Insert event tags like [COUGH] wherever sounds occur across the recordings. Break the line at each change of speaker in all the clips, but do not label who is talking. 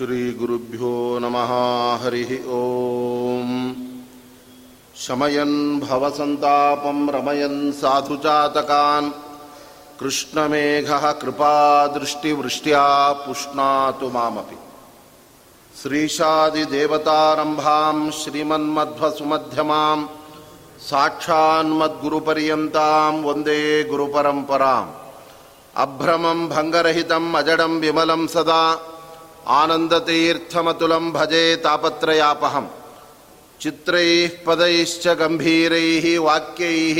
श्रीगुरुभ्यो नमः, हरिः ॐ शमयन् भवसन्तापं रमयन् साधुजातकान्, कृष्णमेघः कृपादृष्टिवृष्ट्या पुष्णातु मामपि। श्रीशादिदेवतारम्भां, श्रीमन्मध्वसुमध्यमां साक्षान्मद्गुरुपर्यन्तां वंदे गुरुपरम्पराम्। अभ्रमं भङ्गरहितम्, अजडं विमलं सदा। आनन्दतीर्थमतुलं भजे तापत्रयापहं चित्रैः पदैश्च गम्भीरैः वाक्यैः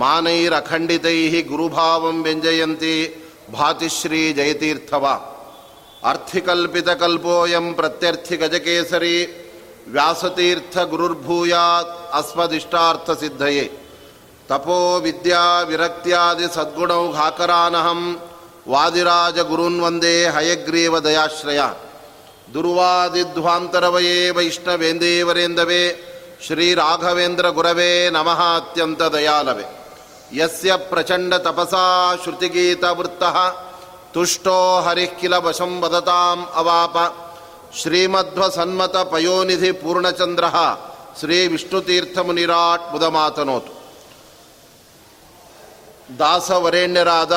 मानैरखण्डितैः गुरुभावं व्यञ्जयन्ति भाति श्रीजयतीर्थवा अर्थिकल्पितकल्पोऽयं प्रत्यर्थिगजकेसरी व्यासतीर्थगुरुर्भूयात् अस्मदिष्टार्थसिद्धये। तपो विद्या विरक्त्यादिसद्गुणौघाकरानहं ವಾದಿರಾಜ ಗುರುನ್ ವಂದೇ ಹಯಗ್ರೀವ ದಯಾಶ್ರಯ. ದುರ್ವಾದಿಧ್ವಾಂತರವಯೇ ವೈಷ್ಣವೇಂದೇವರೇಂದವೇ ಶ್ರೀರಾಘವೇಂದ್ರ ಗುರವೇ ನಮಃ ಅತ್ಯಂತ ದಯಾಲವೇ. ಯಸ್ಯ ಪ್ರಚಂಡ ತಪಸಾ ಶ್ರುತಿಗೀತವೃತ್ತ, ತುಷ್ಟೋ ಹರಿಃಖಿಲ ವಶಂ ವದತಾಂ ಅವಾಪ. ಶ್ರೀಮಧ್ವಸನ್ಮತ ಪಯೋನಿಧಿ ಪೂರ್ಣಚಂದ್ರ, ಶ್ರೀ ವಿಷ್ಣುತೀರ್ಥಮುನಿರಾಟ್ ಮುದಮಾತನೋತು. ದಾಸವರೆಣ್ಯರಾದ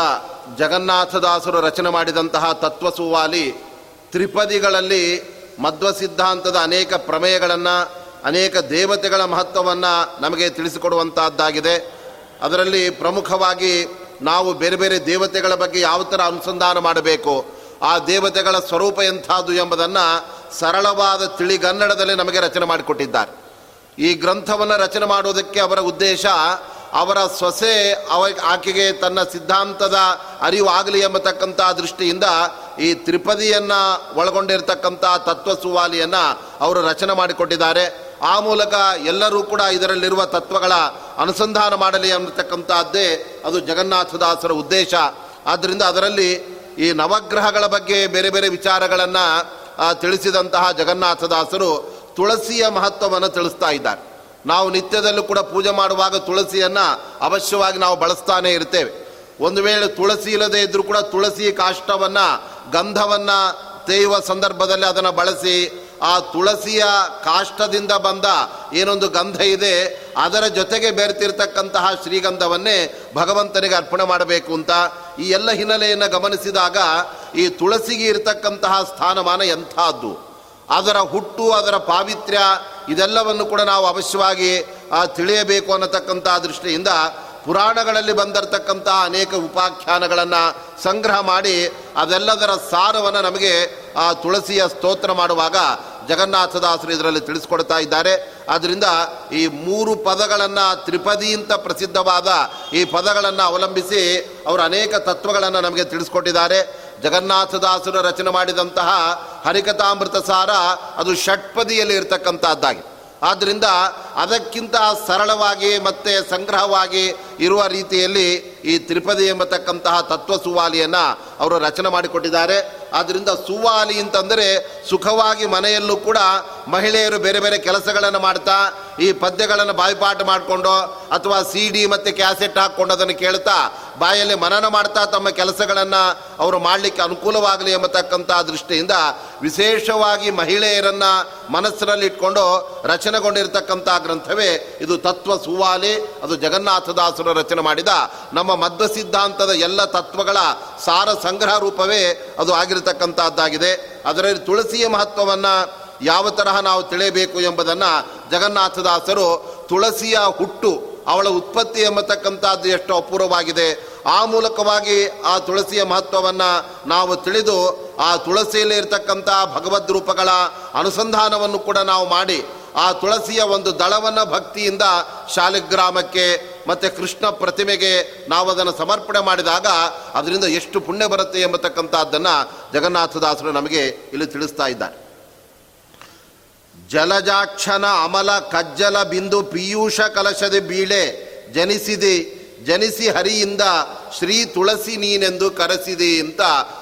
ಜಗನ್ನಾಥದಾಸರು ರಚನೆ ಮಾಡಿದಂತಹ ತತ್ವ ಸುವಾಲಿ ತ್ರಿಪದಿಗಳಲ್ಲಿ ಮಧ್ವ ಸಿದ್ಧಾಂತದ ಅನೇಕ ಪ್ರಮೇಯಗಳನ್ನು, ಅನೇಕ ದೇವತೆಗಳ ಮಹತ್ವವನ್ನು ನಮಗೆ ತಿಳಿಸಿಕೊಡುವಂತಹದ್ದಾಗಿದೆ. ಅದರಲ್ಲಿ ಪ್ರಮುಖವಾಗಿ ನಾವು ಬೇರೆ ಬೇರೆ ದೇವತೆಗಳ ಬಗ್ಗೆ ಯಾವ ಥರ ಅನುಸಂಧಾನ ಮಾಡಬೇಕು, ಆ ದೇವತೆಗಳ ಸ್ವರೂಪ ಎಂಥದ್ದು ಎಂಬುದನ್ನು ಸರಳವಾದ ತಿಳಿಗನ್ನಡದಲ್ಲಿ ನಮಗೆ ರಚನೆ ಮಾಡಿಕೊಟ್ಟಿದ್ದಾರೆ. ಈ ಗ್ರಂಥವನ್ನು ರಚನೆ ಮಾಡುವುದಕ್ಕೆ ಅವರ ಉದ್ದೇಶ ಅವರ ಸೊಸೆ ಅವ ಆಕೆಗೆ ತನ್ನ ಸಿದ್ಧಾಂತದ ಅರಿವು ಆಗಲಿ ಎಂಬತಕ್ಕಂಥ ದೃಷ್ಟಿಯಿಂದ ಈ ತ್ರಿಪದಿಯನ್ನು ಒಳಗೊಂಡಿರ್ತಕ್ಕಂಥ ತತ್ವ ಸುವಾಲಿಯನ್ನು ಅವರು ರಚನೆ ಮಾಡಿಕೊಟ್ಟಿದ್ದಾರೆ. ಆ ಮೂಲಕ ಎಲ್ಲರೂ ಕೂಡ ಇದರಲ್ಲಿರುವ ತತ್ವಗಳ ಅನುಸಂಧಾನ ಮಾಡಲಿ ಎಂಬತಕ್ಕಂಥದ್ದೇ ಅದು ಜಗನ್ನಾಥದಾಸರ ಉದ್ದೇಶ. ಆದ್ದರಿಂದ ಅದರಲ್ಲಿ ಈ ನವಗ್ರಹಗಳ ಬಗ್ಗೆ ಬೇರೆ ಬೇರೆ ವಿಚಾರಗಳನ್ನು ತಿಳಿಸಿದಂತಹ ಜಗನ್ನಾಥದಾಸರು ತುಳಸಿಯ ಮಹತ್ವವನ್ನು ತಿಳಿಸ್ತಾ ಇದ್ದಾರೆ. ನಾವು ನಿತ್ಯದಲ್ಲೂ ಕೂಡ ಪೂಜೆ ಮಾಡುವಾಗ ತುಳಸಿಯನ್ನು ಅವಶ್ಯವಾಗಿ ನಾವು ಬಳಸ್ತಾನೆ ಇರ್ತೇವೆ. ಒಂದು ವೇಳೆ ತುಳಸಿ ಇಲ್ಲದೆ ಇದ್ದರೂ ಕೂಡ ತುಳಸಿ ಕಾಷ್ಟವನ್ನು, ಗಂಧವನ್ನು ತೇಯುವ ಸಂದರ್ಭದಲ್ಲಿ ಅದನ್ನು ಬಳಸಿ, ಆ ತುಳಸಿಯ ಕಾಷ್ಟದಿಂದ ಬಂದ ಏನೊಂದು ಗಂಧ ಇದೆ, ಅದರ ಜೊತೆಗೆ ಬೆರೆತಿರ್ತಕ್ಕಂತಹ ಶ್ರೀಗಂಧವನ್ನೇ ಭಗವಂತನಿಗೆ ಅರ್ಪಣೆ ಮಾಡಬೇಕು ಅಂತ ಈ ಎಲ್ಲ ಹಿನ್ನೆಲೆಯನ್ನು ಗಮನಿಸಿದಾಗ ಈ ತುಳಸಿಗೆ ಇರತಕ್ಕಂತಹ ಸ್ಥಾನಮಾನ ಎಂಥದ್ದು? ಅದರ ಹುಟ್ಟು, ಅದರ ಪಾವಿತ್ರ್ಯ ಇದೆಲ್ಲವನ್ನು ಕೂಡ ನಾವು ಅವಶ್ಯವಾಗಿ ತಿಳಿಯಬೇಕು ಅನ್ನತಕ್ಕಂಥ ದೃಷ್ಟಿಯಿಂದ ಪುರಾಣಗಳಲ್ಲಿ ಬಂದಿರತಕ್ಕಂತಹ ಅನೇಕ ಉಪಾಖ್ಯಾನಗಳನ್ನು ಸಂಗ್ರಹ ಮಾಡಿ, ಅದೆಲ್ಲದರ ಸಾರವನ್ನು ನಮಗೆ, ಆ, ತುಳಸಿಯ ಸ್ತೋತ್ರ ಮಾಡುವಾಗ ಜಗನ್ನಾಥದಾಸರು ಇದರಲ್ಲಿ ತಿಳಿಸ್ಕೊಡ್ತಾ ಇದ್ದಾರೆ. ಆದ್ದರಿಂದ ಈ ಮೂರು ಪದಗಳನ್ನು ತ್ರಿಪದಿ ಅಂತ ಪ್ರಸಿದ್ಧವಾದ ಈ ಪದಗಳನ್ನು ಅವಲಂಬಿಸಿ ಅವರು ಅನೇಕ ತತ್ವಗಳನ್ನು ನಮಗೆ ತಿಳಿಸ್ಕೊಟ್ಟಿದ್ದಾರೆ. ಜಗನ್ನಾಥದಾಸರು ರಚನೆ ಮಾಡಿದಂತಹ ಹರಿಕಥಾಮೃತ ಸಾರ ಅದು ಷಟ್ಪದಿಯಲ್ಲಿ ಇರತಕ್ಕಂಥದ್ದಾಗಿ ಆದ್ದರಿಂದ ಅದಕ್ಕಿಂತ ಸರಳವಾಗಿ ಮತ್ತು ಸಂಗ್ರಹವಾಗಿ ಇರುವ ರೀತಿಯಲ್ಲಿ ಈ ತ್ರಿಪದಿ ಎಂಬತಕ್ಕಂತಹ ತತ್ವ ಸುವಾಲಿಯನ್ನು ಅವರು ರಚನೆ ಮಾಡಿಕೊಟ್ಟಿದ್ದಾರೆ. ಆದ್ದರಿಂದ ಸುವಾಲಿ ಅಂತಂದರೆ ಸುಖವಾಗಿ ಮನೆಯಲ್ಲೂ ಕೂಡ ಮಹಿಳೆಯರು ಬೇರೆ ಬೇರೆ ಕೆಲಸಗಳನ್ನು ಮಾಡ್ತಾ ಈ ಪದ್ಯಗಳನ್ನು ಬಾಯಿಪಾಠ ಮಾಡಿಕೊಂಡು ಅಥವಾ ಸಿ ಡಿ ಮತ್ತು ಕ್ಯಾಸೆಟ್ ಹಾಕ್ಕೊಂಡು ಅದನ್ನು ಕೇಳ್ತಾ ಬಾಯಲ್ಲಿ ಮನನ ಮಾಡ್ತಾ ತಮ್ಮ ಕೆಲಸಗಳನ್ನು ಅವರು ಮಾಡಲಿಕ್ಕೆ ಅನುಕೂಲವಾಗಲಿ ಎಂಬತಕ್ಕಂಥ ದೃಷ್ಟಿಯಿಂದ ವಿಶೇಷವಾಗಿ ಮಹಿಳೆಯರನ್ನು ಮನಸ್ಸಿನಲ್ಲಿ ಇಟ್ಕೊಂಡು ರಚನೆಗೊಂಡಿರತಕ್ಕಂಥ ಗ್ರಂಥವೇ ಇದು ತತ್ವ ಸುವಾಲಿ, ಅದು ಜಗನ್ನಾಥದಾಸರು ರಚನೆ ಮಾಡಿದ ನಮ್ಮ ಮಧ್ವ ಸಿದ್ಧಾಂತದ ಎಲ್ಲ ತತ್ವಗಳ ಸಾರ ಸಂಗ್ರಹ ರೂಪವೇ ಅದು ಆಗಿರತಕ್ಕಂಥದ್ದಾಗಿದೆ. ಅದರಲ್ಲಿ ತುಳಸಿಯ ಮಹತ್ವವನ್ನು ಯಾವ ತರಹ ನಾವು ತಿಳಿಯಬೇಕು ಎಂಬುದನ್ನು ಜಗನ್ನಾಥದಾಸರು ತುಳಸಿಯ ಹುಟ್ಟು, ಅವಳ ಉತ್ಪತ್ತಿ ಎಂಬತಕ್ಕಂಥದ್ದು ಎಷ್ಟು ಅಪೂರ್ವವಾಗಿದೆ. ಆ ಮೂಲಕವಾಗಿ ಆ ತುಳಸಿಯ ಮಹತ್ವವನ್ನು ನಾವು ತಿಳಿದು, ಆ ತುಳಸಿಯಲ್ಲಿ ಇರತಕ್ಕಂಥ ಭಗವದ್ ರೂಪಗಳ ಅನುಸಂಧಾನವನ್ನು ಕೂಡ ನಾವು ಮಾಡಿ, ಆ ತುಳಸಿಯ ಒಂದು ದಳವನ್ನು ಭಕ್ತಿಯಿಂದ ಶಾಲಿಗ್ರಾಮಕ್ಕೆ ಮತ್ತು ಕೃಷ್ಣ ಪ್ರತಿಮೆಗೆ ನಾವು ಅದನ್ನು ಸಮರ್ಪಣೆ ಮಾಡಿದಾಗ ಅದರಿಂದ ಎಷ್ಟು ಪುಣ್ಯ ಬರುತ್ತೆ ಎಂಬತಕ್ಕಂಥದ್ದನ್ನು ಜಗನ್ನಾಥದಾಸರು ನಮಗೆ ಇಲ್ಲಿ ತಿಳಿಸ್ತಾ ಇದ್ದಾರೆ. ಜಲಜಾಕ್ಷನ ಅಮಲ ಕಜ್ಜಲ ಬಿಂದು ಪೀಯೂಷ ಕಲಶದ ಬೀಳೆ ಜನಿಸಿದೆ. ಜನಿಸಿ ಹರಿಯಿಂದ ಶ್ರೀ ತುಳಸಿ ನೀನೆಂದು ಕರೆಸಿದೆ ಅಂತ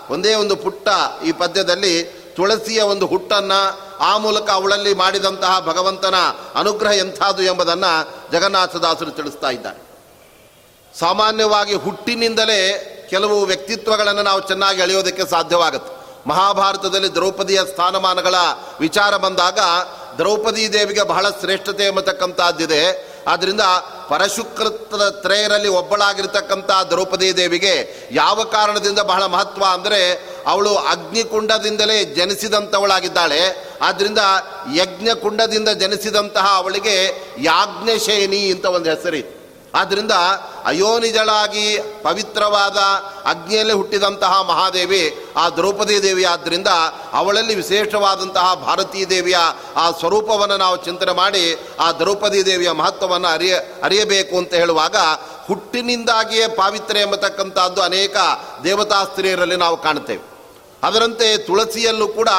ಒಂದೇ ಒಂದು ಪುಟ್ಟ ಈ ಪದ್ಯದಲ್ಲಿ ತುಳಸಿಯ ಒಂದು ಹುಟ್ಟನ್ನು ಆ ಮೂಲಕ ಅವಳಲ್ಲಿ ಮಾಡಿದಂತಹ ಭಗವಂತನ ಅನುಗ್ರಹ ಎಂಥದ್ದು ಎಂಬುದನ್ನು ಜಗನ್ನಾಥದಾಸರು ತಿಳಿಸ್ತಾ ಇದ್ದಾರೆ. ಸಾಮಾನ್ಯವಾಗಿ ಹುಟ್ಟಿನಿಂದಲೇ ಕೆಲವು ವ್ಯಕ್ತಿತ್ವಗಳನ್ನು ನಾವು ಚೆನ್ನಾಗಿ ಅಳೆಯೋದಕ್ಕೆ ಸಾಧ್ಯವಾಗುತ್ತೆ. ಮಹಾಭಾರತದಲ್ಲಿ ದ್ರೌಪದಿಯ ಸ್ಥಾನಮಾನಗಳ ವಿಚಾರ ಬಂದಾಗ ದ್ರೌಪದಿ ದೇವಿಗೆ ಬಹಳ ಶ್ರೇಷ್ಠತೆ ಎಂಬತಕ್ಕಂಥದ್ದಿದೆ. ಆದ್ದರಿಂದ ಪರಶುಕೃತ ತ್ರಯರಲ್ಲಿ ಒಬ್ಬಳಾಗಿರ್ತಕ್ಕಂಥ ದ್ರೌಪದಿ ದೇವಿಗೆ ಯಾವ ಕಾರಣದಿಂದ ಬಹಳ ಮಹತ್ವ ಅಂದರೆ ಅವಳು ಅಗ್ನಿಕುಂಡದಿಂದಲೇ ಜನಿಸಿದಂಥವಳಾಗಿದ್ದಾಳೆ ಆದ್ದರಿಂದ ಯಜ್ಞಕುಂಡದಿಂದ ಜನಿಸಿದಂತಹ ಅವಳಿಗೆ ಯಾಜ್ಞಶೇನಿ ಅಂತ ಒಂದು ಹೆಸರಿತ್ತು. ಆದ್ದರಿಂದ ಅಯೋನಿಜಳಾಗಿ ಪವಿತ್ರವಾದ ಅಗ್ನಿಯಲ್ಲಿ ಹುಟ್ಟಿದಂತಹ ಮಹಾದೇವಿ ಆ ದ್ರೌಪದಿ ದೇವಿ ಆದ್ದರಿಂದ ಅವಳಲ್ಲಿ ವಿಶೇಷವಾದಂತಹ ಭಾರತೀಯ ದೇವಿಯ ಆ ಸ್ವರೂಪವನ್ನು ನಾವು ಚಿಂತನೆ ಮಾಡಿ ಆ ದ್ರೌಪದಿ ದೇವಿಯ ಮಹತ್ವವನ್ನು ಅರಿಯ, ಅರಿಯಬೇಕು ಅಂತ ಹೇಳುವಾಗ ಹುಟ್ಟಿನಿಂದಾಗಿಯೇ ಪಾವಿತ್ರ್ಯ ಎಂಬತಕ್ಕಂಥದ್ದು ಅನೇಕ ದೇವತಾ ಸ್ತ್ರೀಯರಲ್ಲಿ ನಾವು ಕಾಣುತ್ತೇವೆ. ಅದರಂತೆ ತುಳಸಿಯಲ್ಲೂ ಕೂಡ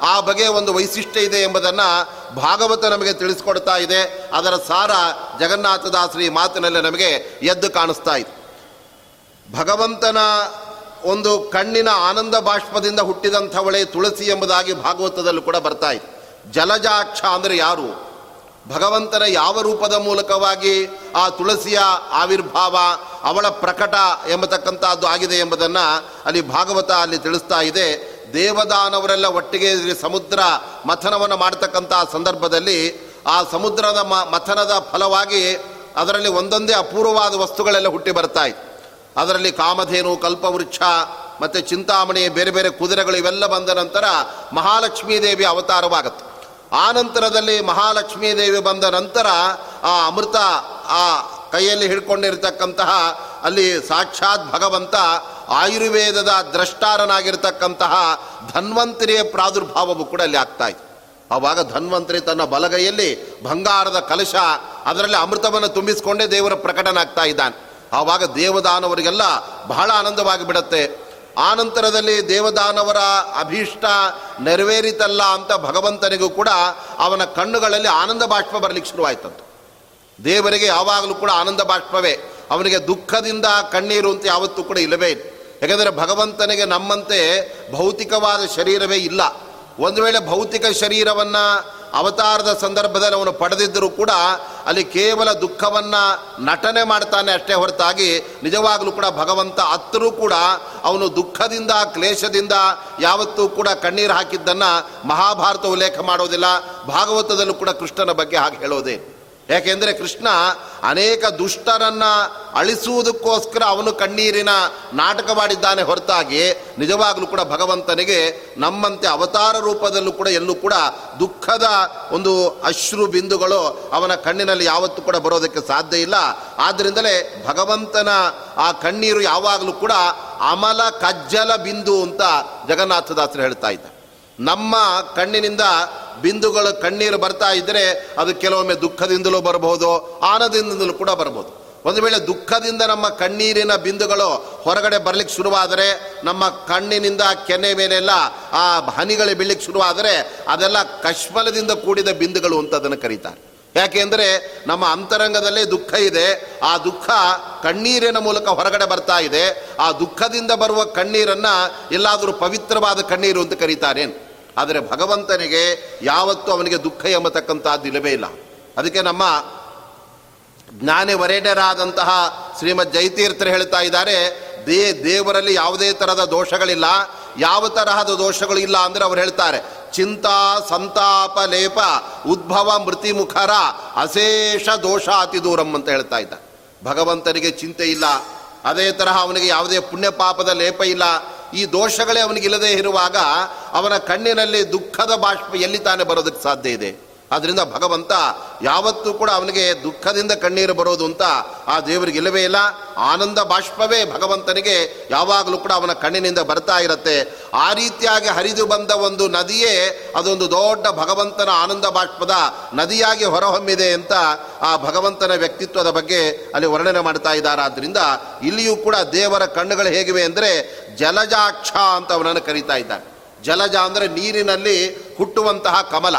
ಆ ಬಗೆಯ ಒಂದು ವೈಶಿಷ್ಟ್ಯ ಇದೆ ಎಂಬುದನ್ನು ಭಾಗವತ ನಮಗೆ ತಿಳಿಸ್ಕೊಡ್ತಾ ಇದೆ. ಅದರ ಸಾರ ಜಗನ್ನಾಥದಾಸರಿ ಮಾತಿನಲ್ಲಿ ನಮಗೆ ಎದ್ದು ಕಾಣಿಸ್ತಾ ಇದೆ. ಭಗವಂತನ ಒಂದು ಕಣ್ಣಿನ ಆನಂದ ಬಾಷ್ಪದಿಂದ ಹುಟ್ಟಿದಂಥವಳೆ ತುಳಸಿ ಎಂಬುದಾಗಿ ಭಾಗವತದಲ್ಲೂ ಕೂಡ ಬರ್ತಾ ಇದೆ. ಜಲಜಾಕ್ಷ ಅಂದರೆ ಯಾರು? ಭಗವಂತನ ಯಾವ ರೂಪದ ಮೂಲಕವಾಗಿ ಆ ತುಳಸಿಯ ಆವಿರ್ಭಾವ ಅವಳ ಪ್ರಕಟ ಎಂಬತಕ್ಕಂಥದ್ದು ಆಗಿದೆ ಎಂಬುದನ್ನು ಅಲ್ಲಿ ಭಾಗವತ ಅಲ್ಲಿ ತಿಳಿಸ್ತಾ ಇದೆ. ದೇವದಾನವರೆಲ್ಲ ಒಟ್ಟಿಗೆ ಸಮುದ್ರ ಮಥನವನ್ನು ಮಾಡತಕ್ಕಂಥ ಸಂದರ್ಭದಲ್ಲಿ ಆ ಸಮುದ್ರದ ಮಥನದ ಫಲವಾಗಿ ಅದರಲ್ಲಿ ಒಂದೊಂದೇ ಅಪೂರ್ವವಾದ ವಸ್ತುಗಳೆಲ್ಲ ಹುಟ್ಟಿ ಬರ್ತಾ ಅದರಲ್ಲಿ ಕಾಮಧೇನು, ಕಲ್ಪವೃಕ್ಷ ಮತ್ತು ಚಿಂತಾಮಣಿ, ಬೇರೆ ಬೇರೆ ಕುದುರೆಗಳು ಇವೆಲ್ಲ ಬಂದ ನಂತರ ಮಹಾಲಕ್ಷ್ಮೀ ದೇವಿ ಅವತಾರವಾಗುತ್ತೆ. ಆ ನಂತರದಲ್ಲಿ ಮಹಾಲಕ್ಷ್ಮೀ ದೇವಿ ಬಂದ ನಂತರ ಆ ಅಮೃತ ಆ ಕೈಯಲ್ಲಿ ಹಿಡ್ಕೊಂಡಿರ್ತಕ್ಕಂತಹ ಅಲ್ಲಿ ಸಾಕ್ಷಾತ್ ಭಗವಂತ ಆಯುರ್ವೇದದ ದ್ರಷ್ಟಾರನಾಗಿರ್ತಕ್ಕಂತಹ ಧನ್ವಂತರಿಯ ಪ್ರಾದುರ್ಭಾವವು ಕೂಡ ಅಲ್ಲಿ ಆಗ್ತಾ ಇತ್ತು ಆವಾಗ ಧನ್ವಂತರಿ ತನ್ನ ಬಲಗೈಯಲ್ಲಿ ಬಂಗಾರದ ಕಲಶ ಅದರಲ್ಲಿ ಅಮೃತವನ್ನು ತುಂಬಿಸಿಕೊಂಡೇ ದೇವರ ಪ್ರಕಟನಾಗ್ತಾ ಇದ್ದಾನೆ. ಆವಾಗ ದೇವದಾನವರಿಗೆಲ್ಲ ಬಹಳ ಆನಂದವಾಗಿ ಬಿಡುತ್ತೆ. ಆನಂತರದಲ್ಲಿ ದೇವದಾನವರ ಅಭೀಷ್ಟ ನೆರವೇರಿತಲ್ಲ ಅಂತ ಭಗವಂತನಿಗೂ ಕೂಡ ಅವನ ಕಣ್ಣುಗಳಲ್ಲಿ ಆನಂದ ಬಾಷ್ಪ ಬರಲಿಕ್ಕೆ ಶುರುವಾಯ್ತಂತ. ದೇವರಿಗೆ ಯಾವಾಗಲೂ ಕೂಡ ಆನಂದ ಬಾಷ್ಪವೇ. ಅವನಿಗೆ ದುಃಖದಿಂದ ಕಣ್ಣೀರು ಅಂತ ಯಾವತ್ತೂ ಕೂಡ ಇಲ್ಲವೇ ಇಲ್ಲ. ಯಾಕಂದರೆ ಭಗವಂತನಿಗೆ ನಮ್ಮಂತೆ ಭೌತಿಕವಾದ ಶರೀರವೇ ಇಲ್ಲ. ಒಂದು ವೇಳೆ ಭೌತಿಕ ಶರೀರವನ್ನು ಅವತಾರದ ಸಂದರ್ಭದಲ್ಲಿ ಅವನು ಪಡೆದಿದ್ದರೂ ಕೂಡ ಅಲ್ಲಿ ಕೇವಲ ದುಃಖವನ್ನು ನಟನೆ ಮಾಡ್ತಾನೆ ಅಷ್ಟೇ ಹೊರತಾಗಿ ನಿಜವಾಗಲೂ ಕೂಡ ಭಗವಂತ ಅತ್ತರೂ ಕೂಡ ಅವನು ದುಃಖದಿಂದ, ಕ್ಲೇಶದಿಂದ ಯಾವತ್ತೂ ಕೂಡ ಕಣ್ಣೀರು ಹಾಕಿದ್ದನ್ನು ಮಹಾಭಾರತ ಉಲ್ಲೇಖ ಮಾಡೋದಿಲ್ಲ. ಭಾಗವತದಲ್ಲೂ ಕೂಡ ಕೃಷ್ಣನ ಬಗ್ಗೆ ಹಾಗೆ ಹೇಳೋದೇ. ಯಾಕೆಂದರೆ ಕೃಷ್ಣ ಅನೇಕ ದುಷ್ಟರನ್ನು ಅಳಿಸುವುದಕ್ಕೋಸ್ಕರ ಅವನು ಕಣ್ಣೀರಿನ ನಾಟಕವಾಡಿದ್ದಾನೆ ಹೊರತಾಗಿ ನಿಜವಾಗಲೂ ಕೂಡ ಭಗವಂತನಿಗೆ ನಮ್ಮಂತೆ ಅವತಾರ ರೂಪದಲ್ಲೂ ಕೂಡ ಎಲ್ಲೂ ಕೂಡ ದುಃಖದ ಒಂದು ಅಶ್ರು ಬಿಂದುಗಳು ಅವನ ಕಣ್ಣಿನಲ್ಲಿ ಯಾವತ್ತೂ ಕೂಡ ಬರೋದಕ್ಕೆ ಸಾಧ್ಯ ಇಲ್ಲ. ಆದ್ದರಿಂದಲೇ ಭಗವಂತನ ಆ ಕಣ್ಣೀರು ಯಾವಾಗಲೂ ಕೂಡ ಅಮಲ ಕಜ್ಜಲ ಬಿಂದು ಅಂತ ಜಗನ್ನಾಥದಾಸರು ಹೇಳ್ತಾ ಇದ್ದ ನಮ್ಮ ಕಣ್ಣಿನಿಂದ ಬಿಂದುಗಳು ಕಣ್ಣೀರು ಬರ್ತಾ ಇದ್ದರೆ ಅದು ಕೆಲವೊಮ್ಮೆ ದುಃಖದಿಂದಲೂ ಬರಬಹುದು, ಆನಂದದಿಂದಲೂ ಕೂಡ ಬರ್ಬೋದು ಒಂದು ವೇಳೆ ದುಃಖದಿಂದ ನಮ್ಮ ಕಣ್ಣೀರಿನ ಬಿಂದುಗಳು ಹೊರಗಡೆ ಬರಲಿಕ್ಕೆ ಶುರುವಾದರೆ, ನಮ್ಮ ಕಣ್ಣಿನಿಂದ ಕೆನೆ ಮೇಲೆಲ್ಲ ಆ ಹನಿಗಳು ಬೀಳಲಿಕ್ಕೆ ಶುರುವಾದರೆ, ಅದೆಲ್ಲ ಕಶ್ಮಲದಿಂದ ಕೂಡಿದ ಬಿಂದುಗಳು ಅಂತ ಅದನ್ನು ಕರೀತಾರೆ. ಯಾಕೆಂದರೆ ನಮ್ಮ ಅಂತರಂಗದಲ್ಲೇ ದುಃಖ ಇದೆ, ಆ ದುಃಖ ಕಣ್ಣೀರಿನ ಮೂಲಕ ಹೊರಗಡೆ ಬರ್ತಾ ಇದೆ, ಆ ದುಃಖದಿಂದ ಬರುವ ಕಣ್ಣೀರನ್ನು ಎಲ್ಲಾದರೂ ಪವಿತ್ರವಾದ ಕಣ್ಣೀರು ಅಂತ ಕರೀತಾರೇನು ಆದರೆ ಭಗವಂತನಿಗೆ ಯಾವತ್ತೂ ಅವನಿಗೆ ದುಃಖ ಎಂಬತಕ್ಕಂಥದ್ದು ಇಲ್ಲವೇ ಇಲ್ಲ. ಅದಕ್ಕೆ ನಮ್ಮ ಜ್ಞಾನಿ ವರೇಣ್ಯರಾದಂತಹ ಶ್ರೀಮದ್ ಜೈತೀರ್ಥರು ಹೇಳ್ತಾ ಇದ್ದಾರೆ, ದೇ, ದೇವರಲ್ಲಿ ಯಾವುದೇ ಥರದ ದೋಷಗಳಿಲ್ಲ. ಯಾವ ತರಹದ ದೋಷಗಳು ಇಲ್ಲ ಅಂದರೆ ಅವ್ರು ಹೇಳ್ತಾರೆ, ಚಿಂತಾ ಸಂತಾಪ ಲೇಪ ಉದ್ಭವ ಮೃತಿ ಮುಖರ ಅಶೇಷ ದೋಷ ಅತಿ ದೂರಂ ಅಂತ ಹೇಳ್ತಾ ಇದ್ದ. ಭಗವಂತನಿಗೆ ಚಿಂತೆ ಇಲ್ಲ. ಅದೇ ತರಹ ಅವನಿಗೆ ಯಾವುದೇ ಪುಣ್ಯ ಪಾಪದ ಲೇಪ ಇಲ್ಲ. ಈ ದೋಷಗಳೇ ಅವನಿಗಿಲ್ಲದೆ ಇರುವಾಗ ಅವನ ಕಣ್ಣಿನಲ್ಲಿ ದುಃಖದ ಬಾಷ್ಪ ಎಲ್ಲಿ ತಾನೇ ಬರೋದಕ್ಕೆ ಸಾಧ್ಯ ಇದೆ? ಆದ್ದರಿಂದ ಭಗವಂತ ಯಾವತ್ತೂ ಕೂಡ ಅವನಿಗೆ ದುಃಖದಿಂದ ಕಣ್ಣೀರು ಬರೋದು ಅಂತ ಆ ದೇವರಿಗೆ ಇಲ್ಲವೇ ಇಲ್ಲ. ಆನಂದ ಬಾಷ್ಪವೇ ಭಗವಂತನಿಗೆ ಯಾವಾಗಲೂ ಕೂಡ ಅವನ ಕಣ್ಣಿನಿಂದ ಬರ್ತಾ ಇರುತ್ತೆ. ಆ ರೀತಿಯಾಗಿ ಹರಿದು ಬಂದ ಒಂದು ನದಿಯೇ ಅದೊಂದು ದೊಡ್ಡ ಭಗವಂತನ ಆನಂದ ಬಾಷ್ಪದ ನದಿಯಾಗಿ ಹೊರಹೊಮ್ಮಿದೆ ಅಂತ ಆ ಭಗವಂತನ ವ್ಯಕ್ತಿತ್ವದ ಬಗ್ಗೆ ಅಲ್ಲಿ ವರ್ಣನೆ ಮಾಡ್ತಾ ಇದ್ದಾರೆ. ಆದ್ದರಿಂದ ಇಲ್ಲಿಯೂ ಕೂಡ ದೇವರ ಕಣ್ಣುಗಳು ಹೇಗಿವೆ ಅಂದರೆ ಜಲಜಾಕ್ಷ ಅಂತ ಅವನನ್ನು ಕರೀತಾ ಇದ್ದಾನೆ. ಜಲಜ ಅಂದರೆ ನೀರಿನಲ್ಲಿ ಹುಟ್ಟುವಂತಹ ಕಮಲ.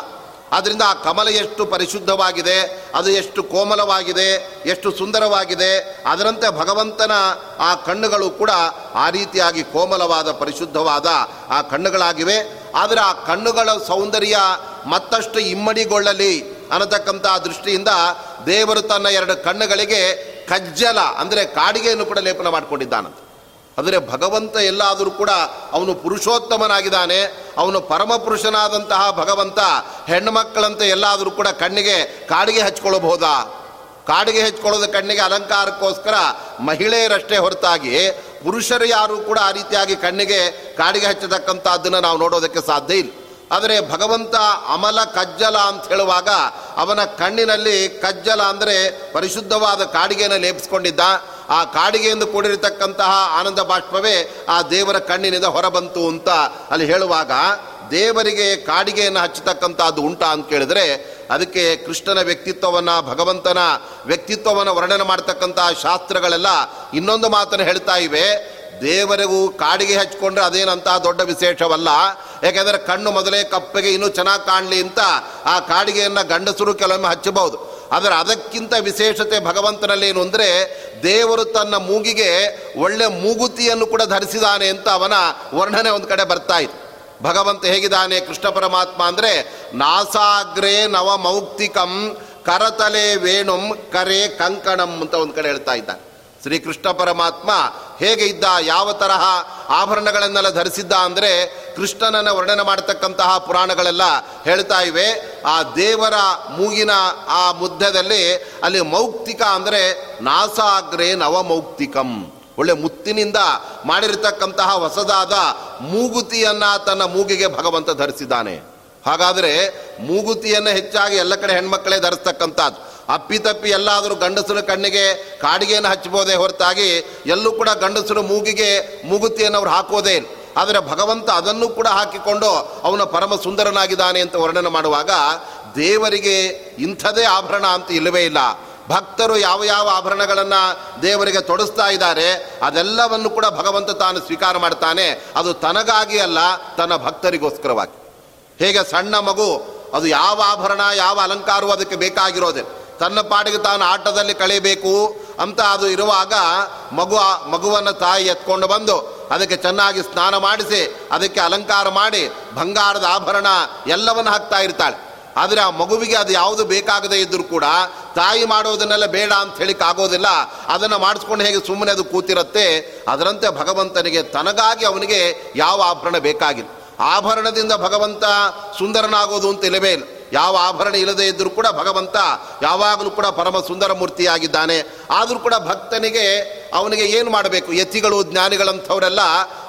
ಆದ್ದರಿಂದ ಆ ಕಮಲ ಎಷ್ಟು ಪರಿಶುದ್ಧವಾಗಿದೆ, ಅದು ಎಷ್ಟು ಕೋಮಲವಾಗಿದೆ, ಎಷ್ಟು ಸುಂದರವಾಗಿದೆ. ಅದರಂತೆ ಭಗವಂತನ ಆ ಕಣ್ಣುಗಳು ಕೂಡ ಆ ರೀತಿಯಾಗಿ ಕೋಮಲವಾದ, ಪರಿಶುದ್ಧವಾದ ಆ ಕಣ್ಣುಗಳಾಗಿವೆ. ಆದರೆ ಆ ಕಣ್ಣುಗಳ ಸೌಂದರ್ಯ ಮತ್ತಷ್ಟು ಇಮ್ಮಡಿಗೊಳ್ಳಲಿ ಅನ್ನತಕ್ಕಂಥ ದೃಷ್ಟಿಯಿಂದ ದೇವರು ತನ್ನ ಎರಡು ಕಣ್ಣುಗಳಿಗೆ ಕಜ್ಜಲ, ಅಂದರೆ ಕಾಡಿಗೆಯನ್ನು ಕೂಡ ಲೇಪನ ಮಾಡಿಕೊಂಡಿದ್ದಾನಂತ. ಆದರೆ ಭಗವಂತ ಎಲ್ಲಾದರೂ ಕೂಡ ಅವನು ಪುರುಷೋತ್ತಮನಾಗಿದ್ದಾನೆ, ಅವನು ಪರಮಪುರುಷನಾದಂತಹ ಭಗವಂತ, ಹೆಣ್ಣುಮಕ್ಕಳಂತೆ ಎಲ್ಲಾದರೂ ಕೂಡ ಕಣ್ಣಿಗೆ ಕಾಡಿಗೆ ಹಚ್ಕೊಳ್ಳಬಹುದಾ? ಕಾಡಿಗೆ ಹಚ್ಕೊಳ್ಳೋದು ಕಣ್ಣಿಗೆ ಅಲಂಕಾರಕ್ಕೋಸ್ಕರ ಮಹಿಳೆಯರಷ್ಟೇ ಹೊರತಾಗಿ ಪುರುಷರು ಯಾರು ಕೂಡ ಆ ರೀತಿಯಾಗಿ ಕಣ್ಣಿಗೆ ಕಾಡಿಗೆ ಹಚ್ಚತಕ್ಕಂಥದ್ದನ್ನು ನಾವು ನೋಡೋದಕ್ಕೆ ಸಾಧ್ಯ ಇಲ್ಲ. ಆದರೆ ಭಗವಂತ ಅಮಲ ಕಜ್ಜಲ ಅಂತ ಹೇಳುವಾಗ ಅವನ ಕಣ್ಣಿನಲ್ಲಿ ಕಜ್ಜಲ ಅಂದರೆ ಪರಿಶುದ್ಧವಾದ ಕಾಡಿಗೆಯನ್ನು ಲೇಪಿಸ್ಕೊಂಡಿದ್ದ. ಆ ಕಾಡಿಗೆಯಿಂದ ಕೂಡಿರತಕ್ಕಂತಹ ಆನಂದ ಬಾಷ್ಪವೇ ಆ ದೇವರ ಕಣ್ಣಿನಿಂದ ಹೊರಬಂತು ಅಂತ ಅಲ್ಲಿ ಹೇಳುವಾಗ ದೇವರಿಗೆ ಕಾಡಿಗೆಯನ್ನು ಹಚ್ಚತಕ್ಕಂಥದ್ದು ಉಂಟಾ ಅಂತ ಕೇಳಿದರೆ ಅದಕ್ಕೆ ಕೃಷ್ಣನ ವ್ಯಕ್ತಿತ್ವವನ್ನು, ಭಗವಂತನ ವ್ಯಕ್ತಿತ್ವವನ್ನು ವರ್ಣನೆ ಮಾಡ್ತಕ್ಕಂಥ ಶಾಸ್ತ್ರಗಳೆಲ್ಲ ಇನ್ನೊಂದು ಮಾತನ್ನು ಹೇಳ್ತಾ ಇವೆ. ದೇವರಿಗೂ ಕಾಡಿಗೆ ಹಚ್ಕೊಂಡ್ರೆ ಅದೇನಂತ ದೊಡ್ಡ ವಿಶೇಷವಲ್ಲ. ಯಾಕೆಂದರೆ ಕಣ್ಣು ಮೊದಲೇ ಕಪ್ಪಗೆ ಇನ್ನೂ ಚೆನ್ನಾಗಿ ಕಾಣಲಿ ಅಂತ ಆ ಕಾಡಿಗೆಯನ್ನು ಗಂಡಸರು ಕೆಲವೊಮ್ಮೆ ಹಚ್ಚಬಹುದು. ಆದರೆ ಅದಕ್ಕಿಂತ ವಿಶೇಷತೆ ಭಗವಂತನಲ್ಲಿ ಏನು ಅಂದರೆ ದೇವರು ತನ್ನ ಮೂಗಿಗೆ ಒಳ್ಳೆ ಮೂಗುತಿಯನ್ನು ಕೂಡ ಧರಿಸಿದಾನೆ ಅಂತ ಅವನ ವರ್ಣನೆ ಒಂದು ಕಡೆ ಬರ್ತಾ ಇತ್ತು ಭಗವಂತ ಹೇಗಿದ್ದಾನೆ, ಕೃಷ್ಣ ಪರಮಾತ್ಮ ಅಂದರೆ, ನಾಸಾಗ್ರೇ ನವಮೌಕ್ತಿಕಂ ಕರತಲೆ ವೇಣುಂ ಕರೆ ಕಂಕಣಂ ಅಂತ ಒಂದು ಕಡೆ ಹೇಳ್ತಾ ಇದ್ದಾನೆ. ಶ್ರೀಕೃಷ್ಣ ಪರಮಾತ್ಮ ಹೇಗೆ ಇದ್ದ, ಯಾವ ತರಹ ಆಭರಣಗಳನ್ನೆಲ್ಲ ಧರಿಸಿದ್ದ ಅಂದರೆ ಕೃಷ್ಣನನ್ನು ವರ್ಣನೆ ಮಾಡತಕ್ಕಂತಹ ಪುರಾಣಗಳೆಲ್ಲ ಹೇಳ್ತಾ ಇವೆ. ಆ ದೇವರ ಮೂಗಿನ ಆ ಮುದ್ದದಲ್ಲಿ ಅಲ್ಲಿ ಮೌಕ್ತಿಕ ಅಂದರೆ ನಾಸಾಗ್ರೆ ನವಮೌಕ್ತಿಕಂ. ಒಳ್ಳೆ ಮುತ್ತಿನಿಂದ ಮಾಡಿರತಕ್ಕಂತಹ ಹೊಸದಾದ ಮೂಗುತಿಯನ್ನು ತನ್ನ ಮೂಗಿಗೆ ಭಗವಂತ ಧರಿಸಿದ್ದಾನೆ. ಹಾಗಾದರೆ ಮೂಗುತಿಯನ್ನು ಹೆಚ್ಚಾಗಿ ಎಲ್ಲ ಕಡೆ ಹೆಣ್ಮಕ್ಕಳೇ ಧರಿಸ್ತಕ್ಕಂಥದ್ದು. ಅಪ್ಪಿತಪ್ಪಿ ಎಲ್ಲಾದರೂ ಗಂಡಸರ ಕಣ್ಣಿಗೆ ಕಾಡಿಗೆಯನ್ನು ಹಚ್ಚಬೋದೇ ಹೊರತಾಗಿ ಎಲ್ಲೂ ಕೂಡ ಗಂಡಸರು ಮೂಗಿಗೆ ಮೂಗುತಿಯನ್ನು ಅವ್ರು ಹಾಕೋದೇ ಆದರೆ ಭಗವಂತ ಅದನ್ನು ಕೂಡ ಹಾಕಿಕೊಂಡು ಅವನ ಪರಮ ಸುಂದರನಾಗಿದ್ದಾನೆ ಅಂತ ವರ್ಣನೆ ಮಾಡುವಾಗ ದೇವರಿಗೆ ಇಂಥದೇ ಆಭರಣ ಅಂತ ಇಲ್ಲವೇ ಇಲ್ಲ. ಭಕ್ತರು ಯಾವ ಯಾವ ಆಭರಣಗಳನ್ನು ದೇವರಿಗೆ ತೊಡಸ್ತಾ ಇದ್ದಾರೆ, ಅದೆಲ್ಲವನ್ನು ಕೂಡ ಭಗವಂತ ತಾನು ಸ್ವೀಕಾರ ಮಾಡ್ತಾನೆ. ಅದು ತನಗಾಗಿ ಅಲ್ಲ, ತನ್ನ ಭಕ್ತರಿಗೋಸ್ಕರವಾಗಿ. ಹೇಗೆ ಸಣ್ಣ ಮಗು, ಅದು ಯಾವ ಆಭರಣ, ಯಾವ ಅಲಂಕಾರವೂ ಅದಕ್ಕೆ ಬೇಕಾಗಿರೋದೆ. ತನ್ನ ಪಾಡಿಗೆ ತಾನು ಆಟದಲ್ಲಿ ಕಳೆಯಬೇಕು ಅಂತ ಅದು ಇರುವಾಗ ಮಗು ಮಗುವನ್ನು ತಾಯಿ ಎತ್ಕೊಂಡು ಬಂದು ಅದಕ್ಕೆ ಚೆನ್ನಾಗಿ ಸ್ನಾನ ಮಾಡಿಸಿ, ಅದಕ್ಕೆ ಅಲಂಕಾರ ಮಾಡಿ, ಬಂಗಾರದ ಆಭರಣ ಎಲ್ಲವನ್ನು ಹಾಕ್ತಾ ಇರ್ತಾಳೆ. ಆದರೆ ಆ ಮಗುವಿಗೆ ಅದು ಯಾವುದು ಬೇಕಾಗದೇ ಇದ್ದರೂ ಕೂಡ ತಾಯಿ ಮಾಡೋದನ್ನೆಲ್ಲ ಬೇಡ ಅಂತ ಹೇಳಿಕ್ ಆಗೋದಿಲ್ಲ. ಅದನ್ನು ಮಾಡಿಸ್ಕೊಂಡು ಹೇಗೆ ಸುಮ್ಮನೆ ಅದು ಕೂತಿರುತ್ತೆ, ಅದರಂತೆ ಭಗವಂತನಿಗೆ ತನಗಾಗಿ ಅವನಿಗೆ ಯಾವ ಆಭರಣ ಬೇಕಾಗಿಲ್ಲ. ಆಭರಣದಿಂದ ಭಗವಂತ ಸುಂದರನಾಗೋದು ಅಂತ ಇಲ್ಲವೇ ಇಲ್ಲ ಯಾವ ಆಭರಣ ಇಲ್ಲದೆ ಇದ್ದರೂ ಕೂಡ ಭಗವಂತ ಯಾವಾಗಲೂ ಕೂಡ ಪರಮ ಸುಂದರ ಮೂರ್ತಿಯಾಗಿದ್ದಾನೆ ಆದರೂ ಕೂಡ ಭಕ್ತನಿಗೆ ಅವನಿಗೆ ಏನು ಮಾಡಬೇಕು? ಯತಿಗಳು, ಜ್ಞಾನಿಗಳಂಥವರೆಲ್ಲ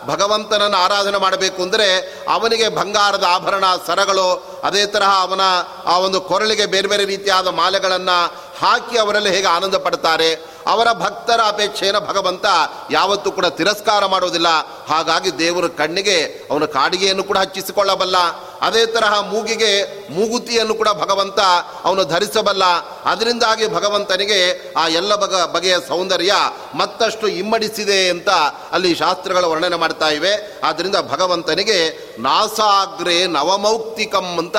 ಭಗವಂತನನ್ನು ಆರಾಧನೆ ಮಾಡಬೇಕು ಅಂದರೆ ಅವನಿಗೆ ಬಂಗಾರದ ಆಭರಣ, ಸರಗಳು, ಅದೇ ತರಹ ಅವನ ಆ ಒಂದು ಕೊರಳಿಗೆ ಬೇರೆ ಬೇರೆ ರೀತಿಯಾದ ಮಾಲೆಗಳನ್ನು ಹಾಕಿ ಅವರಲ್ಲಿ ಹೇಗೆ ಆನಂದ ಪಡ್ತಾರೆ. ಅವರ ಭಕ್ತರ ಅಪೇಕ್ಷೆಯನ್ನು ಭಗವಂತ ಯಾವತ್ತೂ ಕೂಡ ತಿರಸ್ಕಾರ ಮಾಡೋದಿಲ್ಲ. ಹಾಗಾಗಿ ದೇವರ ಕಣ್ಣಿಗೆ ಅವನ ಕಾಡಿಗೆಯನ್ನು ಕೂಡ ಹಚ್ಚಿಸಿಕೊಳ್ಳಬಲ್ಲ. ಅದೇ ತರಹ ಮೂಗಿಗೆ ಮೂಗುತಿಯನ್ನು ಕೂಡ ಭಗವಂತ ಅವನು ಧರಿಸಬಲ್ಲ. ಅದರಿಂದಾಗಿ ಭಗವಂತನಿಗೆ ಆ ಎಲ್ಲ ಬಗ, ಬಗೆಯ ಸೌಂದರ್ಯ ಮತ್ತಷ್ಟು ಇಮ್ಮಡಿಸಿದೆ ಅಂತ ಅಲ್ಲಿ ಶಾಸ್ತ್ರಗಳ ವರ್ಣನೆ ಮಾಡ್ತಾ ಇವೆ. ಆದ್ದರಿಂದ ಭಗವಂತನಿಗೆ ನಾಸಾಗ್ರೆ ನವಮೌಕ್ತಿಕಂ ಅಂತ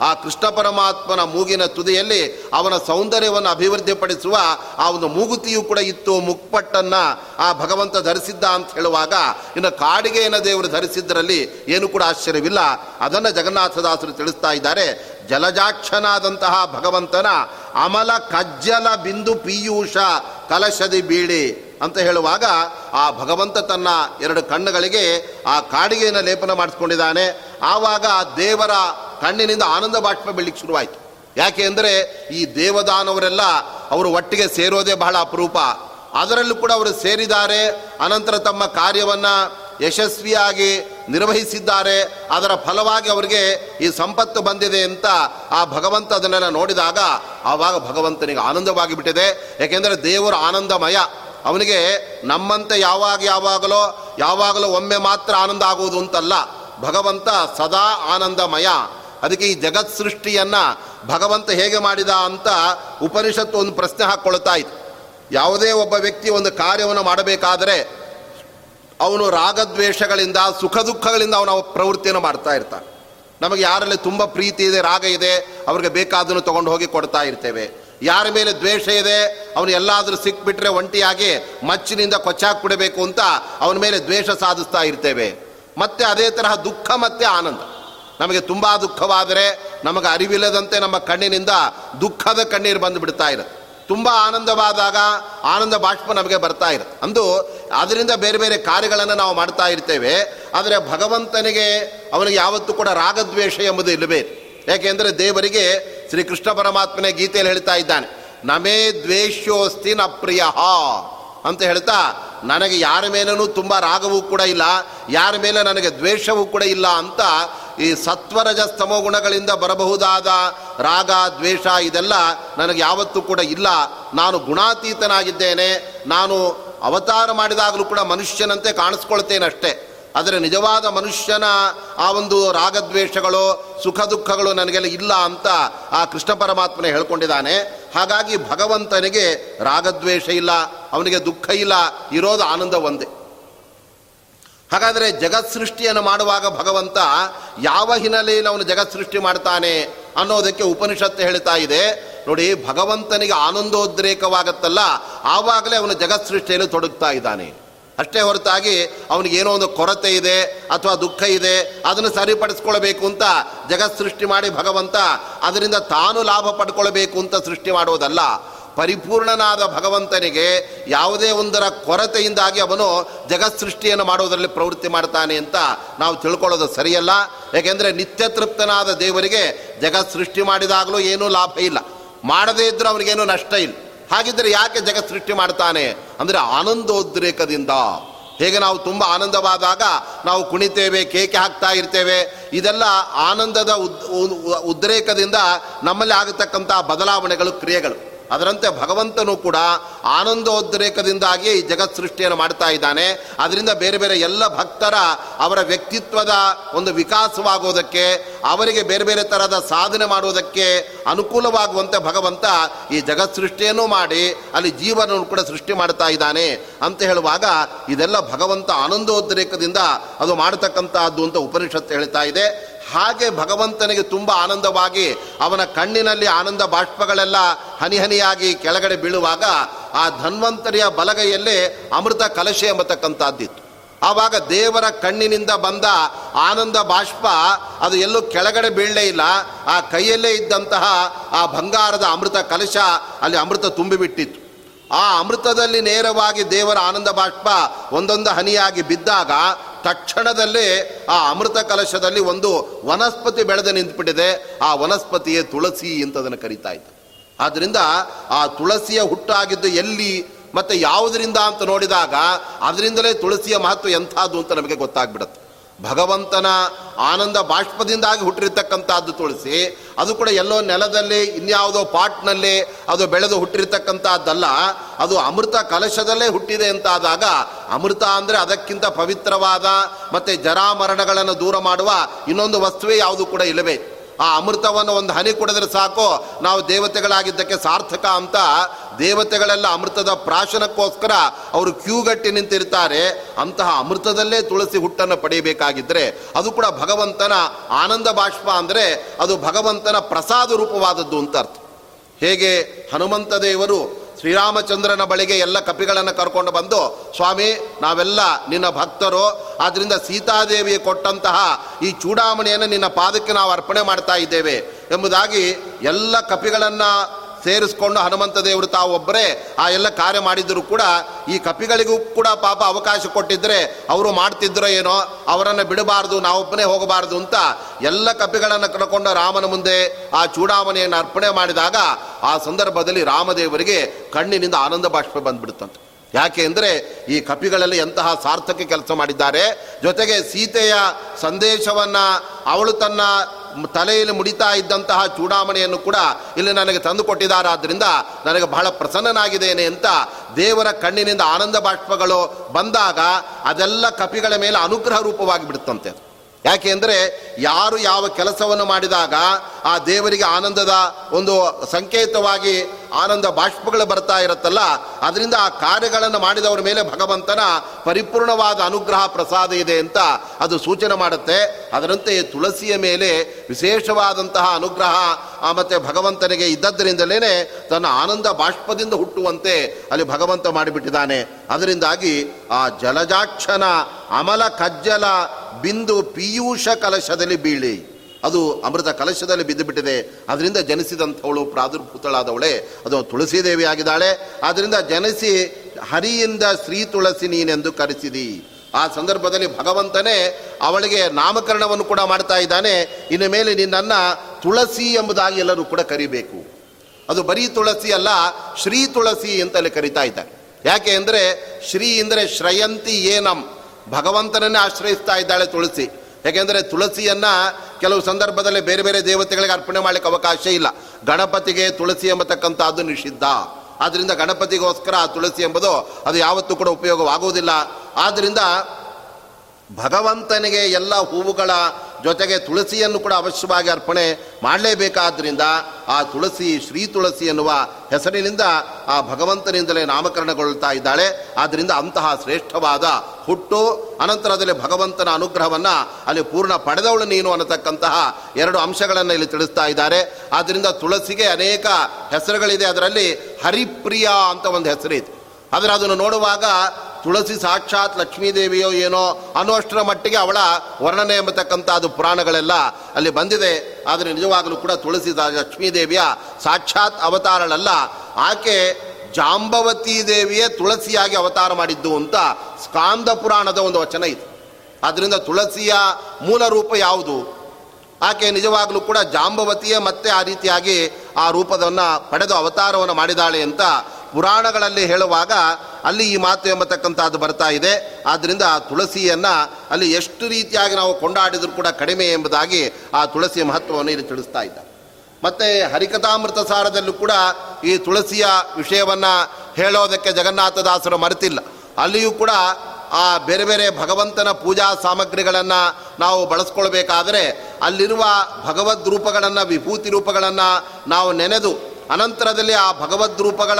ಆ ಕೃಷ್ಣ ಪರಮಾತ್ಮನ ಮೂಗಿನ ತುದಿಯಲ್ಲಿ ಅವನ ಸೌಂದರ್ಯವನ್ನು ಅಭಿವೃದ್ಧಿಪಡಿಸುವ ಆ ಒಂದು ಮೂಗುತಿಯು ಕೂಡ ಇತ್ತು, ಮುಕ್ಪಟ್ಟನ್ನ ಆ ಭಗವಂತ ಧರಿಸಿದ್ದ ಅಂತ ಹೇಳುವಾಗ ಇನ್ನು ಕಾಡಿಗೆಯನ್ನು ದೇವರು ಧರಿಸಿದ್ದರಲ್ಲಿ ಏನು ಕೂಡ ಆಶ್ಚರ್ಯವಿಲ್ಲ. ಅದನ್ನು ಜಗನ್ನಾಥದಾಸರು ತಿಳಿಸ್ತಾ ಇದ್ದಾರೆ, ಜಲಜಾಕ್ಷನಾದಂತಹ ಭಗವಂತನ ಅಮಲ ಕಜ್ಜಲ ಬಿಂದು ಪೀಯೂಷ ಕಲಶದಿ ಬೀಳಿ ಅಂತ ಹೇಳುವಾಗ ಆ ಭಗವಂತ ತನ್ನ ಎರಡು ಕಣ್ಣುಗಳಿಗೆ ಆ ಕಾಡಿಗೆಯನ್ನು ಲೇಪನ ಮಾಡಿಸ್ಕೊಂಡಿದ್ದಾನೆ. ಆವಾಗ ದೇವರ ಕಣ್ಣಿನಿಂದ ಆನಂದ ಬಾಷ್ಪ ಬೀಳಿಕ್ಕೆ ಶುರುವಾಯಿತು. ಯಾಕೆ ಅಂದರೆ ಈ ದೇವದಾನವರೆಲ್ಲ ಅವರು ಒಟ್ಟಿಗೆ ಸೇರೋದೇ ಬಹಳ ಅಪರೂಪ. ಅದರಲ್ಲೂ ಕೂಡ ಅವರು ಸೇರಿದ್ದಾರೆ. ಅನಂತರ ತಮ್ಮ ಕಾರ್ಯವನ್ನು ಯಶಸ್ವಿಯಾಗಿ ನಿರ್ವಹಿಸಿದ್ದಾರೆ. ಅದರ ಫಲವಾಗಿ ಅವರಿಗೆ ಈ ಸಂಪತ್ತು ಬಂದಿದೆ ಅಂತ ಆ ಭಗವಂತ ಅದನ್ನೆಲ್ಲ ನೋಡಿದಾಗ ಆವಾಗ ಭಗವಂತನಿಗೆ ಆನಂದವಾಗಿ ಬಿಟ್ಟಿದೆ. ಯಾಕೆಂದರೆ ದೇವರು ಆನಂದಮಯ. ಅವನಿಗೆ ನಮ್ಮಂತೆ ಯಾವಾಗ ಯಾವಾಗಲೋ ಯಾವಾಗಲೋ ಒಮ್ಮೆ ಮಾತ್ರ ಆನಂದ ಆಗುವುದು ಅಂತಲ್ಲ. ಭಗವಂತ ಸದಾ ಆನಂದಮಯ. ಅದಕ್ಕೆ ಈ ಜಗತ್ ಸೃಷ್ಟಿಯನ್ನು ಭಗವಂತ ಹೇಗೆ ಮಾಡಿದ ಅಂತ ಉಪನಿಷತ್ತು ಒಂದು ಪ್ರಶ್ನೆ ಹಾಕ್ಕೊಳ್ತಾ ಇತ್ತು. ಯಾವುದೇ ಒಬ್ಬ ವ್ಯಕ್ತಿ ಒಂದು ಕಾರ್ಯವನ್ನು ಮಾಡಬೇಕಾದರೆ ಅವನು ರಾಗದ್ವೇಷಗಳಿಂದ ಸುಖ ದುಃಖಗಳಿಂದ ಅವನ ಪ್ರವೃತ್ತಿಯನ್ನು ಮಾಡ್ತಾ ಇರ್ತಾನೆ. ನಮಗೆ ಯಾರಲ್ಲಿ ತುಂಬ ಪ್ರೀತಿ ಇದೆ, ರಾಗ ಇದೆ, ಅವ್ರಿಗೆ ಬೇಕಾದನ್ನು ತೊಗೊಂಡು ಹೋಗಿ ಕೊಡ್ತಾ ಇರ್ತೇವೆ. ಯಾರ ಮೇಲೆ ದ್ವೇಷ ಇದೆ, ಅವನು ಎಲ್ಲಾದರೂ ಸಿಕ್ಬಿಟ್ರೆ ಒಂಟಿಯಾಗಿ ಮಚ್ಚಿನಿಂದ ಕೊಚ್ಚಾಕ್ ಬಿಡಬೇಕು ಅಂತ ಅವನ ಮೇಲೆ ದ್ವೇಷ ಸಾಧಿಸ್ತಾ ಇರ್ತೇವೆ. ಮತ್ತೆ ಅದೇ ತರಹ ದುಃಖ ಮತ್ತೆ ಆನಂದ. ನಮಗೆ ತುಂಬ ದುಃಖವಾದರೆ ನಮಗೆ ಅರಿವಿಲ್ಲದಂತೆ ನಮ್ಮ ಕಣ್ಣಿನಿಂದ ದುಃಖದ ಕಣ್ಣೀರು ಬಂದು ಬಿಡ್ತಾ ಇರುತ್ತೆ. ತುಂಬ ಆನಂದವಾದಾಗ ಆನಂದ ಬಾಷ್ಪ ನಮಗೆ ಬರ್ತಾ ಇರುತ್ತೆ ಅಂದು ಅದರಿಂದ ಬೇರೆ ಬೇರೆ ಕಾರ್ಯಗಳನ್ನು ನಾವು ಮಾಡ್ತಾ ಇರ್ತೇವೆ. ಆದರೆ ಭಗವಂತನಿಗೆ ಅವನಿಗೆ ಯಾವತ್ತೂ ಕೂಡ ರಾಗದ್ವೇಷ ಎಂಬುದು ಇಲ್ಲವೇ? ಯಾಕೆಂದರೆ ದೇವರಿಗೆ ಶ್ರೀಕೃಷ್ಣ ಪರಮಾತ್ಮನೇ ಗೀತೆಯಲ್ಲಿ ಹೇಳ್ತಾ ಇದ್ದಾನೆ, ನಮೇ ದ್ವೇಷ್ಯೋಸ್ತಿ ನ ಪ್ರಿಯ. ಅಂತ ಹೇಳ್ತಾ, ನನಗೆ ಯಾರ ಮೇಲೂ ತುಂಬ ರಾಗವೂ ಕೂಡ ಇಲ್ಲ, ಯಾರ ಮೇಲೆ ನನಗೆ ದ್ವೇಷವೂ ಕೂಡ ಇಲ್ಲ ಅಂತ ಈ ಸತ್ವರಜ ಸ್ತಮ ಗುಣಗಳಿಂದ ಬರಬಹುದಾದ ರಾಗ, ದ್ವೇಷ ಇದೆಲ್ಲ ನನಗೆ ಯಾವತ್ತೂ ಕೂಡ ಇಲ್ಲ. ನಾನು ಗುಣಾತೀತನಾಗಿದ್ದೇನೆ. ನಾನು ಅವತಾರ ಮಾಡಿದಾಗಲೂ ಕೂಡ ಮನುಷ್ಯನಂತೆ ಕಾಣಿಸ್ಕೊಳ್ತೇನೆ ಅಷ್ಟೇ. ಆದರೆ ನಿಜವಾದ ಮನುಷ್ಯನ ಆ ಒಂದು ರಾಗದ್ವೇಷಗಳು ಸುಖ, ದುಃಖಗಳು ನನಗೆಲ್ಲ ಇಲ್ಲ ಅಂತ ಆ ಕೃಷ್ಣ ಪರಮಾತ್ಮನೇ ಹೇಳ್ಕೊಂಡಿದ್ದಾನೆ. ಹಾಗಾಗಿ ಭಗವಂತನಿಗೆ ರಾಗದ್ವೇಷ ಇಲ್ಲ, ಅವನಿಗೆ ದುಃಖ ಇಲ್ಲ, ಇರೋದು ಆನಂದ ಒಂದೇ ಹಾಗಾದರೆ ಜಗತ್ ಸೃಷ್ಟಿಯನ್ನು ಮಾಡುವಾಗ ಭಗವಂತ ಯಾವ ಹಿನ್ನೆಲೆಯಲ್ಲಿ ಅವನು ಜಗತ್ ಸೃಷ್ಟಿ ಮಾಡ್ತಾನೆ ಅನ್ನೋದಕ್ಕೆ ಉಪನಿಷತ್ತು ಹೇಳ್ತಾ ಇದೆ. ನೋಡಿ, ಭಗವಂತನಿಗೆ ಆನಂದೋದ್ರೇಕವಾಗತ್ತಲ್ಲ, ಆವಾಗಲೇ ಅವನು ಜಗತ್ ಸೃಷ್ಟಿಯಲ್ಲಿ ತೊಡಗ್ತಾ ಇದ್ದಾನೆ. ಅಷ್ಟೇ ಹೊರತಾಗಿ ಅವನಿಗೆ ಏನೋ ಒಂದು ಕೊರತೆ ಇದೆ ಅಥವಾ ದುಃಖ ಇದೆ, ಅದನ್ನು ಸರಿಪಡಿಸ್ಕೊಳ್ಬೇಕು ಅಂತ ಜಗತ್ ಸೃಷ್ಟಿ ಮಾಡಿ ಭಗವಂತ, ಅದರಿಂದ ತಾನು ಲಾಭ ಪಡ್ಕೊಳ್ಬೇಕು ಅಂತ ಸೃಷ್ಟಿ ಮಾಡೋದಲ್ಲ. ಪರಿಪೂರ್ಣನಾದ ಭಗವಂತನಿಗೆ ಯಾವುದೇ ಒಂದರ ಕೊರತೆಯಿಂದಾಗಿ ಅವನು ಜಗತ್ ಸೃಷ್ಟಿಯನ್ನು ಮಾಡೋದರಲ್ಲಿ ಪ್ರವೃತ್ತಿ ಮಾಡ್ತಾನೆ ಅಂತ ನಾವು ತಿಳ್ಕೊಳ್ಳೋದು ಸರಿಯಲ್ಲ. ಏಕೆಂದರೆ ನಿತ್ಯ ತೃಪ್ತನಾದ ದೇವರಿಗೆ ಜಗತ್ ಸೃಷ್ಟಿ ಮಾಡಿದಾಗಲೂ ಏನೂ ಲಾಭ ಇಲ್ಲ. ಮಾಡದೇ ಇದ್ದರೂ ಅವನಿಗೇನೂ ನಷ್ಟ ಇಲ್ಲ. ಹಾಗಿದ್ದರೆ ಯಾಕೆ ಜಗತ್ ಸೃಷ್ಟಿ ಮಾಡ್ತಾನೆ? ಅಂದರೆ ಆನಂದೋದ್ರೇಕದಿಂದ. ಹೇಗೆ ನಾವು ತುಂಬ ಆನಂದವಾದಾಗ ನಾವು ಕುಣಿತೇವೆ, ಕೇಕೆ ಹಾಕ್ತಾ ಇರ್ತೇವೆ. ಇದೆಲ್ಲ ಆನಂದದ ಉದ್ರೇಕದಿಂದ ನಮ್ಮಲ್ಲಿ ಆಗತಕ್ಕಂಥ ಬದಲಾವಣೆಗಳು, ಕ್ರಿಯೆಗಳು. ಅದರಂತೆ ಭಗವಂತನೂ ಕೂಡ ಆನಂದೋದ್ರೇಕದಿಂದಾಗಿ ಈ ಜಗತ್ ಸೃಷ್ಟಿಯನ್ನು ಮಾಡ್ತಾ ಇದ್ದಾನೆ. ಅದರಿಂದ ಬೇರೆ ಬೇರೆ ಎಲ್ಲ ಭಕ್ತರ ಅವರ ವ್ಯಕ್ತಿತ್ವದ ಒಂದು ವಿಕಾಸವಾಗುವುದಕ್ಕೆ ಅವರಿಗೆ ಬೇರೆ ಬೇರೆ ಥರದ ಸಾಧನೆ ಮಾಡುವುದಕ್ಕೆ ಅನುಕೂಲವಾಗುವಂತೆ ಭಗವಂತ ಈ ಜಗತ್ ಸೃಷ್ಟಿಯನ್ನು ಮಾಡಿ, ಅಲ್ಲಿ ಜೀವನವನ್ನು ಕೂಡ ಸೃಷ್ಟಿ ಮಾಡ್ತಾ ಇದ್ದಾನೆ ಅಂತ ಹೇಳುವಾಗ ಇದೆಲ್ಲ ಭಗವಂತ ಆನಂದೋದ್ರೇಕದಿಂದ ಅದು ಮಾಡತಕ್ಕಂಥದ್ದು ಅಂತ ಉಪನಿಷತ್ತು ಹೇಳ್ತಾ ಇದೆ. ಹಾಗೆ ಭಗವಂತನಿಗೆ ತುಂಬ ಆನಂದವಾಗಿ ಅವನ ಕಣ್ಣಿನಲ್ಲಿ ಆನಂದ ಬಾಷ್ಪಗಳೆಲ್ಲ ಹನಿ ಹನಿಯಾಗಿ ಕೆಳಗಡೆ ಬೀಳುವಾಗ ಆ ಧನ್ವಂತರಿಯ ಬಲಗೈಯಲ್ಲೇ ಅಮೃತ ಕಲಶೆ ಎಂಬತಕ್ಕಂಥದ್ದಿತ್ತು ಆವಾಗ ದೇವರ ಕಣ್ಣಿನಿಂದ ಬಂದ ಆನಂದ ಬಾಷ್ಪ ಅದು ಎಲ್ಲೂ ಕೆಳಗಡೆ ಬೀಳಲೇ ಇಲ್ಲ. ಆ ಕೈಯಲ್ಲೇ ಇದ್ದಂತಹ ಆ ಬಂಗಾರದ ಅಮೃತ ಕಲಶ ಅಲ್ಲಿ ಅಮೃತ ತುಂಬಿಬಿಟ್ಟಿತ್ತು. ಆ ಅಮೃತದಲ್ಲಿ ನೇರವಾಗಿ ದೇವರ ಆನಂದ ಬಾಷ್ಪ ಒಂದೊಂದು ಹನಿಯಾಗಿ ಬಿದ್ದಾಗ ತಕ್ಷಣದಲ್ಲೇ ಆ ಅಮೃತ ಕಲಶದಲ್ಲಿ ಒಂದು ವನಸ್ಪತಿ ಬೆಳೆದು ನಿಂತುಬಿಟ್ಟಿದೆ. ಆ ವನಸ್ಪತಿಯೇ ತುಳಸಿ ಅಂತ ಅದನ್ನು ಕರಿತಾ ಇತ್ತು ಆದ್ದರಿಂದ ಆ ತುಳಸಿಯ ಹುಟ್ಟಾಗಿದ್ದು ಎಲ್ಲಿ ಮತ್ತು ಯಾವುದರಿಂದ ಅಂತ ನೋಡಿದಾಗ ಅದರಿಂದಲೇ ತುಳಸಿಯ ಮಹತ್ವ ಎಂಥದ್ದು ಅಂತ ನಮಗೆ ಗೊತ್ತಾಗ್ಬಿಡುತ್ತೆ. ಭಗವಂತನ ಆನಂದ ಬಾಷ್ಪದಿಂದಾಗಿ ಹುಟ್ಟಿರ್ತಕ್ಕಂಥದ್ದು ತುಳಸಿ. ಅದು ಕೂಡ ಎಲ್ಲೋ ನೆಲದಲ್ಲಿ, ಇನ್ಯಾವುದೋ ಪಾಟ್ನಲ್ಲಿ ಅದು ಬೆಳೆದು ಹುಟ್ಟಿರ್ತಕ್ಕಂಥದ್ದಲ್ಲ. ಅದು ಅಮೃತ ಕಲಶದಲ್ಲೇ ಹುಟ್ಟಿದೆ ಅಂತಾದಾಗ ಅಮೃತ ಅಂದರೆ ಅದಕ್ಕಿಂತ ಪವಿತ್ರವಾದ ಮತ್ತು ಜರಾಮರಣಗಳನ್ನು ದೂರ ಮಾಡುವ ಇನ್ನೊಂದು ವಸ್ತುವೇ ಯಾವುದು ಕೂಡ ಇಲ್ಲವೇ? ಆ ಅಮೃತವನ್ನು ಒಂದು ಹನಿ ಕುಡಿದ್ರೆ ಸಾಕು. ನಾವು ದೇವತೆಗಳಾಗಿದ್ದಕ್ಕೆ ಸಾರ್ಥಕ ಅಂತ ದೇವತೆಗಳೆಲ್ಲ ಅಮೃತದ ಪ್ರಾಶನಕ್ಕೋಸ್ಕರ ಅವರು ಕ್ಯೂಗಟ್ಟಿ ನಿಂತಿರ್ತಾರೆ. ಅಂತಹ ಅಮೃತದಲ್ಲೇ ತುಳಸಿ ಹುಟ್ಟನ್ನು ಪಡೆಯಬೇಕಾಗಿದ್ದರೆ ಅದು ಕೂಡ ಭಗವಂತನ ಆನಂದ ಬಾಷ್ಪ ಅಂದರೆ ಅದು ಭಗವಂತನ ಪ್ರಸಾದ ರೂಪವಾದದ್ದು ಅಂತ ಅರ್ಥ. ಹೇಗೆ ಹನುಮಂತ ದೇವರು ಶ್ರೀರಾಮಚಂದ್ರನ ಬಳಿಗೆ ಎಲ್ಲ ಕಪಿಗಳನ್ನು ಕರ್ಕೊಂಡು ಬಂದು, ಸ್ವಾಮಿ, ನಾವೆಲ್ಲ ನಿನ್ನ ಭಕ್ತರು. ಆದ್ದರಿಂದ ಸೀತಾದೇವಿ ಕೊಟ್ಟಂತಹ ಈ ಚೂಡಾಮಣಿಯನ್ನು ನಿನ್ನ ಪಾದಕ್ಕೆ ನಾವು ಅರ್ಪಣೆ ಮಾಡ್ತಾ ಇದ್ದೇವೆ. ಎಂಬುದಾಗಿ ಎಲ್ಲ ಕಪಿಗಳನ್ನು ಸೇರಿಸ್ಕೊಂಡು ಹನುಮಂತ ದೇವರು ತಾವು ಒಬ್ಬರೇ ಆ ಎಲ್ಲ ಕಾರ್ಯ ಮಾಡಿದರೂ ಕೂಡ ಈ ಕಪಿಗಳಿಗೂ ಕೂಡ ಪಾಪ ಅವಕಾಶ ಕೊಟ್ಟಿದ್ದರೆ ಅವರು ಮಾಡ್ತಿದ್ರೋ ಏನೋ, ಅವರನ್ನು ಬಿಡಬಾರ್ದು, ನಾವೊಬ್ಬನೇ ಹೋಗಬಾರ್ದು ಅಂತ ಎಲ್ಲ ಕಪಿಗಳನ್ನು ಕರ್ಕೊಂಡು ರಾಮನ ಮುಂದೆ ಆ ಚೂಡಾವಣೆಯನ್ನು ಅರ್ಪಣೆ ಮಾಡಿದಾಗ ಆ ಸಂದರ್ಭದಲ್ಲಿ ರಾಮದೇವರಿಗೆ ಕಣ್ಣಿನಿಂದ ಆನಂದ ಬಾಷ್ಪ ಬಂದ್ಬಿಡುತ್ತಂತೆ ಯಾಕೆ ಅಂದರೆ ಈ ಕಪಿಗಳಲ್ಲಿ ಎಂತಹ ಸಾರ್ಥಕ ಕೆಲಸ ಮಾಡಿದ್ದಾರೆ. ಜೊತೆಗೆ ಸೀತೆಯ ಸಂದೇಶವನ್ನು ಅವಳು ತನ್ನ ತಲೆಯಲ್ಲಿ ಮುಡಿತಾ ಇದ್ದಂತಹ ಚೂಡಾಮಣಿಯನ್ನು ಕೂಡ ಇಲ್ಲಿ ನನಗೆ ತಂದು ಕೊಟ್ಟಿದ್ದಾರಾದ್ದರಿಂದ ನನಗೆ ಬಹಳ ಪ್ರಸನ್ನನಾಗಿದ್ದೇನೆ ಅಂತ ದೇವರ ಕಣ್ಣಿನಿಂದ ಆನಂದ ಬಾಷ್ಪಗಳು ಬಂದಾಗ ಅದೆಲ್ಲ ಕಪಿಗಳ ಮೇಲೆ ಅನುಗ್ರಹ ರೂಪವಾಗಿ ಬಿಡುತ್ತಂತೆ ಯಾಕೆ ಅಂದರೆ ಯಾರು ಯಾವ ಕೆಲಸವನ್ನು ಮಾಡಿದಾಗ ಆ ದೇವರಿಗೆ ಆನಂದದ ಒಂದು ಸಂಕೇತವಾಗಿ ಆನಂದ ಬಾಷ್ಪಗಳು ಬರ್ತಾ ಇರುತ್ತಲ್ಲ, ಅದರಿಂದ ಆ ಕಾರ್ಯಗಳನ್ನು ಮಾಡಿದವರ ಮೇಲೆ ಭಗವಂತನ ಪರಿಪೂರ್ಣವಾದ ಅನುಗ್ರಹ ಪ್ರಸಾದ ಇದೆ ಅಂತ ಅದು ಸೂಚನೆ ಮಾಡುತ್ತೆ. ಅದರಂತೆ ತುಳಸಿಯ ಮೇಲೆ ವಿಶೇಷವಾದಂತಹ ಅನುಗ್ರಹ ಮತ್ತು ಭಗವಂತನಿಗೆ ಇದ್ದದ್ದರಿಂದಲೇ ತನ್ನ ಆನಂದ ಬಾಷ್ಪದಿಂದ ಹುಟ್ಟುವಂತೆ ಅಲ್ಲಿ ಭಗವಂತ ಮಾಡಿಬಿಟ್ಟಿದ್ದಾನೆ. ಅದರಿಂದಾಗಿ ಆ ಜಲಜಾಕ್ಷನ ಅಮಲ ಕಜ್ಜಲ ಬಿಂದು ಪಿಯೂಷ ಕಲಶದಲ್ಲಿ ಬೀಳಿ. ಅದು ಅಮೃತ ಕಲಶದಲ್ಲಿ ಬಿದ್ದುಬಿಟ್ಟಿದೆ. ಅದರಿಂದ ಜನಿಸಿದಂಥವಳು ಪ್ರಾದುರ್ಭೂತಳಾದವಳೆ. ಅದು ತುಳಸಿ ದೇವಿ ಆಗಿದ್ದಾಳೆ ಆದ್ದರಿಂದ ಜನಿಸಿ ಹರಿಯಿಂದ ಶ್ರೀ ತುಳಸಿ ನೀನೆಂದು ಕರೆಸಿದಿ. ಆ ಸಂದರ್ಭದಲ್ಲಿ ಭಗವಂತನೇ ಅವಳಿಗೆ ನಾಮಕರಣವನ್ನು ಕೂಡ ಮಾಡ್ತಾ ಇದ್ದಾನೆ. ಇನ್ನು ಮೇಲೆ ನಿನ್ನನ್ನು ತುಳಸಿ ಎಂಬುದಾಗಿ ಎಲ್ಲರೂ ಕೂಡ ಕರಿಬೇಕು. ಅದು ಬರೀ ತುಳಸಿ ಅಲ್ಲ, ಶ್ರೀ ತುಳಸಿ ಅಂತಲೇ ಕರಿತಾ ಇದ್ದಾರೆ ಯಾಕೆ ಅಂದರೆ ಶ್ರೀ ಅಂದರೆ ಶ್ರಯಂತಿ ಏನಂ. ಭಗವಂತನನ್ನೇ ಆಶ್ರಯಿಸ್ತಾ ಇದ್ದಾಳೆ ತುಳಸಿ. ಯಾಕೆಂದರೆ ತುಳಸಿಯನ್ನು ಕೆಲವು ಸಂದರ್ಭದಲ್ಲಿ ಬೇರೆ ಬೇರೆ ದೇವತೆಗಳಿಗೆ ಅರ್ಪಣೆ ಮಾಡಲಿಕ್ಕೆ ಅವಕಾಶ ಇಲ್ಲ. ಗಣಪತಿಗೆ ತುಳಸಿ ಎಂಬತಕ್ಕಂಥದ್ದು ನಿಷಿದ್ಧ. ಆದ್ದರಿಂದ ಗಣಪತಿಗೋಸ್ಕರ ಆ ತುಳಸಿ ಎಂಬುದು ಅದು ಯಾವತ್ತೂ ಕೂಡ ಉಪಯೋಗವಾಗುವುದಿಲ್ಲ. ಆದ್ದರಿಂದ ಭಗವಂತನಿಗೆ ಎಲ್ಲ ಹೂವುಗಳ ಜೊತೆಗೆ ತುಳಸಿಯನ್ನು ಕೂಡ ಅವಶ್ಯವಾಗಿ ಅರ್ಪಣೆ ಮಾಡಲೇಬೇಕಾದ್ರಿಂದ ಆ ತುಳಸಿ, ಶ್ರೀ ತುಳಸಿ ಎನ್ನುವ ಹೆಸರಿನಿಂದ ಆ ಭಗವಂತನಿಂದಲೇ ನಾಮಕರಣಗೊಳ್ತಾ ಇದ್ದಾಳೆ. ಆದ್ದರಿಂದ ಅಂತಹ ಶ್ರೇಷ್ಠವಾದ ಹುಟ್ಟು, ಅನಂತರದಲ್ಲಿ ಭಗವಂತನ ಅನುಗ್ರಹವನ್ನು ಅಲ್ಲಿ ಪೂರ್ಣ ಪಡೆದವಳು ನೀನು ಅನ್ನತಕ್ಕಂತಹ ಎರಡು ಅಂಶಗಳನ್ನು ಇಲ್ಲಿ ತಿಳಿಸ್ತಾ ಇದ್ದಾರೆ. ಆದ್ದರಿಂದ ತುಳಸಿಗೆ ಅನೇಕ ಹೆಸರುಗಳಿದೆ. ಅದರಲ್ಲಿ ಹರಿಪ್ರಿಯ ಅಂತ ಒಂದು ಹೆಸರಿದೆ. ಆದರೆ ಅದನ್ನು ನೋಡುವಾಗ ತುಳಸಿ ಸಾಕ್ಷಾತ್ ಲಕ್ಷ್ಮೀದೇವಿಯೋ ಏನೋ ಅನ್ನುವಷ್ಟರ ಮಟ್ಟಿಗೆ ಅವಳ ವರ್ಣನೆ ಎಂಬತಕ್ಕಂಥದ್ದು ಪುರಾಣಗಳೆಲ್ಲ ಅಲ್ಲಿ ಬಂದಿದೆ. ಆದರೆ ನಿಜವಾಗಲೂ ಕೂಡ ತುಳಸಿ ಲಕ್ಷ್ಮೀದೇವಿಯ ಸಾಕ್ಷಾತ್ ಅವತಾರಳಲ್ಲ. ಆಕೆ ಜಾಂಬವತಿ ದೇವಿಯೇ ತುಳಸಿಯಾಗಿ ಅವತಾರ ಮಾಡಿದ್ದು ಅಂತ ಸ್ಕಾಂದ ಪುರಾಣದ ಒಂದು ವಚನ ಇದೆ. ಆದ್ದರಿಂದ ತುಳಸಿಯ ಮೂಲ ರೂಪ ಯಾವುದು? ಆಕೆ ನಿಜವಾಗಲೂ ಕೂಡ ಜಾಂಬವತಿಯೇ ಮತ್ತೆ ಆ ರೀತಿಯಾಗಿ ಆ ರೂಪದವನ್ನು ಪಡೆದು ಅವತಾರವನ್ನು ಮಾಡಿದಾಳೆ ಅಂತ ಪುರಾಣಗಳಲ್ಲಿ ಹೇಳುವಾಗ ಅಲ್ಲಿ ಈ ಮಾತು ಎಂಬತಕ್ಕಂಥದ್ದು ಬರ್ತಾ ಇದೆ. ಆದ್ದರಿಂದ ಆ ತುಳಸಿಯನ್ನು ಅಲ್ಲಿ ಎಷ್ಟು ರೀತಿಯಾಗಿ ನಾವು ಕೊಂಡಾಡಿದರೂ ಕೂಡ ಕಡಿಮೆ ಎಂಬುದಾಗಿ ಆ ತುಳಸಿಯ ಮಹತ್ವವನ್ನು ಇಲ್ಲಿ ತಿಳಿಸ್ತಾ ಇದ್ದ ಮತ್ತು ಹರಿಕಥಾಮೃತ ಸಾರದಲ್ಲೂ ಕೂಡ ಈ ತುಳಸಿಯ ವಿಷಯವನ್ನು ಹೇಳೋದಕ್ಕೆ ಜಗನ್ನಾಥದಾಸರು ಮರೆತಿಲ್ಲ. ಅಲ್ಲಿಯೂ ಕೂಡ ಆ ಬೇರೆ ಬೇರೆ ಭಗವಂತನ ಪೂಜಾ ಸಾಮಗ್ರಿಗಳನ್ನು ನಾವು ಬಳಸ್ಕೊಳ್ಬೇಕಾದರೆ ಅಲ್ಲಿರುವ ಭಗವದ್ ರೂಪಗಳನ್ನು, ವಿಭೂತಿ ರೂಪಗಳನ್ನು ನಾವು ನೆನೆದು ಅನಂತರದಲ್ಲಿ ಆ ಭಗವದ್ ರೂಪಗಳ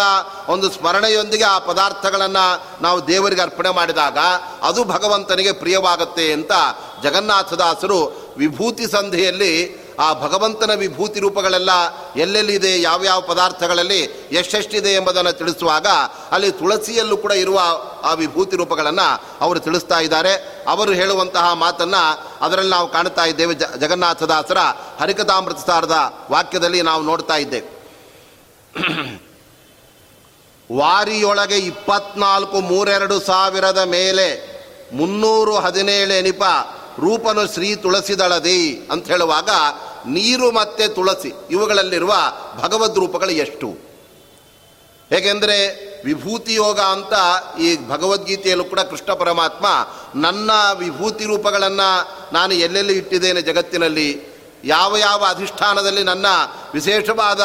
ಒಂದು ಸ್ಮರಣೆಯೊಂದಿಗೆ ಆ ಪದಾರ್ಥಗಳನ್ನು ನಾವು ದೇವರಿಗೆ ಅರ್ಪಣೆ ಮಾಡಿದಾಗ ಅದು ಭಗವಂತನಿಗೆ ಪ್ರಿಯವಾಗುತ್ತೆ ಅಂತ ಜಗನ್ನಾಥದಾಸರು ವಿಭೂತಿ ಸಂಧಿಯಲ್ಲಿ ಆ ಭಗವಂತನ ವಿಭೂತಿ ರೂಪಗಳೆಲ್ಲ ಎಲ್ಲೆಲ್ಲಿದೆ, ಯಾವ್ಯಾವ ಪದಾರ್ಥಗಳಲ್ಲಿ ಎಷ್ಟೆಷ್ಟಿದೆ ಎಂಬುದನ್ನು ತಿಳಿಸುವಾಗ ಅಲ್ಲಿ ತುಳಸಿಯಲ್ಲೂ ಕೂಡ ಇರುವ ಆ ವಿಭೂತಿ ರೂಪಗಳನ್ನು ಅವರು ತಿಳಿಸ್ತಾ ಇದ್ದಾರೆ. ಅವರು ಹೇಳುವಂತಹ ಮಾತನ್ನು ಅದರಲ್ಲಿ ನಾವು ಕಾಣ್ತಾ ಇದ್ದೇವೆ. ಜಗನ್ನಾಥದಾಸರ ಹರಿಕಥಾಮೃತ ಸಾರದ ವಾಕ್ಯದಲ್ಲಿ ನಾವು ನೋಡ್ತಾ ಇದ್ದೇವೆ [CLEARS THROAT] ವಾರಿಯೊಳಗೆ ಇಪ್ಪತ್ನಾಲ್ಕು ಮೂರೆರಡು ಸಾವಿರದ ಮೇಲೆ ಮುನ್ನೂರು ಹದಿನೇಳು ಎನಿಪ ರೂಪನು ಶ್ರೀ ತುಳಸಿದಳದಿ ಅಂತ ಹೇಳುವಾಗ ನೀರು ಮತ್ತೆ ತುಳಸಿ ಇವುಗಳಲ್ಲಿರುವ ಭಗವದ್ ರೂಪಗಳು ಎಷ್ಟು? ಹೇಗೆಂದರೆ ವಿಭೂತಿ ಯೋಗ ಅಂತ ಈ ಭಗವದ್ಗೀತೆಯಲ್ಲೂ ಕೂಡ ಕೃಷ್ಣ ಪರಮಾತ್ಮ ನನ್ನ ವಿಭೂತಿ ರೂಪಗಳನ್ನು ನಾನು ಎಲ್ಲೆಲ್ಲಿ ಇಟ್ಟಿದ್ದೇನೆ ಜಗತ್ತಿನಲ್ಲಿ? ಯಾವ ಯಾವ ಅಧಿಷ್ಠಾನದಲ್ಲಿ ನನ್ನ ವಿಶೇಷವಾದ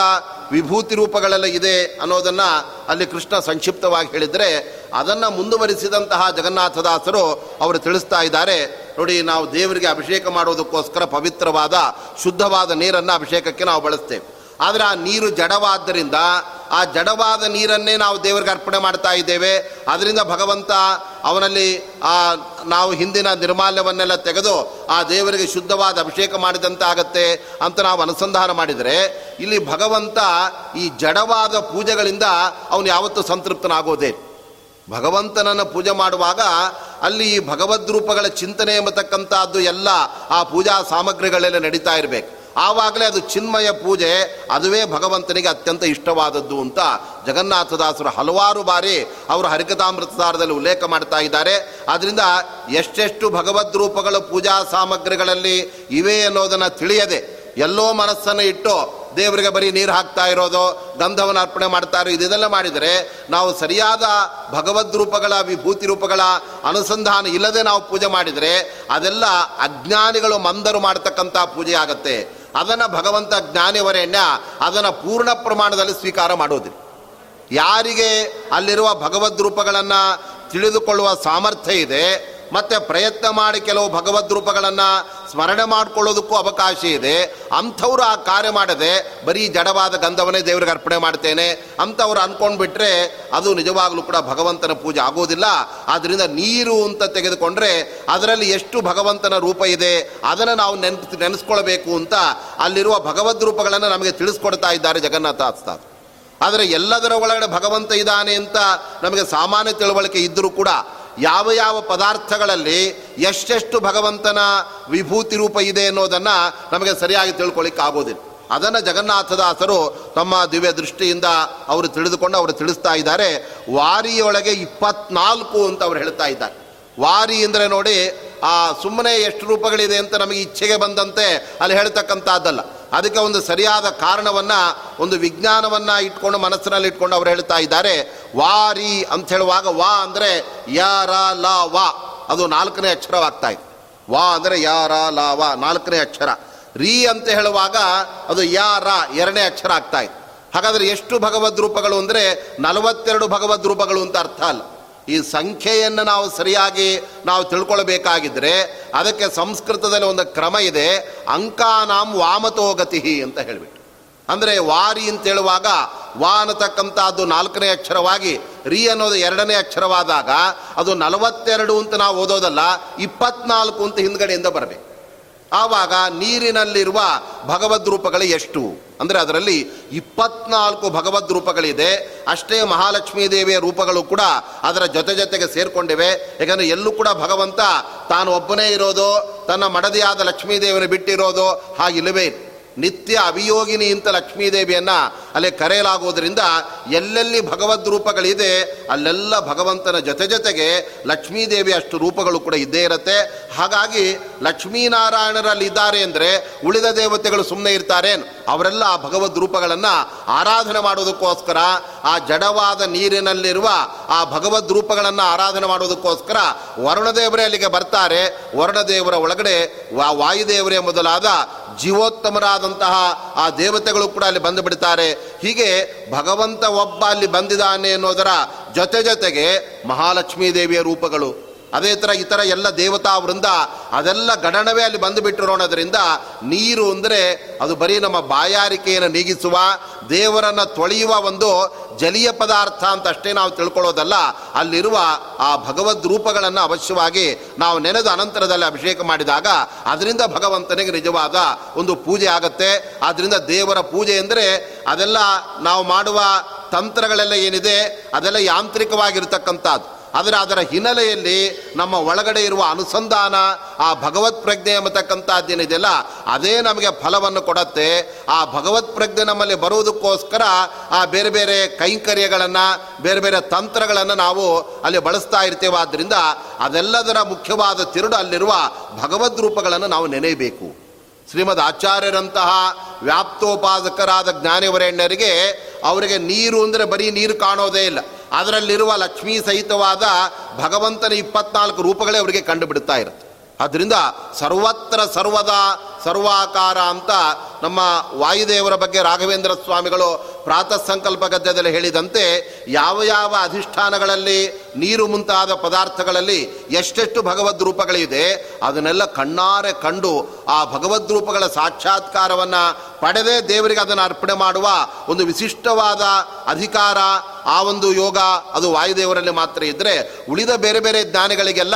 ವಿಭೂತಿ ರೂಪಗಳೆಲ್ಲ ಇದೆ ಅನ್ನೋದನ್ನು ಅಲ್ಲಿ ಕೃಷ್ಣ ಸಂಕ್ಷಿಪ್ತವಾಗಿ ಹೇಳಿದರೆ ಅದನ್ನು ಮುಂದುವರಿಸಿದಂತಹ ಜಗನ್ನಾಥದಾಸರು ಅವರು ತಿಳಿಸ್ತಾ ಇದ್ದಾರೆ. ನೋಡಿ, ನಾವು ದೇವರಿಗೆ ಅಭಿಷೇಕ ಮಾಡೋದಕ್ಕೋಸ್ಕರ ಪವಿತ್ರವಾದ, ಶುದ್ಧವಾದ ನೀರನ್ನು ಅಭಿಷೇಕಕ್ಕೆ ನಾವು ಬಳಸ್ತೇವೆ. ಆದರೆ ಆ ನೀರು ಜಡವಾದ್ದರಿಂದ ಆ ಜಡವಾದ ನೀರನ್ನೇ ನಾವು ದೇವರಿಗೆ ಅರ್ಪಣೆ ಮಾಡ್ತಾ ಇದ್ದೇವೆ. ಅದರಿಂದ ಭಗವಂತ ಅವನಲ್ಲಿ ಆ ನಾವು ಹಿಂದಿನ ನಿರ್ಮಾಲ್ಯವನ್ನೆಲ್ಲ ತೆಗೆದು ಆ ದೇವರಿಗೆ ಶುದ್ಧವಾದ ಅಭಿಷೇಕ ಮಾಡಿದಂತೆ ಆಗತ್ತೆ ಅಂತ ನಾವು ಅನುಸಂಧಾನ ಮಾಡಿದರೆ, ಇಲ್ಲಿ ಭಗವಂತ ಈ ಜಡವಾದ ಪೂಜೆಗಳಿಂದ ಅವನು ಯಾವತ್ತೂ ಸಂತೃಪ್ತನಾಗೋದೇ ಭಗವಂತನನ್ನು ಪೂಜೆ ಮಾಡುವಾಗ ಅಲ್ಲಿ ಈ ಭಗವದ್ ರೂಪಗಳ ಚಿಂತನೆ ಎಂಬತಕ್ಕಂಥದ್ದು ಎಲ್ಲ ಆ ಪೂಜಾ ಸಾಮಗ್ರಿಗಳೆಲ್ಲ ನಡೀತಾ ಇರಬೇಕು. ಆವಾಗಲೇ ಅದು ಚಿನ್ಮಯ ಪೂಜೆ, ಅದುವೇ ಭಗವಂತನಿಗೆ ಅತ್ಯಂತ ಇಷ್ಟವಾದದ್ದು ಅಂತ ಜಗನ್ನಾಥದಾಸರು ಹಲವಾರು ಬಾರಿ ಅವರು ಹರಿಕಥಾಮೃತಸಾರದಲ್ಲಿ ಉಲ್ಲೇಖ ಮಾಡ್ತಾ ಇದ್ದಾರೆ. ಆದ್ದರಿಂದ ಎಷ್ಟೆಷ್ಟು ಭಗವದ್ ರೂಪಗಳು ಪೂಜಾ ಸಾಮಗ್ರಿಗಳಲ್ಲಿ ಇವೆ ಅನ್ನೋದನ್ನು ತಿಳಿಯದೆ ಎಲ್ಲೋ ಮನಸ್ಸನ್ನು ಇಟ್ಟು ದೇವರಿಗೆ ಬರೀ ನೀರು ಹಾಕ್ತಾ ಇರೋದು, ಗಂಧವನ್ನು ಅರ್ಪಣೆ ಮಾಡ್ತಾ ಇರೋ ಇದೆಲ್ಲ ಮಾಡಿದರೆ ನಾವು ಸರಿಯಾದ ಭಗವದ್ ರೂಪಗಳ, ವಿಭೂತಿ ರೂಪಗಳ ಅನುಸಂಧಾನ ಇಲ್ಲದೆ ನಾವು ಪೂಜೆ ಮಾಡಿದರೆ ಅದೆಲ್ಲ ಅಜ್ಞಾನಿಗಳು ಮಂದರು ಮಾಡತಕ್ಕಂಥ ಪೂಜೆ ಆಗುತ್ತೆ. ಅದನ್ನು ಭಗವಂತ ಜ್ಞಾನಿವರೇಣ್ಯ ಅದನ್ನು ಪೂರ್ಣ ಪ್ರಮಾಣದಲ್ಲಿ ಸ್ವೀಕಾರ ಮಾಡೋದಿಲ್ಲ. ಯಾರಿಗೆ ಅಲ್ಲಿರುವ ಭಗವದ್ ರೂಪಗಳನ್ನು ತಿಳಿದುಕೊಳ್ಳುವ ಸಾಮರ್ಥ್ಯ ಇದೆ ಮತ್ತು ಪ್ರಯತ್ನ ಮಾಡಿ ಕೆಲವು ಭಗವದ್ ರೂಪಗಳನ್ನು ಸ್ಮರಣೆ ಮಾಡಿಕೊಳ್ಳೋದಕ್ಕೂ ಅವಕಾಶ ಇದೆ. ಅಂಥವ್ರು ಆ ಕಾರ್ಯ ಮಾಡದೆ ಬರೀ ಜಡವಾದ ಗಂಧವನ್ನೇ ದೇವರಿಗೆ ಅರ್ಪಣೆ ಮಾಡ್ತೇನೆ ಅಂಥವ್ರು ಅಂದ್ಕೊಂಡ್ಬಿಟ್ರೆ ಅದು ನಿಜವಾಗಲೂ ಕೂಡ ಭಗವಂತನ ಪೂಜೆ ಆಗೋದಿಲ್ಲ. ಆದ್ದರಿಂದ ನೀರು ಅಂತ ತೆಗೆದುಕೊಂಡ್ರೆ ಅದರಲ್ಲಿ ಎಷ್ಟು ಭಗವಂತನ ರೂಪ ಇದೆ ಅದನ್ನು ನಾವು ನೆನ್ಪು ನೆನೆಸ್ಕೊಳ್ಬೇಕು ಅಂತ ಅಲ್ಲಿರುವ ಭಗವದ್ ರೂಪಗಳನ್ನು ನಮಗೆ ತಿಳಿಸ್ಕೊಡ್ತಾ ಇದ್ದಾರೆ ಜಗನ್ನಾಥ ಆದರೆ ಎಲ್ಲದರ ಒಳಗಡೆ ಭಗವಂತ ಇದ್ದಾನೆ ಅಂತ ನಮಗೆ ಸಾಮಾನ್ಯ ತಿಳುವಳಿಕೆ ಇದ್ದರೂ ಕೂಡ ಯಾವ ಯಾವ ಪದಾರ್ಥಗಳಲ್ಲಿ ಎಷ್ಟೆಷ್ಟು ಭಗವಂತನ ವಿಭೂತಿ ರೂಪ ಇದೆ ಅನ್ನೋದನ್ನು ನಮಗೆ ಸರಿಯಾಗಿ ತಿಳ್ಕೊಳ್ಳಿಕ್ಕೆ ಆಗೋದಿಲ್ಲ ಅದನ್ನು ಜಗನ್ನಾಥದಾಸರು ತಮ್ಮ ದಿವ್ಯ ದೃಷ್ಟಿಯಿಂದ ಅವರು ತಿಳಿದುಕೊಂಡು ಅವರು ತಿಳಿಸ್ತಾ ಇದ್ದಾರೆ. ವಾರಿಯೊಳಗೆ ಇಪ್ಪತ್ನಾಲ್ಕು ಅಂತ ಅವರು ಹೇಳ್ತಾ ಇದ್ದಾರೆ. ವಾರಿ ಅಂದರೆ ನೋಡಿ ಆ ಸುಮ್ಮನೆ ಎಷ್ಟು ರೂಪಗಳಿದೆ ಅಂತ ನಮಗೆ ಇಚ್ಛೆಗೆ ಬಂದಂತೆ ಅಲ್ಲಿ ಹೇಳ್ತಕ್ಕಂಥದ್ದಲ್ಲ. ಅದಕ್ಕೆ ಒಂದು ಸರಿಯಾದ ಕಾರಣವನ್ನು, ಒಂದು ವಿಜ್ಞಾನವನ್ನು ಇಟ್ಕೊಂಡು ಮನಸ್ಸಿನಲ್ಲಿ ಇಟ್ಕೊಂಡು ಅವರು ಹೇಳ್ತಾ ಇದ್ದಾರೆ. ವಾರಿ ಅಂತ ಹೇಳುವಾಗ ವಾ ಅಂದರೆ ಯಾರ ಲ ವಾ. ಅದು ನಾಲ್ಕನೇ ಅಕ್ಷರವಾಗ್ತಾ ಇದೆ. ವಾ ಅಂದರೆ ಯಾರ ಲ ವಾ, ನಾಲ್ಕನೇ ಅಕ್ಷರ. ರೀ ಅಂತ ಹೇಳುವಾಗ ಅದು ಯಾರ ಎರಡನೇ ಅಕ್ಷರ ಆಗ್ತಾ ಇದೆ. ಹಾಗಾದರೆ ಎಷ್ಟು ಭಗವದ್ ರೂಪಗಳು ಅಂದರೆ ನಲವತ್ತೆರಡು ಭಗವದ್ ರೂಪಗಳು ಅಂತ ಅರ್ಥ ಅಲ್ಲ. ಈ ಸಂಖ್ಯೆಯನ್ನು ನಾವು ಸರಿಯಾಗಿ ನಾವು ತಿಳ್ಕೊಳ್ಬೇಕಾಗಿದ್ದರೆ ಅದಕ್ಕೆ ಸಂಸ್ಕೃತದಲ್ಲಿ ಒಂದು ಕ್ರಮ ಇದೆ, ಅಂಕಾನಾಂ ವಾಮತೋಗತಿ ಅಂತ ಹೇಳಿಬಿಟ್ಟು. ಅಂದರೆ ವಾರಿ ಅಂತ ಹೇಳುವಾಗ ವಾ ಅನ್ನತಕ್ಕಂಥದ್ದು ನಾಲ್ಕನೇ ಅಕ್ಷರವಾಗಿ, ರೀ ಅನ್ನೋದು ಎರಡನೇ ಅಕ್ಷರವಾದಾಗ ಅದು ನಲವತ್ತೆರಡು ಅಂತ ನಾವು ಓದೋದಲ್ಲ, ಇಪ್ಪತ್ನಾಲ್ಕು ಅಂತ ಹಿಂದ್ಗಡೆಯಿಂದ ಬರಬೇಕು. ಆವಾಗ ನೀರಿನಲ್ಲಿರುವ ಭಗವದ್ ರೂಪಗಳು ಎಷ್ಟು? ಅಂದರೆ ಅದರಲ್ಲಿ ಇಪ್ಪತ್ನಾಲ್ಕು ಭಗವದ್ ರೂಪಗಳಿದೆ. ಅಷ್ಟೇ ಮಹಾಲಕ್ಷ್ಮೀ ದೇವಿಯ ರೂಪಗಳು ಕೂಡ ಅದರ ಜೊತೆ ಜೊತೆಗೆ ಸೇರಿಕೊಂಡಿವೆ. ಯಾಕಂದರೆ ಎಲ್ಲೂ ಕೂಡ ಭಗವಂತ ತಾನು ಒಬ್ಬನೇ ಇರೋದು, ತನ್ನ ಮಡದಿಯಾದ ಲಕ್ಷ್ಮೀ ದೇವಿಯನ್ನು ಬಿಟ್ಟಿರೋದು ಹಾಗಿಲ್ಲವೇ? ನಿತ್ಯ ಅಭಿಯೋಗಿನಿ ಅಂತ ಲಕ್ಷ್ಮೀದೇವಿಯನ್ನು ಅಲ್ಲಿ ಕರೆಯಲಾಗುವುದರಿಂದ ಎಲ್ಲೆಲ್ಲಿ ಭಗವದ್ ರೂಪಗಳಿದೆ, ಅಲ್ಲೆಲ್ಲ ಭಗವಂತನ ಜೊತೆ ಜೊತೆಗೆ ಲಕ್ಷ್ಮೀದೇವಿ ಅಷ್ಟು ರೂಪಗಳು ಕೂಡ ಇದ್ದೇ ಇರುತ್ತೆ. ಹಾಗಾಗಿ ಲಕ್ಷ್ಮೀನಾರಾಯಣರಲ್ಲಿ ಇದ್ದಾರೆ ಅಂದರೆ ಉಳಿದ ದೇವತೆಗಳು ಸುಮ್ಮನೆ ಇರ್ತಾರೆ. ಅವರೆಲ್ಲ ಆ ಭಗವದ್ ರೂಪಗಳನ್ನು ಆರಾಧನೆ ಮಾಡೋದಕ್ಕೋಸ್ಕರ ಆ ಜಡವಾದ ನೀರಿನಲ್ಲಿರುವ ಆ ಭಗವದ್ ರೂಪಗಳನ್ನು ಆರಾಧನೆ ಮಾಡೋದಕ್ಕೋಸ್ಕರ ವರುಣದೇವರೇ ಅಲ್ಲಿಗೆ ಬರ್ತಾರೆ. ವರುಣದೇವರ ಒಳಗಡೆ ವಾಯುದೇವರೇ ಮೊದಲಾದ ಜೀವೋತ್ತಮರಾದಂತಹ ಆ ದೇವತೆಗಳು ಕೂಡ ಅಲ್ಲಿ ಬಂದು ಬಿಡ್ತಾರೆ. ಹೀಗೆ ಭಗವಂತ ಒಬ್ಬ ಅಲ್ಲಿ ಬಂದಿದ್ದಾನೆ ಅನ್ನೋದರ ಜೊತೆ ಜೊತೆಗೆ ಮಹಾಲಕ್ಷ್ಮೀ ದೇವಿಯ ರೂಪಗಳು. ಅದೇ ಥರ ಇತರ ಎಲ್ಲ ದೇವತಾ ವೃಂದ ಅದೆಲ್ಲ ಗಣನವೇ ಅಲ್ಲಿ ಬಂದು ಬಿಟ್ಟಿರೋಣದ್ರಿಂದ ನೀರು ಅಂದರೆ ಅದು ಬರೀ ನಮ್ಮ ಬಾಯಾರಿಕೆಯನ್ನು ನೀಗಿಸುವ, ದೇವರನ್ನು ತೊಳೆಯುವ ಒಂದು ಜಲೀಯ ಪದಾರ್ಥ ಅಂತ ಅಷ್ಟೇ ನಾವು ತಿಳ್ಕೊಳ್ಳೋದಲ್ಲ, ಅಲ್ಲಿರುವ ಆ ಭಗವದ್ ರೂಪಗಳನ್ನು ಅವಶ್ಯವಾಗಿ ನಾವು ನೆನೆದು ಅನಂತರದಲ್ಲಿ ಅಭಿಷೇಕ ಮಾಡಿದಾಗ ಅದರಿಂದ ಭಗವಂತನಿಗೆ ನಿಜವಾದ ಒಂದು ಪೂಜೆ ಆಗುತ್ತೆ. ಆದ್ದರಿಂದ ದೇವರ ಪೂಜೆ ಅಂದರೆ ಅದೆಲ್ಲ ನಾವು ಮಾಡುವ ತಂತ್ರಗಳೆಲ್ಲ ಏನಿದೆ ಅದೆಲ್ಲ ಯಾಂತ್ರಿಕವಾಗಿರ್ತಕ್ಕಂಥದ್ದು. ಆದರೆ ಅದರ ಹಿನ್ನೆಲೆಯಲ್ಲಿ ನಮ್ಮ ಒಳಗಡೆ ಇರುವ ಅನುಸಂಧಾನ, ಆ ಭಗವತ್ ಪ್ರಜ್ಞೆ ಎಂಬತಕ್ಕಂಥದ್ದೇನಿದೆಯಲ್ಲ ಅದೇ ನಮಗೆ ಫಲವನ್ನು ಕೊಡತ್ತೆ. ಆ ಭಗವತ್ ಪ್ರಜ್ಞೆ ನಮ್ಮಲ್ಲಿ ಬರುವುದಕ್ಕೋಸ್ಕರ ಆ ಬೇರೆ ಬೇರೆ ಕೈಂಕರ್ಯಗಳನ್ನು, ಬೇರೆ ಬೇರೆ ತಂತ್ರಗಳನ್ನು ನಾವು ಅಲ್ಲಿ ಬಳಸ್ತಾ ಇರ್ತೇವೆ. ಆದ್ದರಿಂದ ಅದೆಲ್ಲದರ ಮುಖ್ಯವಾದ ತಿರುಡು ಅಲ್ಲಿರುವ ಭಗವದ್ ರೂಪಗಳನ್ನು ನಾವು ನೆನೆಯಬೇಕು. ಶ್ರೀಮದ್ ಆಚಾರ್ಯರಂತಹ ವ್ಯಾಪ್ತೋಪಾಸಕರಾದ ಜ್ಞಾನಿವರೇಣ್ಯರಿಗೆ ಅವರಿಗೆ ನೀರು ಅಂದರೆ ಬರೀ ನೀರು ಕಾಣೋದೇ ಇಲ್ಲ. ಅದರಲ್ಲಿರುವ ಲಕ್ಷ್ಮೀ ಸಹಿತವಾದ ಭಗವಂತನ ಇಪ್ಪತ್ನಾಲ್ಕು ರೂಪಗಳೇ ಅವರಿಗೆ ಕಂಡುಬಿಡ್ತಾ ಇರುತ್ತೆ. ಆದ್ದರಿಂದ ಸರ್ವತ್ರ ಸರ್ವದ ಸರ್ವಾಕಾರ ಅಂತ ನಮ್ಮ ವಾಯುದೇವರ ಬಗ್ಗೆ ರಾಘವೇಂದ್ರ ಸ್ವಾಮಿಗಳು ಪ್ರಾತಃ ಸಂಕಲ್ಪ ಗದ್ಯದಲ್ಲಿ ಹೇಳಿದಂತೆ ಯಾವ ಯಾವ ಅಧಿಷ್ಠಾನಗಳಲ್ಲಿ ನೀರು ಮುಂತಾದ ಪದಾರ್ಥಗಳಲ್ಲಿ ಎಷ್ಟೆಷ್ಟು ಭಗವದ್ ರೂಪಗಳಿದೆ, ಅದನ್ನೆಲ್ಲ ಕಣ್ಣಾರೆ ಕಂಡು ಆ ಭಗವದ್ ರೂಪಗಳ ಸಾಕ್ಷಾತ್ಕಾರವನ್ನು ಪಡೆದೇ ದೇವರಿಗೆ ಅದನ್ನು ಅರ್ಪಣೆ ಮಾಡುವ ಒಂದು ವಿಶಿಷ್ಟವಾದ ಅಧಿಕಾರ, ಆ ಒಂದು ಯೋಗ ಅದು ವಾಯುದೇವರಲ್ಲಿ ಮಾತ್ರ ಇದ್ದರೆ ಉಳಿದ ಬೇರೆ ಬೇರೆ ಜ್ಞಾನಿಗಳಿಗೆಲ್ಲ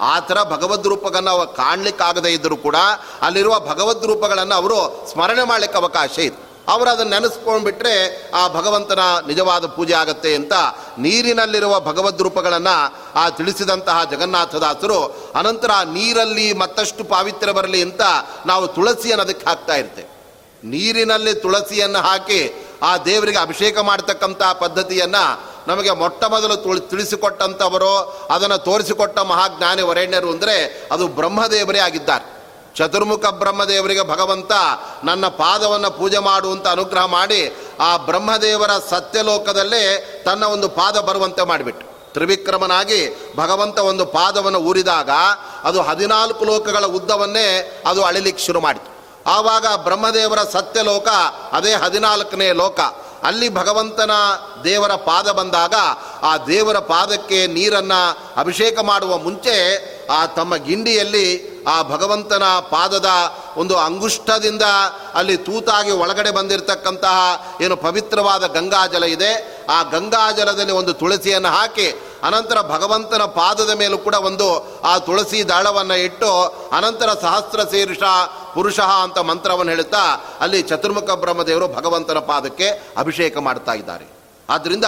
ಆ ಥರ ಭಗವದ್ ರೂಪಗಳನ್ನು ಕಾಣಲಿಕ್ಕಾಗದೇ ಇದ್ದರೂ ಕೂಡ, ಅಲ್ಲಿರುವ ಭಗವದ್ ರೂಪಗಳನ್ನು ಅವರು ಸ್ಮರಣೆ ಮಾಡಲಿಕ್ಕೆ ಅವಕಾಶ ಇದೆ ಅವರು ಅದನ್ನು ನೆನೆಸ್ಕೊಂಡ್ಬಿಟ್ರೆ ಆ ಭಗವಂತನ ನಿಜವಾದ ಪೂಜೆ ಆಗತ್ತೆ ಅಂತ ನೀರಿನಲ್ಲಿರುವ ಭಗವದ್ ರೂಪಗಳನ್ನು ಆ ತಿಳಿಸಿದಂತಹ ಜಗನ್ನಾಥದಾಸರು, ಅನಂತರ ನೀರಲ್ಲಿ ಮತ್ತಷ್ಟು ಪಾವಿತ್ರ್ಯ ಬರಲಿ ಅಂತ ನಾವು ತುಳಸಿಯನ್ನು ಅದಕ್ಕೆ ಹಾಕ್ತಾ ಇರ್ತೇವೆ. ನೀರಿನಲ್ಲಿ ತುಳಸಿಯನ್ನು ಹಾಕಿ ಆ ದೇವರಿಗೆ ಅಭಿಷೇಕ ಮಾಡ್ತಕ್ಕಂಥ ಪದ್ಧತಿಯನ್ನು ನಮಗೆ ಮೊಟ್ಟ ಮೊದಲು ತುಳಿ ತಿಳಿಸಿಕೊಟ್ಟಂಥವರು ಅದನ್ನು ತೋರಿಸಿಕೊಟ್ಟ ಮಹಾಜ್ಞಾನಿ ವರೇಣ್ಯರು ಅಂದರೆ ಅದು ಬ್ರಹ್ಮದೇವರೇ ಆಗಿದ್ದಾರೆ. ಚತುರ್ಮುಖ ಬ್ರಹ್ಮದೇವರಿಗೆ ಭಗವಂತ ನನ್ನ ಪಾದವನ್ನು ಪೂಜೆ ಮಾಡುವಂತ ಅನುಗ್ರಹ ಮಾಡಿ ಆ ಬ್ರಹ್ಮದೇವರ ಸತ್ಯಲೋಕದಲ್ಲೇ ತನ್ನ ಒಂದು ಪಾದ ಬರುವಂತೆ ಮಾಡಿಬಿಟ್ಟು ತ್ರಿವಿಕ್ರಮನಾಗಿ ಭಗವಂತ ಒಂದು ಪಾದವನ್ನು ಊರಿದಾಗ ಅದು ಹದಿನಾಲ್ಕು ಲೋಕಗಳ ಉದ್ದವನ್ನೇ ಅದು ಅಳಿಲಿಕ್ಕೆ ಶುರು ಮಾಡಿತು. ಆವಾಗ ಬ್ರಹ್ಮದೇವರ ಸತ್ಯಲೋಕ ಅದೇ ಹದಿನಾಲ್ಕನೇ ಲೋಕ. ಅಲ್ಲಿ ಭಗವಂತನ ದೇವರ ಪಾದ ಬಂದಾಗ ಆ ದೇವರ ಪಾದಕ್ಕೆ ನೀರನ್ನು ಅಭಿಷೇಕ ಮಾಡುವ ಮುಂಚೆ ಆ ತಮ್ಮ ಗಿಂಡಿಯಲ್ಲಿ ಆ ಭಗವಂತನ ಪಾದದ ಒಂದು ಅಂಗುಷ್ಟದಿಂದ ಅಲ್ಲಿ ತೂತಾಗಿ ಒಳಗಡೆ ಬಂದಿರತಕ್ಕಂತಹ ಏನು ಪವಿತ್ರವಾದ ಗಂಗಾಜಲ ಇದೆ. ಆ ಗಂಗಾಜಲದಲ್ಲಿ ಒಂದು ತುಳಸಿಯನ್ನು ಹಾಕಿ, ಅನಂತರ ಭಗವಂತನ ಪಾದದ ಮೇಲೂ ಕೂಡ ಒಂದು ಆ ತುಳಸಿ ದಾಳವನ್ನು ಇಟ್ಟು, ಅನಂತರ ಸಹಸ್ರ ಶೀರ್ಷ ಪುರುಷ ಅಂತ ಮಂತ್ರವನ್ನು ಹೇಳುತ್ತಾ, ಅಲ್ಲಿ ಚತುರ್ಮುಖ ಬ್ರಹ್ಮದೇವರು ಭಗವಂತನ ಪಾದಕ್ಕೆ ಅಭಿಷೇಕ ಮಾಡ್ತಾ ಇದ್ದಾರೆ. ಆದ್ದರಿಂದ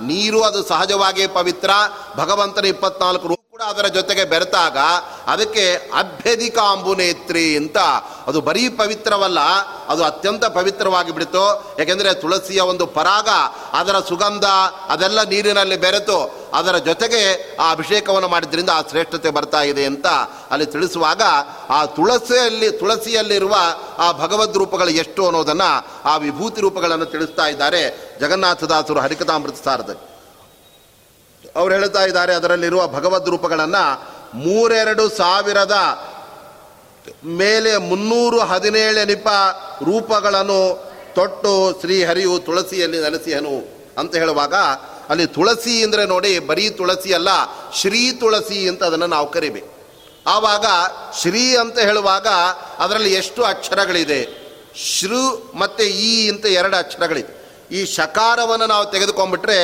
ನೀರು ಅದು ಸಹಜವಾಗಿ ಪವಿತ್ರ. ಭಗವಂತನ ಇಪ್ಪತ್ನಾಲ್ಕು ಕೂಡ ಕೂಡ ಅದರ ಜೊತೆಗೆ ಬೆರೆತಾಗ ಅದಕ್ಕೆ ಅಭ್ಯದಿಕಾಂಬುನೇತ್ರಿ ಅಂತ. ಅದು ಬರೀ ಪವಿತ್ರವಲ್ಲ, ಅದು ಅತ್ಯಂತ ಪವಿತ್ರವಾಗಿ ಬಿಡಿತು. ಯಾಕೆಂದರೆ ತುಳಸಿಯ ಒಂದು ಪರಾಗ, ಅದರ ಸುಗಂಧ, ಅದೆಲ್ಲ ನೀರಿನಲ್ಲಿ ಬೆರೆತು ಅದರ ಜೊತೆಗೆ ಆ ಅಭಿಷೇಕವನ್ನು ಮಾಡಿದ್ರಿಂದ ಆ ಶ್ರೇಷ್ಠತೆ ಬರ್ತಾ ಇದೆ ಅಂತ ಅಲ್ಲಿ ತಿಳಿಸುವಾಗ ಆ ತುಳಸಿಯಲ್ಲಿ, ತುಳಸಿಯಲ್ಲಿರುವ ಆ ಭಗವದ್ ರೂಪಗಳು ಎಷ್ಟು ಅನ್ನೋದನ್ನು ಆ ವಿಭೂತಿ ರೂಪಗಳನ್ನು ತಿಳಿಸ್ತಾ ಇದ್ದಾರೆ ಜಗನ್ನಾಥದಾಸರು ಹರಿಕತಾಮೃತ ಸಾರದಲ್ಲಿ. ಅವ್ರು ಹೇಳ್ತಾ ಇದ್ದಾರೆ, ಅದರಲ್ಲಿರುವ ಭಗವದ್ ರೂಪಗಳನ್ನು ಮೂರೆರಡು ಸಾವಿರದ ಮೇಲೆ ಮುನ್ನೂರು ಹದಿನೇಳು ನಿಪ ರೂಪಗಳನ್ನು ತೊಟ್ಟು ಶ್ರೀಹರಿಯು ತುಳಸಿಯಲ್ಲಿ ನೆಲೆಸಿಯನು ಅಂತ ಹೇಳುವಾಗ, ಅಲ್ಲಿ ತುಳಸಿ ಅಂದರೆ ನೋಡಿ, ಬರೀ ತುಳಸಿ ಅಲ್ಲ, ಶ್ರೀ ತುಳಸಿ ಅಂತ ಅದನ್ನು ನಾವು ಕರಿಬೇಕು. ಆವಾಗ ಶ್ರೀ ಅಂತ ಹೇಳುವಾಗ ಅದರಲ್ಲಿ ಎಷ್ಟು ಅಕ್ಷರಗಳಿದೆ? ಶ್ರು ಮತ್ತು ಈ ಅಂತ ಎರಡು ಅಕ್ಷರಗಳಿದೆ. ಈ ಶಕಾರವನ್ನು ನಾವು ತೆಗೆದುಕೊಂಡ್ಬಿಟ್ರೆ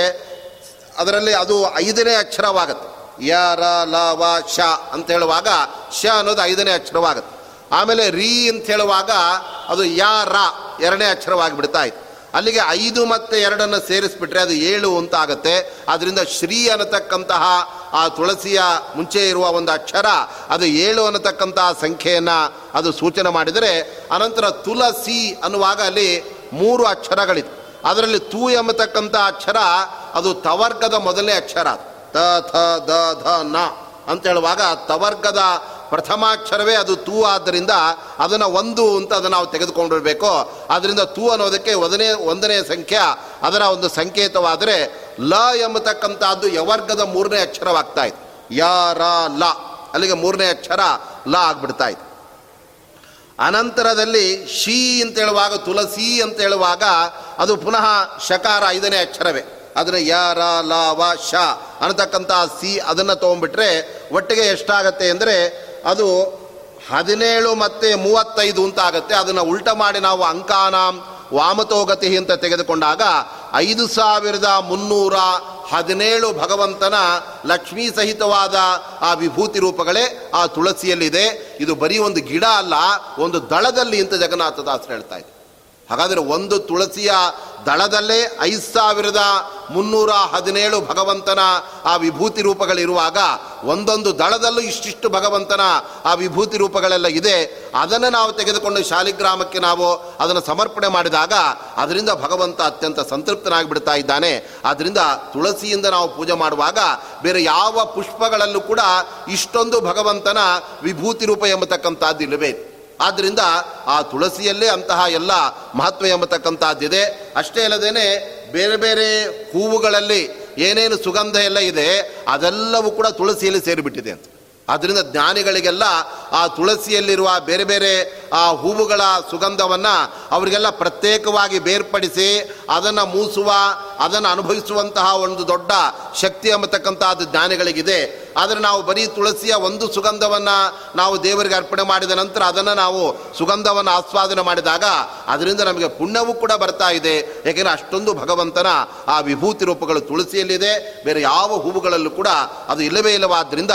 ಅದರಲ್ಲಿ ಅದು ಐದನೇ ಅಕ್ಷರವಾಗುತ್ತೆ. ಯ, ರ, ಲ, ವ, ಶ ಅಂತ ಹೇಳುವಾಗ ಶ ಅನ್ನೋದು ಐದನೇ ಅಕ್ಷರವಾಗುತ್ತೆ. ಆಮೇಲೆ ರೀ ಅಂತ ಹೇಳುವಾಗ ಅದು ಯ, ರ ಎರಡನೇ ಅಕ್ಷರವಾಗಿ ಬಿಡ್ತಾ ಅಲ್ಲಿಗೆ ಐದು ಮತ್ತು ಎರಡನ್ನು ಸೇರಿಸ್ಬಿಟ್ರೆ ಅದು ಏಳು ಅಂತ ಆಗುತ್ತೆ. ಅದರಿಂದ ಶ್ರೀ ಅನ್ನತಕ್ಕಂತಹ ಆ ತುಳಸಿಯ ಮುಂಚೆ ಇರುವ ಒಂದು ಅಕ್ಷರ, ಅದು ಏಳು ಅನ್ನತಕ್ಕಂತಹ ಸಂಖ್ಯೆಯನ್ನು ಅದು ಸೂಚನೆ ಮಾಡಿದರೆ ಅನಂತರ ತುಳಸಿ ಅನ್ನುವಾಗ ಅಲ್ಲಿ ಮೂರು ಅಕ್ಷರಗಳಿದೆ ಅದರಲ್ಲಿ ತೂ ಎಂಬತಕ್ಕಂಥ ಅಕ್ಷರ, ಅದು ತವರ್ಗದ ಮೊದಲನೇ ಅಕ್ಷರ. ತ, ಥ, ದ, ಧ, ನ ಅಂತ ಹೇಳುವಾಗ ತವರ್ಗದ ಪ್ರಥಮಾಕ್ಷರವೇ ಅದು ತೂ ಆದ್ದರಿಂದ ಅದನ್ನು ಒಂದು ಅಂತ ಅದನ್ನು ನಾವು ತೆಗೆದುಕೊಂಡಿರಬೇಕು. ಅದರಿಂದ ತೂ ಅನ್ನೋದಕ್ಕೆ ಒಂದನೇ ಒಂದನೇ ಸಂಖ್ಯೆ, ಅದರ ಒಂದು ಸಂಕೇತವಾದರೆ ಲ ಎಂಬತಕ್ಕಂಥದ್ದು ಯವರ್ಗದ ಮೂರನೇ ಅಕ್ಷರವಾಗ್ತಾ ಇತ್ತು. ಯ, ರ, ಲ. ಅಲ್ಲಿಗೆ ಮೂರನೇ ಅಕ್ಷರ ಲ ಆಗ್ಬಿಡ್ತಾ ಅನಂತರದಲ್ಲಿ ಶೀ ಅಂತ ಹೇಳುವಾಗ ತುಳಸಿ ಅಂತ ಹೇಳುವಾಗ ಅದು ಪುನಃ ಶಕಾರ ಐದನೇ ಅಕ್ಷರವೇ. ಅದನ್ನು ಯ, ರ, ಲ, ವ, ಶ ಅನ್ನತಕ್ಕಂಥ ಸಿ ಅದನ್ನು ತೊಗೊಂಡ್ಬಿಟ್ರೆ ಒಟ್ಟಿಗೆ ಎಷ್ಟಾಗತ್ತೆ ಅಂದರೆ ಅದು ಹದಿನೇಳು ಮತ್ತು ಮೂವತ್ತೈದು ಅಂತ ಆಗುತ್ತೆ. ಅದನ್ನು ಉಲ್ಟ ಮಾಡಿ ನಾವು ಅಂಕಾನಾಂ ವಾಮತೋಗತಿ ಅಂತ ತೆಗೆದುಕೊಂಡಾಗ ಐದು ಸಾವಿರದ ಮುನ್ನೂರ ಹದಿನೇಳು ಭಗವಂತನ ಲಕ್ಷ್ಮೀ ಸಹಿತವಾದ ಆ ವಿಭೂತಿ ರೂಪಗಳೇ ಆ ತುಳಸಿಯಲ್ಲಿದೆ. ಇದು ಬರೀ ಒಂದು ಗಿಡ ಅಲ್ಲ, ಒಂದು ದಳದಲ್ಲಿ ಅಂತ ಜಗನ್ನಾಥದಾಸರು ಹೇಳ್ತಾ ಇದೆ ಹಾಗಾದರೆ ಒಂದು ತುಳಸಿಯ ದಳದಲ್ಲೇ ಐದು ಸಾವಿರದ ಮುನ್ನೂರ ಹದಿನೇಳು ಭಗವಂತನ ಆ ವಿಭೂತಿ ರೂಪಗಳಿರುವಾಗ ಒಂದೊಂದು ದಳದಲ್ಲೂ ಇಷ್ಟಿಷ್ಟು ಭಗವಂತನ ಆ ವಿಭೂತಿ ರೂಪಗಳೆಲ್ಲ ಇದೆ. ಅದನ್ನು ನಾವು ತೆಗೆದುಕೊಂಡು ಶಾಲಿಗ್ರಾಮಕ್ಕೆ ನಾವು ಅದನ್ನು ಸಮರ್ಪಣೆ ಮಾಡಿದಾಗ ಅದರಿಂದ ಭಗವಂತ ಅತ್ಯಂತ ಸಂತೃಪ್ತನಾಗಿ ಬಿಡ್ತಾ ಇದ್ದಾನೆ. ಆದ್ದರಿಂದ ತುಳಸಿಯಿಂದ ನಾವು ಪೂಜೆ ಮಾಡುವಾಗ ಬೇರೆ ಯಾವ ಪುಷ್ಪಗಳಲ್ಲೂ ಕೂಡ ಇಷ್ಟೊಂದು ಭಗವಂತನ ವಿಭೂತಿ ರೂಪ ಎಂಬತಕ್ಕಂಥದ್ದು ಇಲ್ಲವೇ. ಆದ್ದರಿಂದ ಆ ತುಳಸಿಯಲ್ಲೇ ಅಂತಹ ಎಲ್ಲ ಮಹತ್ವ ಎಂಬತಕ್ಕಂಥದ್ದಿದೆ ಅಷ್ಟೇ ಅಲ್ಲದೇನೆ ಬೇರೆ ಬೇರೆ ಹೂವುಗಳಲ್ಲಿ ಏನೇನು ಸುಗಂಧ ಎಲ್ಲ ಇದೆ, ಅದೆಲ್ಲವೂ ಕೂಡ ತುಳಸಿಯಲ್ಲಿ ಸೇರಿಬಿಟ್ಟಿದೆ ಅಂತ. ಆದ್ದರಿಂದ ಜ್ಞಾನಿಗಳಿಗೆಲ್ಲ ಆ ತುಳಸಿಯಲ್ಲಿರುವ ಬೇರೆ ಬೇರೆ ಆ ಹೂವುಗಳ ಸುಗಂಧವನ್ನು ಅವರಿಗೆಲ್ಲ ಪ್ರತ್ಯೇಕವಾಗಿ ಬೇರ್ಪಡಿಸಿ ಅದನ್ನು ಮೂಸುವ ಅದನ್ನು ಅನುಭವಿಸುವಂತಹ ಒಂದು ದೊಡ್ಡ ಶಕ್ತಿ ಎಂಬತಕ್ಕಂಥದ್ದು ಜ್ಞಾನಿಗಳಿಗಿದೆ. ಆದರೆ ನಾವು ಬರೀ ತುಳಸಿಯ ಒಂದು ಸುಗಂಧವನ್ನು ನಾವು ದೇವರಿಗೆ ಅರ್ಪಣೆ ಮಾಡಿದ ನಂತರ ಅದನ್ನು ನಾವು ಸುಗಂಧವನ್ನು ಆಸ್ವಾದನೆ ಮಾಡಿದಾಗ ಅದರಿಂದ ನಮಗೆ ಪುಣ್ಯವೂ ಕೂಡ ಬರ್ತಾ ಇದೆ. ಏಕೆಂದರೆ ಅಷ್ಟೊಂದು ಭಗವಂತನ ಆ ವಿಭೂತಿ ರೂಪಗಳು ತುಳಸಿಯಲ್ಲಿದೆ. ಬೇರೆ ಯಾವ ಹೂವುಗಳಲ್ಲೂ ಕೂಡ ಅದು ಇಲ್ಲವೇ ಇಲ್ಲವಾದ್ದರಿಂದ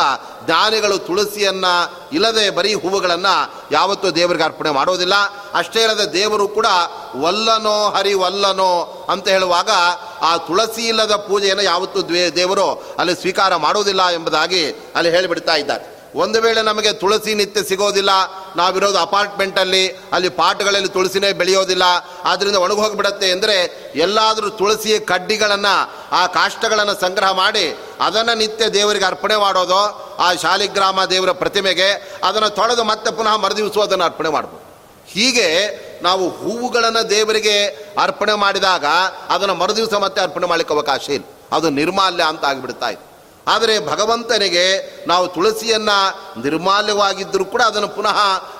ಜ್ಞಾನಿಗಳು ತುಳಸಿಯನ್ನು ಇಲ್ಲದೆ ಬರೀ ಹೂವುಗಳನ್ನು ಯಾವತ್ತೂ ದೇವರಿಗೆ ಅರ್ಪಣೆ ಮಾಡೋದಿಲ್ಲ. ಅಷ್ಟೇ ಇಲ್ಲದೆ ದೇವರು ಕೂಡ ವಲ್ಲನೋ ಹರಿ ವಲ್ಲನೋ ಅಂತ ಹೇಳುವಾಗ ಆ ತುಳಸಿ ಇಲ್ಲದ ಪೂಜೆಯನ್ನು ಯಾವತ್ತೂ ದ್ವೇ ದೇವರು ಅಲ್ಲಿ ಸ್ವೀಕಾರ ಮಾಡೋದಿಲ್ಲ ಎಂಬುದಾಗಿ ಅಲ್ಲಿ ಹೇಳಿಬಿಡ್ತಾ ಇದ್ದಾರೆ. ಒಂದು ವೇಳೆ ನಮಗೆ ತುಳಸಿ ನಿತ್ಯ ಸಿಗೋದಿಲ್ಲ, ನಾವಿರೋದು ಅಪಾರ್ಟ್ಮೆಂಟಲ್ಲಿ, ಅಲ್ಲಿ ಪಾಟ್ಗಳಲ್ಲಿ ತುಳಸಿನೇ ಬೆಳೆಯೋದಿಲ್ಲ ಆದ್ದರಿಂದ ಒಣಗೋಗಿಬಿಡತ್ತೆ ಅಂದರೆ ಎಲ್ಲಾದರೂ ತುಳಸಿಯ ಕಡ್ಡಿಗಳನ್ನು, ಆ ಕಾಷ್ಟಗಳನ್ನು ಸಂಗ್ರಹ ಮಾಡಿ ಅದನ್ನು ನಿತ್ಯ ದೇವರಿಗೆ ಅರ್ಪಣೆ ಮಾಡೋದು, ಆ ಶಾಲಿಗ್ರಾಮ ದೇವರ ಪ್ರತಿಮೆಗೆ ಅದನ್ನು ತೊಳೆದು ಮತ್ತೆ ಪುನಃ ಮರುದಿವಸ ಅರ್ಪಣೆ ಮಾಡ್ಬೋದು. ಹೀಗೆ ನಾವು ಹೂವುಗಳನ್ನು ದೇವರಿಗೆ ಅರ್ಪಣೆ ಮಾಡಿದಾಗ ಅದನ್ನು ಮರುದಿವಸ ಮತ್ತೆ ಅರ್ಪಣೆ ಮಾಡಲಿಕ್ಕೆ ಅವಕಾಶ ಇಲ್ಲ. ಅದು ನಿರ್ಮಾಲ್ಯ ಅಂತ ಆಗಿಬಿಡ್ತಾ ಇತ್ತು ಆದರೆ ಭಗವಂತನಿಗೆ ನಾವು ತುಳಸಿಯನ್ನು ನಿರ್ಮಾಲ್ಯವಾಗಿದ್ದರೂ ಕೂಡ ಅದನ್ನು ಪುನಃ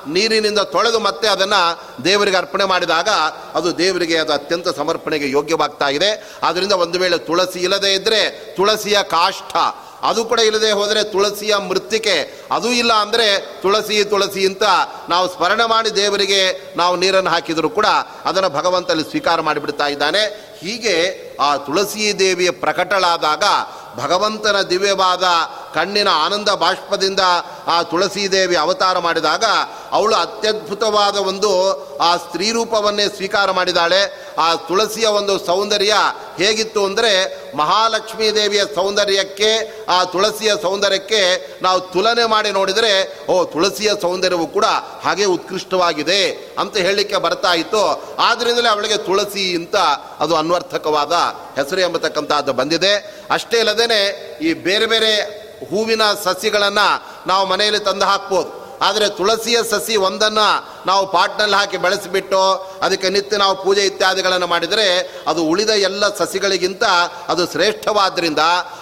ನೀರಿನಿಂದ ತೊಳೆದು ಮತ್ತೆ ಅದನ್ನು ದೇವರಿಗೆ ಅರ್ಪಣೆ ಮಾಡಿದಾಗ ಅದು ದೇವರಿಗೆ ಅದು ಅತ್ಯಂತ ಸಮರ್ಪಣೆಗೆ ಯೋಗ್ಯವಾಗ್ತಾ ಇದೆ. ಆದ್ದರಿಂದ ಒಂದು ವೇಳೆ ತುಳಸಿ ಇಲ್ಲದೇ ಇದ್ದರೆ ತುಳಸಿಯ ಕಾಷ್ಠ, ಅದು ಕೂಡ ಇಲ್ಲದೆ ಹೋದರೆ ತುಳಸಿಯ ಮೃತ್ತಿಕೆ ಅದು ಇಲ್ಲ ಅಂದರೆ ತುಳಸಿ ತುಳಸಿ ಅಂತ ನಾವು ಸ್ಮರಣೆ ಮಾಡಿ ದೇವರಿಗೆ ನಾವು ನೀರನ್ನು ಹಾಕಿದರೂ ಕೂಡ ಅದನ್ನು ಭಗವಂತಲ್ಲಿ ಸ್ವೀಕಾರ ಮಾಡಿಬಿಡ್ತಾ ಇದ್ದಾನೆ. ಹೀಗೆ ಆ ತುಳಸಿ ದೇವಿಯ ಪ್ರಕಟಳಾದಾಗ ಭಗವಂತನ ದಿವ್ಯವಾದ ಕಣ್ಣಿನ ಆನಂದ ಬಾಷ್ಪದಿಂದ ಆ ತುಳಸೀದೇವಿ ಅವತಾರ ಮಾಡಿದಾಗ ಅವಳು ಅತ್ಯದ್ಭುತವಾದ ಒಂದು ಆ ಸ್ತ್ರೀ ರೂಪವನ್ನೇ ಸ್ವೀಕಾರ ಮಾಡಿದಾಳೆ. ಆ ತುಳಸಿಯ ಒಂದು ಸೌಂದರ್ಯ ಹೇಗಿತ್ತು ಅಂದರೆ ಮಹಾಲಕ್ಷ್ಮೀ ದೇವಿಯ ಸೌಂದರ್ಯಕ್ಕೆ, ಆ ತುಳಸಿಯ ಸೌಂದರ್ಯಕ್ಕೆ ನಾವು ತುಲನೆ ಮಾಡಿ ನೋಡಿದರೆ, ಓ, ತುಳಸಿಯ ಸೌಂದರ್ಯವು ಕೂಡ ಹಾಗೆ ಉತ್ಕೃಷ್ಟವಾಗಿದೆ ಅಂತ ಹೇಳಲಿಕ್ಕೆ ಬರ್ತಾ ಇತ್ತು. ಆದ್ದರಿಂದಲೇ ಅವಳಿಗೆ ತುಳಸಿ ಅಂತ ಅದು ಅನ್ವರ್ಥಕವಾದ ಹೆಸರು ಎಂಬತಕ್ಕಂಥದ್ದು ಬಂದಿದೆ. ಅಷ್ಟೇ ಅಲ್ಲದೇ ಈ ಬೇರೆ ಬೇರೆ ಹೂವಿನ ಸಸಿಗಳನ್ನು ನಾವು ಮನೆಯಲ್ಲಿ ತಂದು ಹಾಕ್ಬೋದು. ಆದರೆ ತುಳಸಿಯ ಸಸಿ ಒಂದನ್ನು ನಾವು ಪಾಟ್ನಲ್ಲಿ ಹಾಕಿ ಬೆಳೆಸಿಬಿಟ್ಟು ಅದಕ್ಕೆ ನಿತ್ಯ ನಾವು ಪೂಜೆ ಇತ್ಯಾದಿಗಳನ್ನು ಮಾಡಿದರೆ ಅದು ಉಳಿದ ಎಲ್ಲ ಸಸಿಗಳಿಗಿಂತ ಅದು ಶ್ರೇಷ್ಠವಾದ್ದರಿಂದ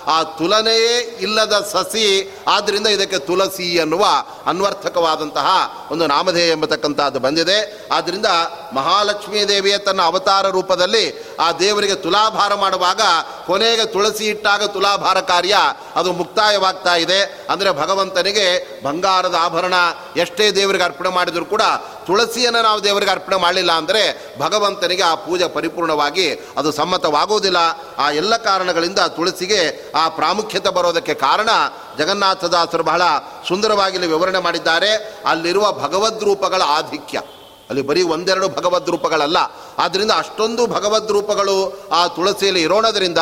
ಆ ತುಲನೆಯೇ ಇಲ್ಲದ ಸಸಿ ಆದ್ದರಿಂದ ಇದಕ್ಕೆ ತುಳಸಿ ಅನ್ನುವ ಅನ್ವರ್ಥಕವಾದಂತಹ ಒಂದು ನಾಮಧೇಯ ಎಂಬತಕ್ಕಂಥದ್ದು ಬಂದಿದೆ. ಆದ್ದರಿಂದ ಮಹಾಲಕ್ಷ್ಮೀ ದೇವಿಯ ತನ್ನ ಅವತಾರ ರೂಪದಲ್ಲಿ ಆ ದೇವರಿಗೆ ತುಲಾಭಾರ ಮಾಡುವಾಗ ಕೊನೆಗೆ ತುಳಸಿ ಇಟ್ಟಾಗ ತುಲಾಭಾರ ಕಾರ್ಯ ಅದು ಮುಕ್ತಾಯವಾಗ್ತಾ ಇದೆ. ಅಂದರೆ ಭಗವಂತನಿಗೆ ಬಂಗಾರದ ಆಭರಣ ಎಷ್ಟೇ ದೇವರಿಗೆ ಅರ್ಪಣೆ ಮಾಡಿದರೂ ಕೂಡ ತುಳಸಿಯನ್ನು ನಾವು ದೇವರಿಗೆ ಅರ್ಪಣೆ ಮಾಡಲಿಲ್ಲ ಅಂದರೆ ಭಗವಂತನಿಗೆ ಆ ಪೂಜೆ ಪರಿಪೂರ್ಣವಾಗಿ ಅದು ಸಮ್ಮತವಾಗುವುದಿಲ್ಲ ಆ ಎಲ್ಲ ಕಾರಣಗಳಿಂದ ತುಳಸಿಗೆ ಆ ಪ್ರಾಮುಖ್ಯತೆ ಬರೋದಕ್ಕೆ ಕಾರಣ ಜಗನ್ನಾಥದಾಸರು ಬಹಳ ಸುಂದರವಾಗಿ ಇಲ್ಲಿ ವಿವರಣೆ ಮಾಡಿದ್ದಾರೆ. ಅಲ್ಲಿರುವ ಭಗವದ್ ರೂಪಗಳ ಆಧಿಕ್ಯ. ಅಲ್ಲಿ ಬರೀ ಒಂದೆರಡು ಭಗವದ್ ರೂಪಗಳಲ್ಲ. ಆದ್ದರಿಂದ ಅಷ್ಟೊಂದು ಭಗವದ್ ರೂಪಗಳು ಆ ತುಳಸಿಯಲ್ಲಿ ಇರೋಣದ್ರಿಂದ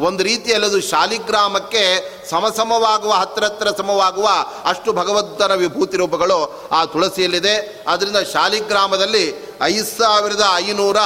ಒಂದು ರೀತಿಯಲ್ಲದು ಶಾಲಿಗ್ರಾಮಕ್ಕೆ ಸಮಸಮವಾಗುವ ಹತ್ತಿರ ಹತ್ತಿರ ಸಮವಾಗುವ ಅಷ್ಟು ಭಗವಂತನ ವಿಭೂತಿ ರೂಪಗಳು ಆ ತುಳಸಿಯಲ್ಲಿದೆ. ಆದ್ದರಿಂದ ಶಾಲಿಗ್ರಾಮದಲ್ಲಿ ಐದು ಸಾವಿರದ ಐನೂರ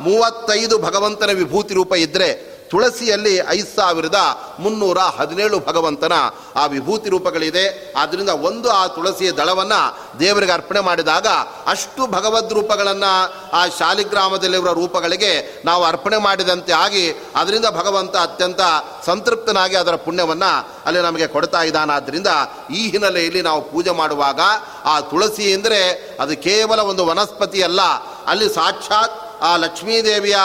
ಮೂವತ್ತೈದು ಭಗವಂತನ ವಿಭೂತಿ ರೂಪ ಇದ್ದರೆ ತುಳಸಿಯಲ್ಲಿ ಐದು ಸಾವಿರದ ಮುನ್ನೂರ ಹದಿನೇಳು ಭಗವಂತನ ಆ ವಿಭೂತಿ ರೂಪಗಳಿದೆ. ಆದ್ದರಿಂದ ಒಂದು ಆ ತುಳಸಿಯ ದಳವನ್ನು ದೇವರಿಗೆ ಅರ್ಪಣೆ ಮಾಡಿದಾಗ ಅಷ್ಟು ಭಗವದ್ ರೂಪಗಳನ್ನು ಆ ಶಾಲಿಗ್ರಾಮದಲ್ಲಿರುವ ರೂಪಗಳಿಗೆ ನಾವು ಅರ್ಪಣೆ ಮಾಡಿದಂತೆ ಆಗಿ ಅದರಿಂದ ಭಗವಂತ ಅತ್ಯಂತ ಸಂತೃಪ್ತನಾಗಿ ಅದರ ಪುಣ್ಯವನ್ನು ಅಲ್ಲಿ ನಮಗೆ ಕೊಡ್ತಾ ಇದ್ದಾನಾದ್ದರಿಂದ ಈ ಹಿನ್ನೆಲೆಯಲ್ಲಿ ನಾವು ಪೂಜೆ ಮಾಡುವಾಗ ಆ ತುಳಸಿ ಎಂದರೆ ಅದು ಕೇವಲ ಒಂದು ವನಸ್ಪತಿ ಅಲ್ಲ, ಅಲ್ಲಿ ಸಾಕ್ಷಾತ್ ಆ ಲಕ್ಷ್ಮೀದೇವಿಯ